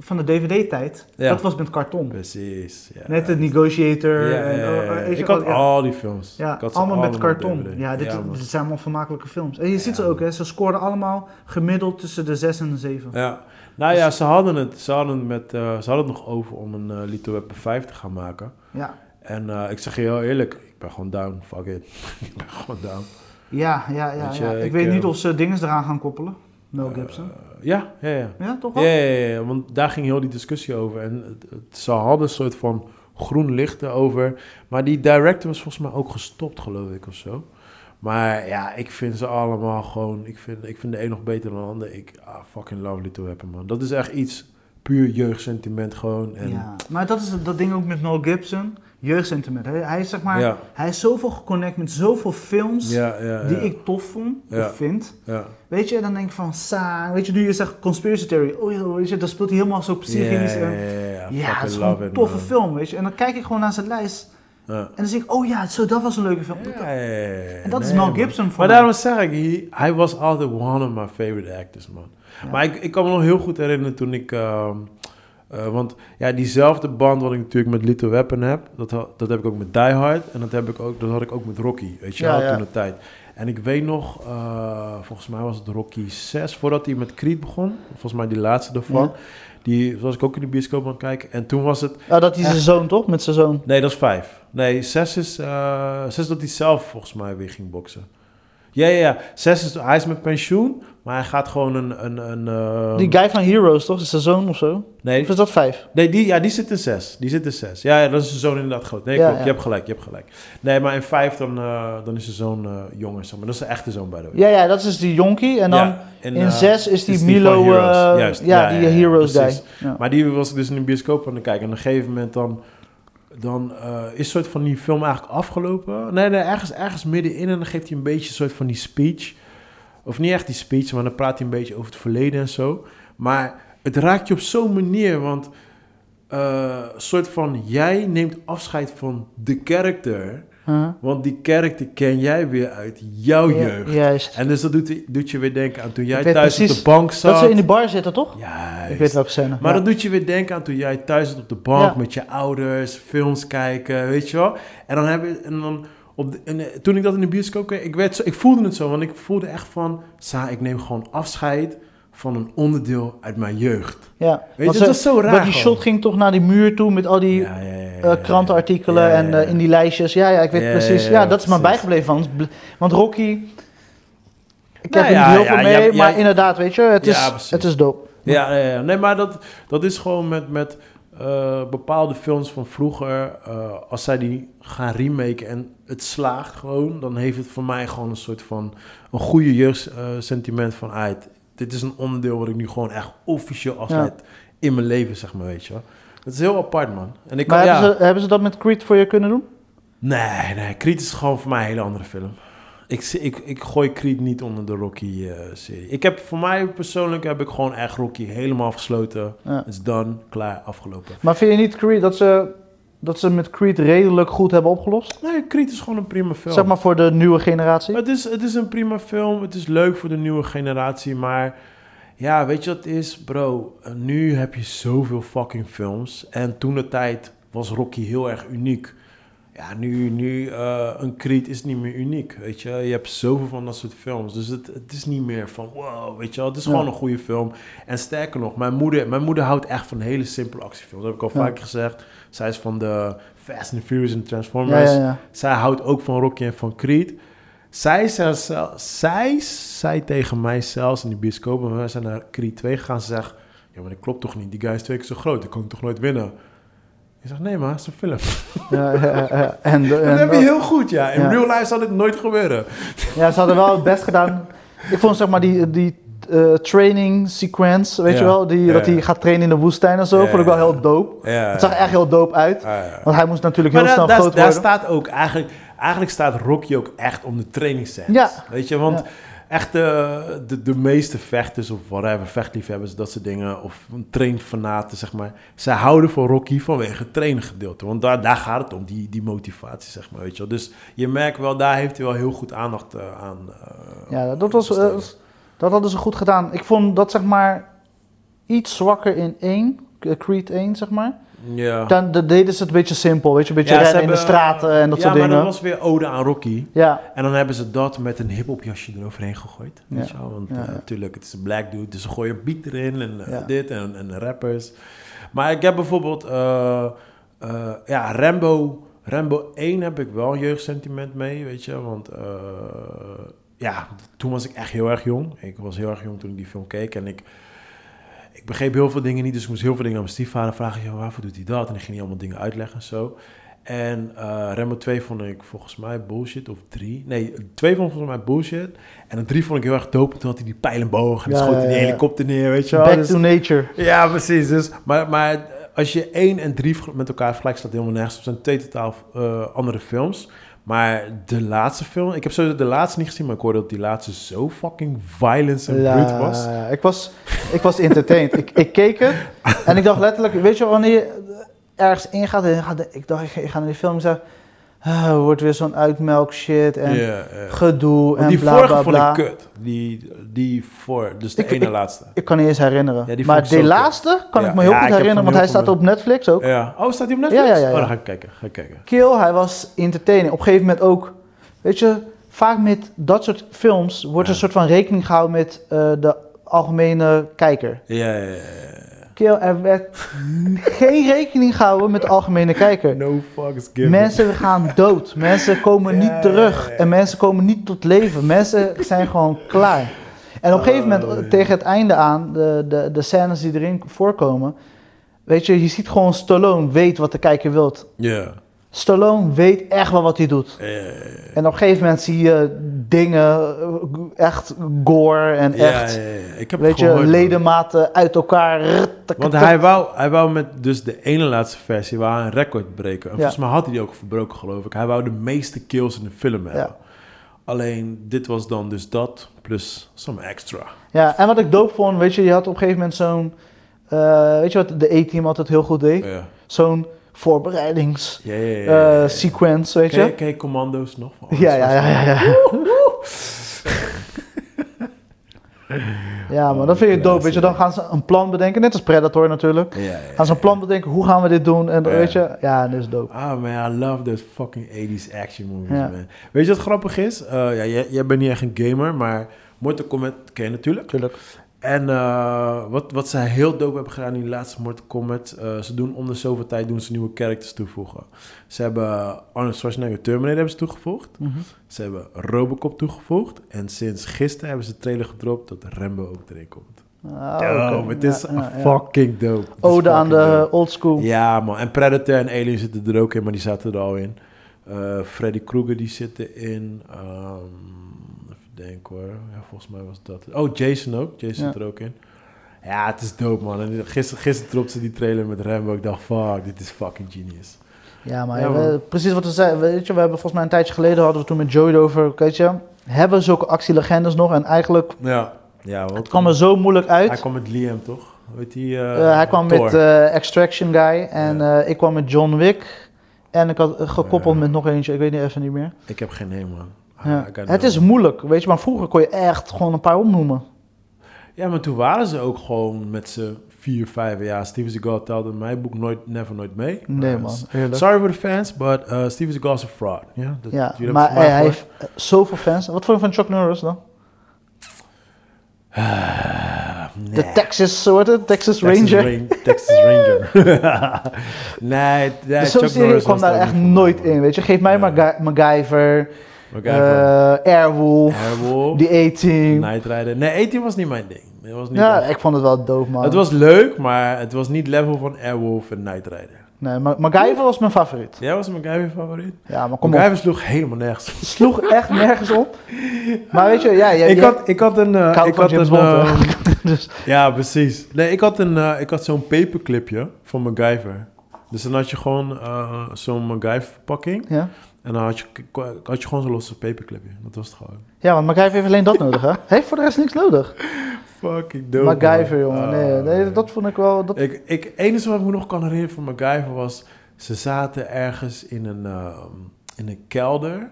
van de DVD-tijd. Ja. Dat was met karton. Precies. Ja. Net de Negotiator. Ja, en, oh, Ik had al die films. Ja, allemaal met karton. DVD. Ja, dit, zijn allemaal vermakelijke films. En je ziet ze ook, hè, ze scoorden allemaal gemiddeld tussen de 6 en de 7. Ja. Nou ja, ze hadden het, ze hadden het, met, eh, ze hadden het nog over om een uh, Little Weapon 5 te gaan maken. Ja, En eh, ik zeg je heel eerlijk, ik ben gewoon down. Fuck it. ik ben gewoon down. ja, ja. ja, Weet je, ja. Ik, ik, weet eh, niet of ze dingen eraan gaan koppelen. Mel Gibson. Eh, ja, ja, ja. ja, toch wel? ja, ja, ja, want daar ging heel die discussie over. En het, het- ze hadden een soort van groen licht erover. Maar die director was volgens mij ook gestopt, geloof ik, of zo. Maar ja, ik vind ze allemaal gewoon... Ik vind, ik vind de een nog beter dan de ander. Ik ah, fucking love Little Weapon, man. Dat is echt iets puur jeugdsentiment gewoon. En, Ja, maar dat is dat ding ook met Mel Gibson. Jeugdsentiment. Hij, hij is zeg maar, ja, hij is zoveel geconnect met zoveel films ja, ja, die ik tof vond of vind. ja. Weet je, dan denk ik van, saai. Weet je, nu je zegt conspiracy theory. Oh ja, weet je, dan speelt hij helemaal zo psychisch. Ja, en- ja, het is gewoon love een it, toffe film, weet je. En dan kijk ik gewoon naar zijn lijst. En dan zie ik, oh ja, zo, dat was een leuke film. En dat is Mel man. Gibson voor Maar daarom zeg ik, hij, hij was altijd one of my favorite actors, man. Maar ik, ik kan me nog heel goed herinneren toen ik... ehm, eh, want ja, diezelfde band wat ik natuurlijk met Little Weapon heb... Dat, dat heb ik ook met Die Hard. En dat, heb ik ook, dat had ik ook met Rocky, weet je Ja, wel, ja. toen de tijd. En ik weet nog, eh, volgens mij was het Rocky 6... Voordat hij met Creed begon. Volgens mij die laatste daarvan. Ja. Die was ik ook in de bioscoop aan het kijken. En toen was het... Ja, dat is zijn zoon, toch? Met zijn zoon. Nee, dat is vijf. Nee, zes is, eh, zes dat hij zelf volgens mij weer ging boksen. Ja, ja, ja. Zes is, hij is met pensioen, maar hij gaat gewoon een... een, een eh, Die guy van Heroes, toch? Is zijn zoon of zo? nee, Of is dat vijf? nee die, ja, die zit in zes. Die zit in zes. Ja, ja dat is zijn zoon inderdaad groot. Nee, Ja, klopt. ja. Je hebt gelijk, je hebt gelijk. Nee, maar in vijf dan, eh, dan is zijn zoon eh, jonger, zeg maar. Dat is een echte zoon, by the way. Ja, ja, dat is die jonkie. En dan in eh, zes is die is Milo... Juist. ja, die Heroes guy. Ja. Maar die was ik dus in de bioscoop aan het kijken. En op een gegeven moment dan, dan eh, is soort van die film eigenlijk afgelopen. Nee, nee, ergens, ergens middenin. En dan geeft hij een beetje een soort van die speech. Of niet echt die speech, maar dan praat hij een beetje over het verleden en zo. Maar het raakt je op zo'n manier, want... eh, soort van, jij neemt afscheid van de character... Huh? Want die karakter ken jij weer uit jouw Ja, jeugd. Juist. En dus dat doet, doet je weer denken aan toen jij thuis op de bank zat. Dat ze in die bar zitten, toch? Juist. Ik weet welke scène. Maar ja. dat doet je weer denken aan toen jij thuis zat op de bank Ja. met je ouders, films kijken, weet je wel. En dan heb je, en dan op de, en, eh, toen ik dat in de bioscoop kreeg, ik, werd zo, ik voelde het zo, want ik voelde echt van, Sa, ik neem gewoon afscheid van een onderdeel uit mijn jeugd. ja. Weet je, dat is zo raar Want die gewoon. shot ging toch naar die muur toe met al die Ja, ja, ja, ja, eh, ja. krantenartikelen en eh, in die lijstjes. Ja, ja, ik weet precies. ja, dat is precies. bijgebleven van. Want Rocky, ik Nou heb er ja, niet heel veel mee, ja, ja, maar inderdaad, weet je, het is, precies. het is dope. Ja, ja, nee, maar dat, dat is gewoon met, met eh, bepaalde films van vroeger. eh, als zij die gaan remaken en het slaagt gewoon, dan heeft het voor mij gewoon een soort van een goede jeugdsentiment van uit. Dit is een onderdeel wat ik nu gewoon echt officieel afsluit in mijn leven, zeg maar, weet je wel. Het is heel apart, man. En ik kan, Maar ja, hebben, ze, hebben ze dat met Creed voor je kunnen doen? Nee, nee, Creed is gewoon voor mij een hele andere film. Ik, ik, ik gooi Creed niet onder de Rocky-serie. ik heb voor mij persoonlijk heb ik gewoon echt Rocky helemaal afgesloten. Ja. Is done, klaar, afgelopen. Maar vind je niet Creed dat ze, dat ze met Creed redelijk goed hebben opgelost? Nee, Creed is gewoon een prima film. Zeg maar voor de nieuwe generatie? het, is, het is een prima film. Het is leuk voor de nieuwe generatie. Maar ja, weet je wat het is, bro? Nu heb je zoveel fucking films. En toen de tijd was Rocky heel erg uniek. Ja, nu, nu eh, een Creed is niet meer uniek, weet je. Je hebt zoveel van dat soort films. Dus het, het is niet meer van, wow, weet je wel. Het is Ja. gewoon een goede film. En sterker nog, mijn moeder, mijn moeder houdt echt van hele simpele actiefilms. Dat heb ik al Ja. vaak gezegd. Zij is van de Fast and Furious en Transformers. ja, ja. Zij houdt ook van Rocky en van Creed. Zij zij zei tegen mij zelfs in de bioscoop, en wij zijn naar Creed 2 gegaan, ze zegt, ja, maar dat klopt toch niet, die guy is twee keer zo groot, ik kan toch nooit winnen? Ik zeg, nee maar, het is een film. Ja, ja, ja. En, dat en heb je heel goed, ja. In real life zal dit nooit gebeuren. Ja, ze hadden wel het best gedaan. Ik vond zeg maar die, die eh, training sequence, weet Ja. je wel, die, Ja, dat hij gaat trainen in de woestijn en zo, Ja, vond ik wel heel dope. Ja, Het zag echt heel dope uit, Ja, ja. want hij moest natuurlijk Maar heel daar, snel daar, groot daar worden. staat ook eigenlijk, eigenlijk staat Rocky ook echt om de trainingsscènes. Ja. Weet je, want Ja. echt eh, de, de meeste vechters of whatever, vechtliefhebbers, dat soort dingen, of trainfanaten, zeg maar, zij houden van Rocky vanwege het traingedeelte. Want daar, daar gaat het om, die, die motivatie, zeg maar, weet je wel. Dus je merkt wel, daar heeft hij wel heel goed aandacht eh, aan. eh, Ja, dat, was, eh. Dat hadden ze goed gedaan. Ik vond dat zeg maar iets zwakker in 1, Creed 1 zeg maar. ja. Dan de- deden ze het een beetje simpel, weet je, een beetje Ja, in de straten en dat ja, soort maar dingen. dat was weer ode aan Rocky. Ja, En dan hebben ze dat met een hip-hop jasje eroverheen gegooid. Weet Ja. je wel? Want Ja, eh, ja. natuurlijk, het is een black dude, dus ze gooien een beat erin en eh, Ja. dit en, en rappers. Maar ik heb bijvoorbeeld, eh, eh, ja, Rambo, Rambo 1 heb ik wel een jeugdsentiment mee, weet je. Want eh, ja, toen was ik echt heel erg jong. Ik was heel erg jong toen ik die film keek en ik... Ik begreep heel veel dingen niet, dus ik moest heel veel dingen aan mijn stiefvader vragen. Ja, waarvoor doet hij dat? En ik ging niet allemaal dingen uitleggen en zo. En eh Rambo 2 vond ik volgens mij bullshit, of 3. Nee, 2 vond ik volgens mij bullshit. En een 3 vond ik heel erg dope. Toen had hij die pijlenboog en dan Ja, schoot hij ja, die helikopter neer, weet je wel. back Dus- to nature. ja, precies. Dus, maar, maar als je 1 en 3 met elkaar vergelijkt, staat helemaal nergens. Het zijn twee totaal eh, andere films. Maar de laatste film, ik heb sowieso de laatste niet gezien, maar ik hoorde dat die laatste zo fucking violence en bruut was. ja, ik was, ik was entertained. ik, ik keek het en ik dacht letterlijk, weet je wanneer je ergens ingaat en ik dacht, ik ga, naar die film en ik ah, wordt weer zo'n uitmelk shit en gedoe Want en die bla vorige bla vond bla. ik kut. Die, die voor, dus de Ik- ene ik- laatste. Ik kan niet eens herinneren. Ja, maar vond de laatste kan Ja, ik me heel ja, goed herinneren, want hij staat op Netflix ook. Ja. Oh, staat die op Netflix? Ja, ja, ja. Oh, dan ga ik kijken. Ga ik kijken. Kill, hij was entertaining. Op een gegeven moment ook, weet je, vaak met dat soort films wordt Ja. een soort van rekening gehouden met eh, de algemene kijker. Ja, ja, ja. Kill, er werd geen rekening gehouden met de algemene kijker. No fucks given. Mensen gaan dood. Mensen komen niet terug. En mensen komen niet tot leven. Mensen zijn gewoon klaar. En op een gegeven moment, Oh, tegen het einde aan, de, de, de scènes die erin voorkomen. Weet je, je ziet gewoon Stallone weet wat de kijker wilt. Ja. Stallone weet echt wel wat hij doet. En op een gegeven moment zie je dingen, eh, echt gore en Ja, echt, ja, ja. Ik heb weet het je, gehoord, man. ledematen uit elkaar. Want hij wou, hij wou met dus de ene laatste versie wou hij een record breken. En volgens mij had hij die ook verbroken, geloof ik. Hij wou de meeste kills in de film hebben. Alleen, dit was dan dus dat, plus some extra. Ja, en wat ik dope vond, weet je, je had op een gegeven moment zo'n, weet je wat de E-team altijd heel goed deed? Zo'n voorbereidings ja, ja. ja, eh, ja. sequence, weet je, ken je Commando's nog? Ja, ja, ja, ja. Ja, ja maar dat vind je dope, weet je. Dan gaan ze een plan bedenken, net als Predator natuurlijk. Ja, ja, Gaan ze een plan bedenken, hoe gaan we dit doen? En Ja. weet je, ja, dat is dope. Ah man, I love those fucking 80s action movies, Ja. man. Weet je wat grappig is? Eh, ja, jij, jij bent niet echt een gamer, maar Mortal Kombat ken je natuurlijk. Tuurlijk. En eh, wat, wat ze heel dope hebben gedaan in die laatste Mortal Kombat, eh, ze doen om de zoveel tijd doen ze nieuwe characters toevoegen. Ze hebben Arnold Schwarzenegger Terminator hebben ze toegevoegd. Mhm. Ze hebben Robocop toegevoegd. En sinds gisteren hebben ze een trailer gedropt dat Rambo ook erin komt. Dope, oké. het is Ja, ja, ja. fucking dope. Het Ode aan de old school. Ja, man. En Predator en Alien zitten er ook in, maar die zaten er al in. Eh, Freddy Krueger die zit erin. Ehm denken hoor. Ja, volgens mij was dat. Oh, Jason ook. Jason Ja. zit er ook in. Ja, het is dope, man. En gisteren, gisteren dropte ze die trailer met Rambo. Ik dacht, fuck, dit is fucking genius. Ja, maar Ja, we- precies wat we zeiden. Weet je, we hebben volgens mij een tijdje geleden hadden we toen met Joey over. Weet je, hebben we zulke actielegendes nog? En eigenlijk, Ja. Ja, het kwam er zo moeilijk uit. Hij kwam met Liam, toch? Weet die, Eh, hij kwam Thor. met eh, Extraction Guy en Ja. eh, ik kwam met John Wick. En ik had eh, gekoppeld Ja. met nog eentje, ik weet niet even niet meer. Ik heb geen name, man. Ah, Ja. Got Het is moeilijk, weet je, maar vroeger kon je echt gewoon een paar opnoemen. Ja, maar toen waren ze ook gewoon met z'n vier, vijf jaar. Steven Seagal telde in mijn boek nooit, never nooit mee. Nee, Maar, man. Sorry for the fans, but uh, Steven Seagal is a fraud. Ja, dat- Ja, jullie maar hij, voor heeft zoveel fans. Wat vond je van Chuck Norris dan? Ah, De nee. Texas soorten, Texas, Texas Ranger. Ran- Texas Ranger. nee, nee Dus Zo'n Chuck serie Norris kwam daar echt voor nooit in, weet je. Geef mij. Maga- MacGyver, eh Airwolf, Airwolf. The A-Team. Night Rider. Nee, 18 was niet mijn ding. Het was niet Ja, ik vond het wel doof, man. Het was leuk, maar het was niet level van Airwolf en Night Rider. Nee, Ma- MacGyver was mijn favoriet. Jij was MacGyver favoriet? Ja, maar kom op. MacGyver sloeg helemaal nergens. Sloeg echt nergens op. Maar weet je, ja, ja, ik, had, ik had een... eh, ik had James een ehm, dus, ja, precies. Nee, ik had, een, eh, ik had zo'n paperclipje van MacGyver. Dus dan had je gewoon eh, zo'n MacGyver verpakking. ja. En dan had je, had je gewoon zo'n losse paperclipje. Dat was het gewoon. ja, want MacGyver heeft alleen dat nodig, hè. Hij heeft voor de rest niks nodig. Fucking dope, MacGyver, man. jongen. Nee, Ah, nee, dat vond ik wel... Dat, Ik, ik, enige wat ik me nog kan herinneren van MacGyver was... Ze zaten ergens in een, ehm, in een kelder.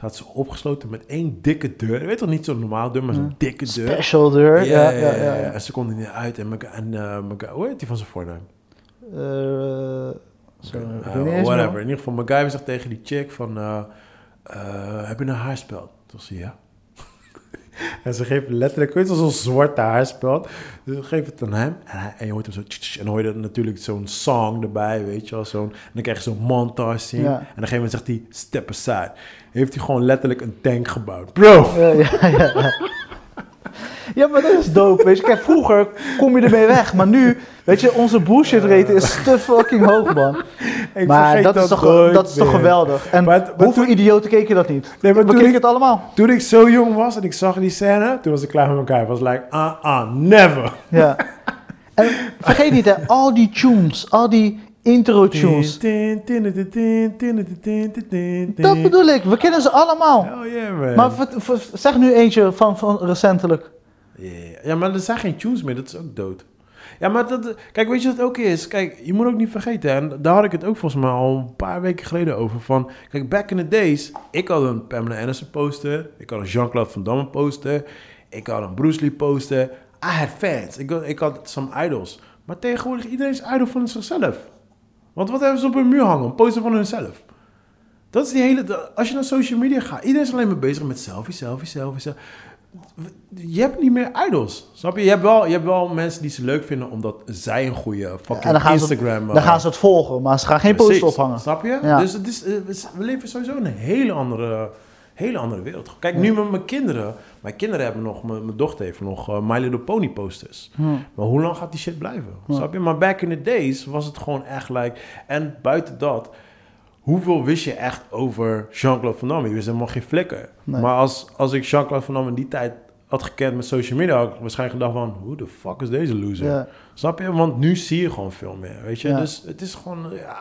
Zaten ze opgesloten met één dikke deur. Je weet toch niet zo'n normaal deur, maar zo'n dikke deur. special deur. Ja, ja, ja. ja, En ze konden niet uit. En, en Mac- hoe heet die van zijn voornaam? Eh, Eh, whatever. In ieder geval, MacGyver zegt tegen die chick van... eh, eh, heb je een haarspeld? Toen zei ja. en ze geeft letterlijk, weet je, zo'n zwarte haarspeld. Ze geeft het aan hem. En, hij, en je hoort hem zo... tsk, en dan hoor je natuurlijk zo'n song erbij, weet je wel. Zo'n, en dan krijg je zo'n montage scene. Ja. En op een gegeven moment zegt hij, step aside. Heeft hij gewoon letterlijk een tank gebouwd. Bro! Ja, ja, ja, ja. Maar dat is dope, weet je. Kijk, vroeger kom je ermee weg, maar nu, weet je, onze bullshit rate is te fucking hoog, man. Ik maar vergeet dat is, toch, dat is toch geweldig. En Maar- maar hoeveel idioten keken dat niet? Nee, maar We toen keken ik- het allemaal. Toen ik zo jong was en ik zag die scène, toen was ik klaar met elkaar. Ik was like, ah, ah, never. Ja. En vergeet niet, hè, al die tunes, al die intro tunes. Dat bedoel ik, we kennen ze allemaal. Hell yeah, man. Maar zeg nu eentje van, van recentelijk. Ja, maar er zijn geen tunes meer, dat is ook dood. Ja, maar dat, kijk, weet je wat het ook is? Kijk, je moet ook niet vergeten, en daar had ik het ook volgens mij al een paar weken geleden over. Van, kijk, back in the days, ik had een Pamela Anderson poster, ik had een Jean-Claude Van Damme poster, ik had een Bruce Lee poster. I had fans, ik ik had some idols. Maar tegenwoordig, iedereen is idol van zichzelf. Want wat hebben ze op hun muur hangen? Een van hunzelf. Dat is die hele... Als je naar social media gaat, iedereen is alleen maar bezig met selfie, selfie, selfie, selfie. Je hebt niet meer idols, snap je? Je hebt wel, je hebt wel mensen die ze leuk vinden omdat zij een goede fucking dan Instagram... Dan gaan ze het volgen, maar ze gaan geen poster ophangen. Snap je? Ja. Dus het is, eh, we leven sowieso in een hele andere, hele andere wereld. Kijk, nu met mijn kinderen. Mijn kinderen hebben nog, mijn, mijn dochter heeft nog eh, My Little Pony posters. Hm. Maar hoe lang gaat die shit blijven? Snap je? Maar back in the days was het gewoon echt like... En buiten dat, hoeveel wist je echt over Jean-Claude Van Damme? Je wist helemaal geen flikker. Nee. Maar als, als ik Jean-Claude Van Damme in die tijd had gekend met social media... had ik waarschijnlijk gedacht van... Who the fuck is deze loser? Ja, Snap je? Want nu zie je gewoon veel meer, weet je? Ja. Dus het is gewoon... Ja,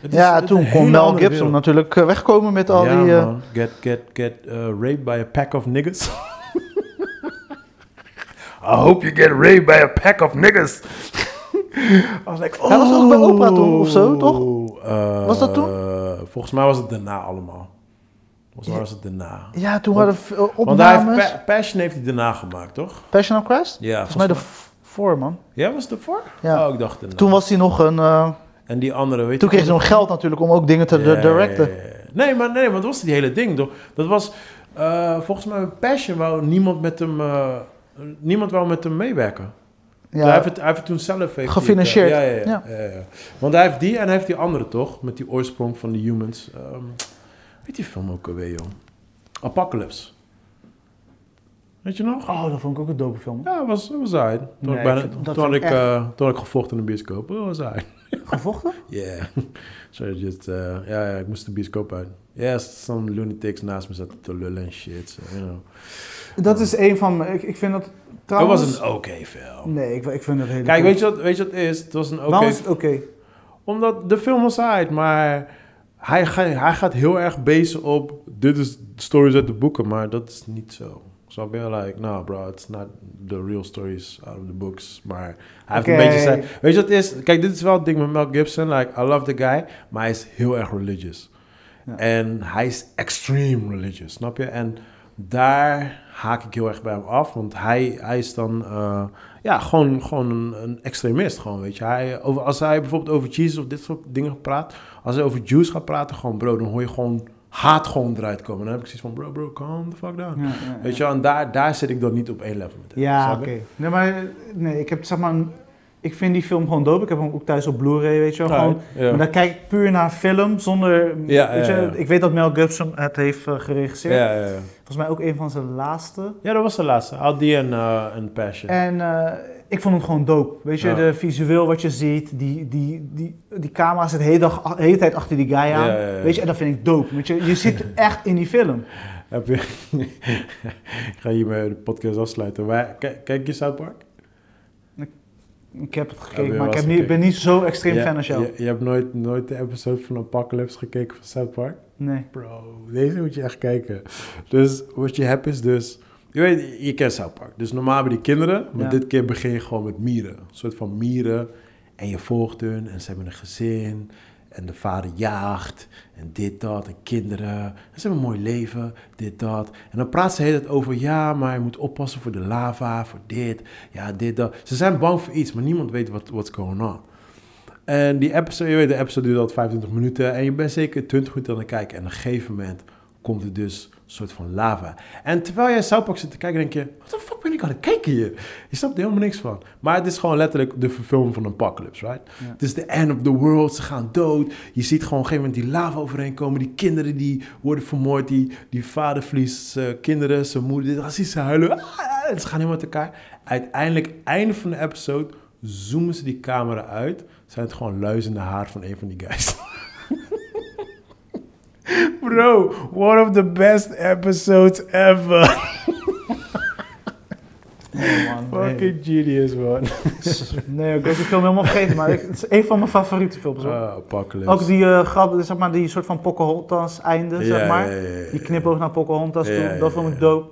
het is ja toen kon Mel Gibson wereld. natuurlijk eh, wegkomen met al ja, die... eh. Get, get, get uh, raped by a pack of niggas. I hope you get raped by a pack of niggas. I was like, oh. Hij was ook bij Oprah toen, of zo, toch? Eh, Was dat toen? Volgens mij was het daarna allemaal. Volgens mij was het daarna. ja, toen Want- waren veel Want hij heeft opnames. Pa- Passion heeft hij daarna gemaakt, toch? Passion of Christ? Ja, Volgens mij de voor, man. Ja, was het ervoor? Ja. Oh, ik dacht daarna. Toen was hij nog een... eh, En die andere, weet toen kreeg hij nog geld natuurlijk om ook dingen te Ja, directen. ja, ja, ja. Nee, maar nee, maar dat was die hele ding. toch? Dat was eh, volgens mij Passion wou niemand met hem, eh, niemand wou met hem meewerken. Ja, Hij, heeft het, hij heeft het toen zelf heeft het, Gefinancierd. ja, ja, ja, Ja. ja, ja. Want hij heeft die en hij heeft die andere toch? Met die oorsprong van de humans. Ehm, weet die film ook alweer, joh? Apocalypse. Weet je nog? Oh, dat vond ik ook een dope film. Ja, was, was hij. Toen, Nee, ik, bijna, dat toen, ik, eh, toen ik gevochten in de bioscoop. Dat was hij. Gevochten? Yeah. Sorry, just, uh, ja, ja, ik moest de bioscoop uit. Ja, yes, some lunatics naast me zaten te lullen en shit. So, you know. Dat is een van mijn... Ik, ik vind dat Het trouwens... was een oké film. Nee, ik, ik vind het heel Kijk, weet je, wat, weet je wat het is? Het was een oké Waarom is het oké? Omdat de film was uit, maar hij, hij gaat heel erg bezig op... Dit is stories uit de boeken, maar dat is niet zo. Snap je? Like, no bro, it's not the real stories out of the books. Maar hij heeft een beetje zijn... Weet je wat het is? Kijk, dit is wel het ding met Mel Gibson. Like, I love the guy, maar hij is heel erg religious. Ja. En hij is extreme religious, snap je? En daar haak ik heel erg bij hem af. Want hij, hij is dan eh, ja, gewoon, gewoon een, een extremist. Gewoon, weet je. Hij, over, als hij bijvoorbeeld over Jesus of dit soort dingen praat. Als hij over Jews gaat praten, gewoon bro, dan hoor je gewoon haat gewoon eruit komen. Dan heb ik zoiets van, bro, bro, calm the fuck down. Ja, ja, Weet je wel, en daar, daar zit ik dan niet op één level met hem. Ja, oké. Nee, maar nee, ik heb zeg maar. Een- Ik vind die film gewoon dope. Ik heb hem ook thuis op Blu-ray, weet je wel. Gewoon, Ja. Maar dan kijk ik puur naar een film zonder. Ja, weet je. Ik weet dat Mel Gibson het heeft eh, geregisseerd. Ja, ja, ja. Volgens mij ook een van zijn laatste. ja, dat was de laatste. Had die en, eh, en Passion. En eh, ik vond het gewoon dope. Weet je, de visueel wat je ziet, die, die, die, die camera zit de hele, dag, hele tijd achter die guy aan. Weet je, en dat vind ik dope. Weet je, je zit echt in die film. Heb je... ik ga hiermee de podcast afsluiten. Maar, kijk je South Park? Ik heb het gekeken, maar ik heb niet, ben niet zo extreem Ja, fan als jou. Je, je hebt nooit, nooit de episode van Apocalypse gekeken van South Park? Nee. Bro, deze moet je echt kijken. Dus wat je hebt is dus... Je weet, je kent South Park. Dus normaal hebben die kinderen, maar Ja. dit keer begin je gewoon met mieren. Een soort van mieren. En je volgt hun en ze hebben een gezin. En de vader jaagt en dit, dat. En kinderen. En ze hebben een mooi leven, dit, dat. En dan praat ze de hele tijd over... Ja, maar je moet oppassen voor de lava, voor dit. Ja, dit, dat. Ze zijn bang voor iets, maar niemand weet wat what's going on. En die episode, je weet, de episode duurt altijd 25 minuten. En je bent zeker 20 minuten aan het kijken. En op een gegeven moment komt er dus soort van lava. En terwijl jij South Park zit te kijken, denk je... Wat de fuck ben ik aan het kijken hier? Je snapt er helemaal niks van. Maar het is gewoon letterlijk de verfilming van Apocalypse, right? Ja. Het is de end of the world. Ze gaan dood. Je ziet gewoon op een gegeven moment die lava overheen komen. Die kinderen die worden vermoord. Die, die vader verliest zijn kinderen, zijn moeder. Dan zie ze huilen. Ah, ze gaan helemaal uit elkaar. Uiteindelijk, einde van de episode, zoomen ze die camera uit. Zijn het gewoon luizende haar van een van die guys. Bro, one of the best episodes ever. Nee, man. Nee. Fucking genius, man. Nee, ik heb die film helemaal vergeten, maar ik- het is een van mijn favoriete films. hoor. Apocalypse. Ook die eh, grap, zeg maar, die soort van Pocahontas einde, zeg maar. Die knipoog naar Pocahontas toe, dat vond ik dope.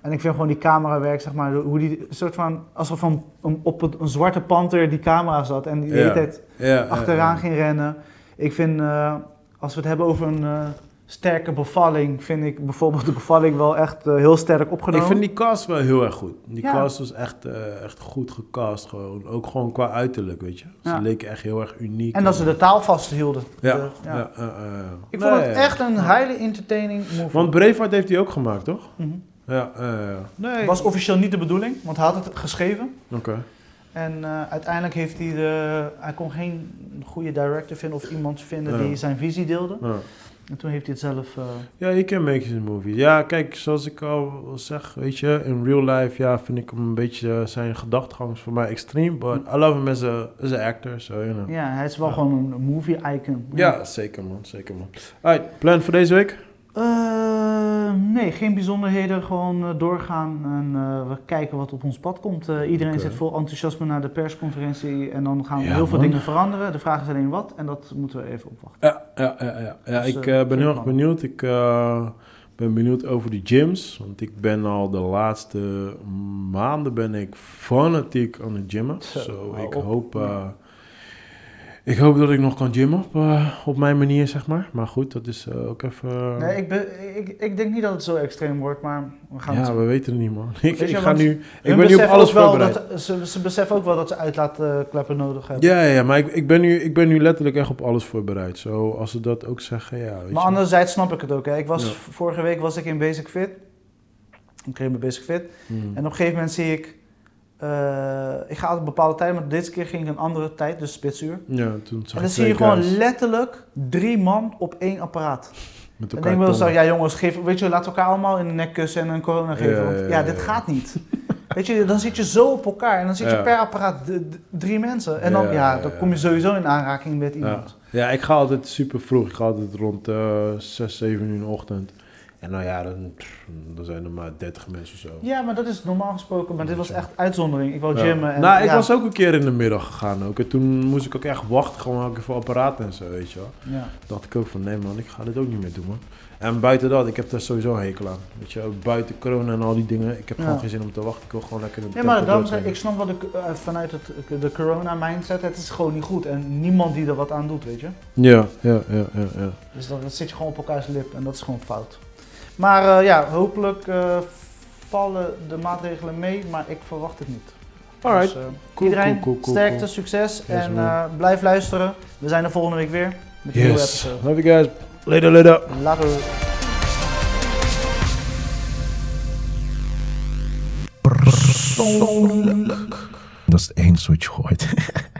En ik vind gewoon die camerawerk, zeg maar, hoe die soort van, alsof van een, op een, een zwarte panter die camera zat en die de hele tijd achteraan ging rennen. Ik vind, eh, als we het hebben over een eh, sterke bevalling, vind ik bijvoorbeeld de bevalling wel echt eh, heel sterk opgenomen. Ik vind die cast wel heel erg goed. Die Ja. cast was echt, eh, echt goed gecast. Gewoon. Ook gewoon qua uiterlijk, weet je. Ze Ja. leken echt heel erg uniek. En dat ze de taal vasthielden. Ja, De- ja. Ik Nee, vond het echt een highly entertaining movie. Want Braveheart heeft hij ook gemaakt, toch? Mhm. Ja, ja, ja. Nee. was officieel niet de bedoeling, want hij had het geschreven. Oké. En eh, uiteindelijk heeft hij de... Hij kon geen goede director vinden of iemand vinden Ja. die zijn visie deelde. Ja. En toen heeft hij het zelf... eh, Ja, je kan make his movies. Ja, kijk, zoals ik al zeg, weet je, in real life, ja, vind ik hem een beetje, zijn gedachtegang voor mij extreem, but I love him as a, as a actor, so, you know. ja, hij is wel Ja. gewoon een movie icon. Ja, zeker man, zeker man. Alright, plan voor deze week? Eh, nee, geen bijzonderheden. Gewoon eh, doorgaan en eh, we kijken wat op ons pad komt. Iedereen zit vol enthousiasme naar de persconferentie en dan gaan Ja, heel veel man. dingen veranderen. De vraag is alleen wat en dat moeten we even opwachten. Ja, ja, ja, ja. ja Dus, ik ben heel erg benieuwd. Ik ben benieuwd over die gyms, want ik ben al de laatste maanden ben ik fanatiek aan het gymmen. Zo, So, ik op. hoop... ik hoop dat ik nog kan gymmen op, eh, op mijn manier, zeg maar. Maar goed, dat is eh, ook even... Nee, ik, ben, ik, ik denk niet dat het zo extreem wordt, maar we gaan ja, we weten het niet, man. Ik, je, ik ga nu... Ik ben nu op alles voorbereid. Dat, ze, ze beseffen ook wel dat ze uitlaatkleppen nodig hebben. Ja, ja, maar ik, ik, ben nu, ik ben nu letterlijk echt op alles voorbereid. Zo, als ze dat ook zeggen, ja, weet maar je. anderzijds snap ik het ook. Hè. Ik was, Ja. Vorige week was ik in Basic Fit. Ik kreeg mijn Basic Fit. Hmm. En op een gegeven moment zie ik... eh, ik ga altijd een bepaalde tijd, maar deze keer ging ik een andere tijd, dus spitsuur. Ja, toen zag En dan zie je gewoon guys letterlijk drie man op één apparaat. met denk ik wel zo, tongen. ja jongens, geef, weet je, laten we elkaar allemaal in de nek kussen en een corona geven. Ja, want ja, ja, ja, dit gaat niet. Weet je, dan zit je zo op elkaar en dan zit je per apparaat drie mensen. En dan, Ja, dan kom je sowieso in aanraking met iemand. ja, ik ga altijd super vroeg. Ik ga altijd rond eh 6, 7 uur in de ochtend. En nou ja, dan, dan zijn er maar 30 mensen zo. Ja, maar dat is normaal gesproken, maar dit was echt uitzondering. Ik wou Ja. gymmen en nou, ik ja, was ook een keer in de middag gegaan ook. En toen moest ik ook echt wachten, gewoon voor apparaten en zo, weet je wel. ja. dacht ik ook van, nee man, ik ga dit ook niet meer doen, man. En buiten dat, ik heb daar sowieso een hekel aan. Weet je, ook buiten corona en al die dingen. Ik heb Ja. gewoon geen zin om te wachten. Ik wil gewoon lekker in de Nee, maar dood zeg ik, ik snap wel de, eh, vanuit het, de corona mindset, het is gewoon niet goed. En niemand die er wat aan doet, weet je. Ja, ja, ja, ja, ja. Dus dan zit je gewoon op elkaars lip en dat is gewoon fout. Maar eh, ja, hopelijk eh, vallen de maatregelen mee, maar ik verwacht het niet. Alright. Dus, eh, Cool, iedereen, cool, cool, cool, sterkte, cool. succes Yes, en eh, blijf luisteren. We zijn er volgende week weer met een nieuwe Yes. episode. Love you guys. Later, later. Later. Dat is het enige wat je gooit.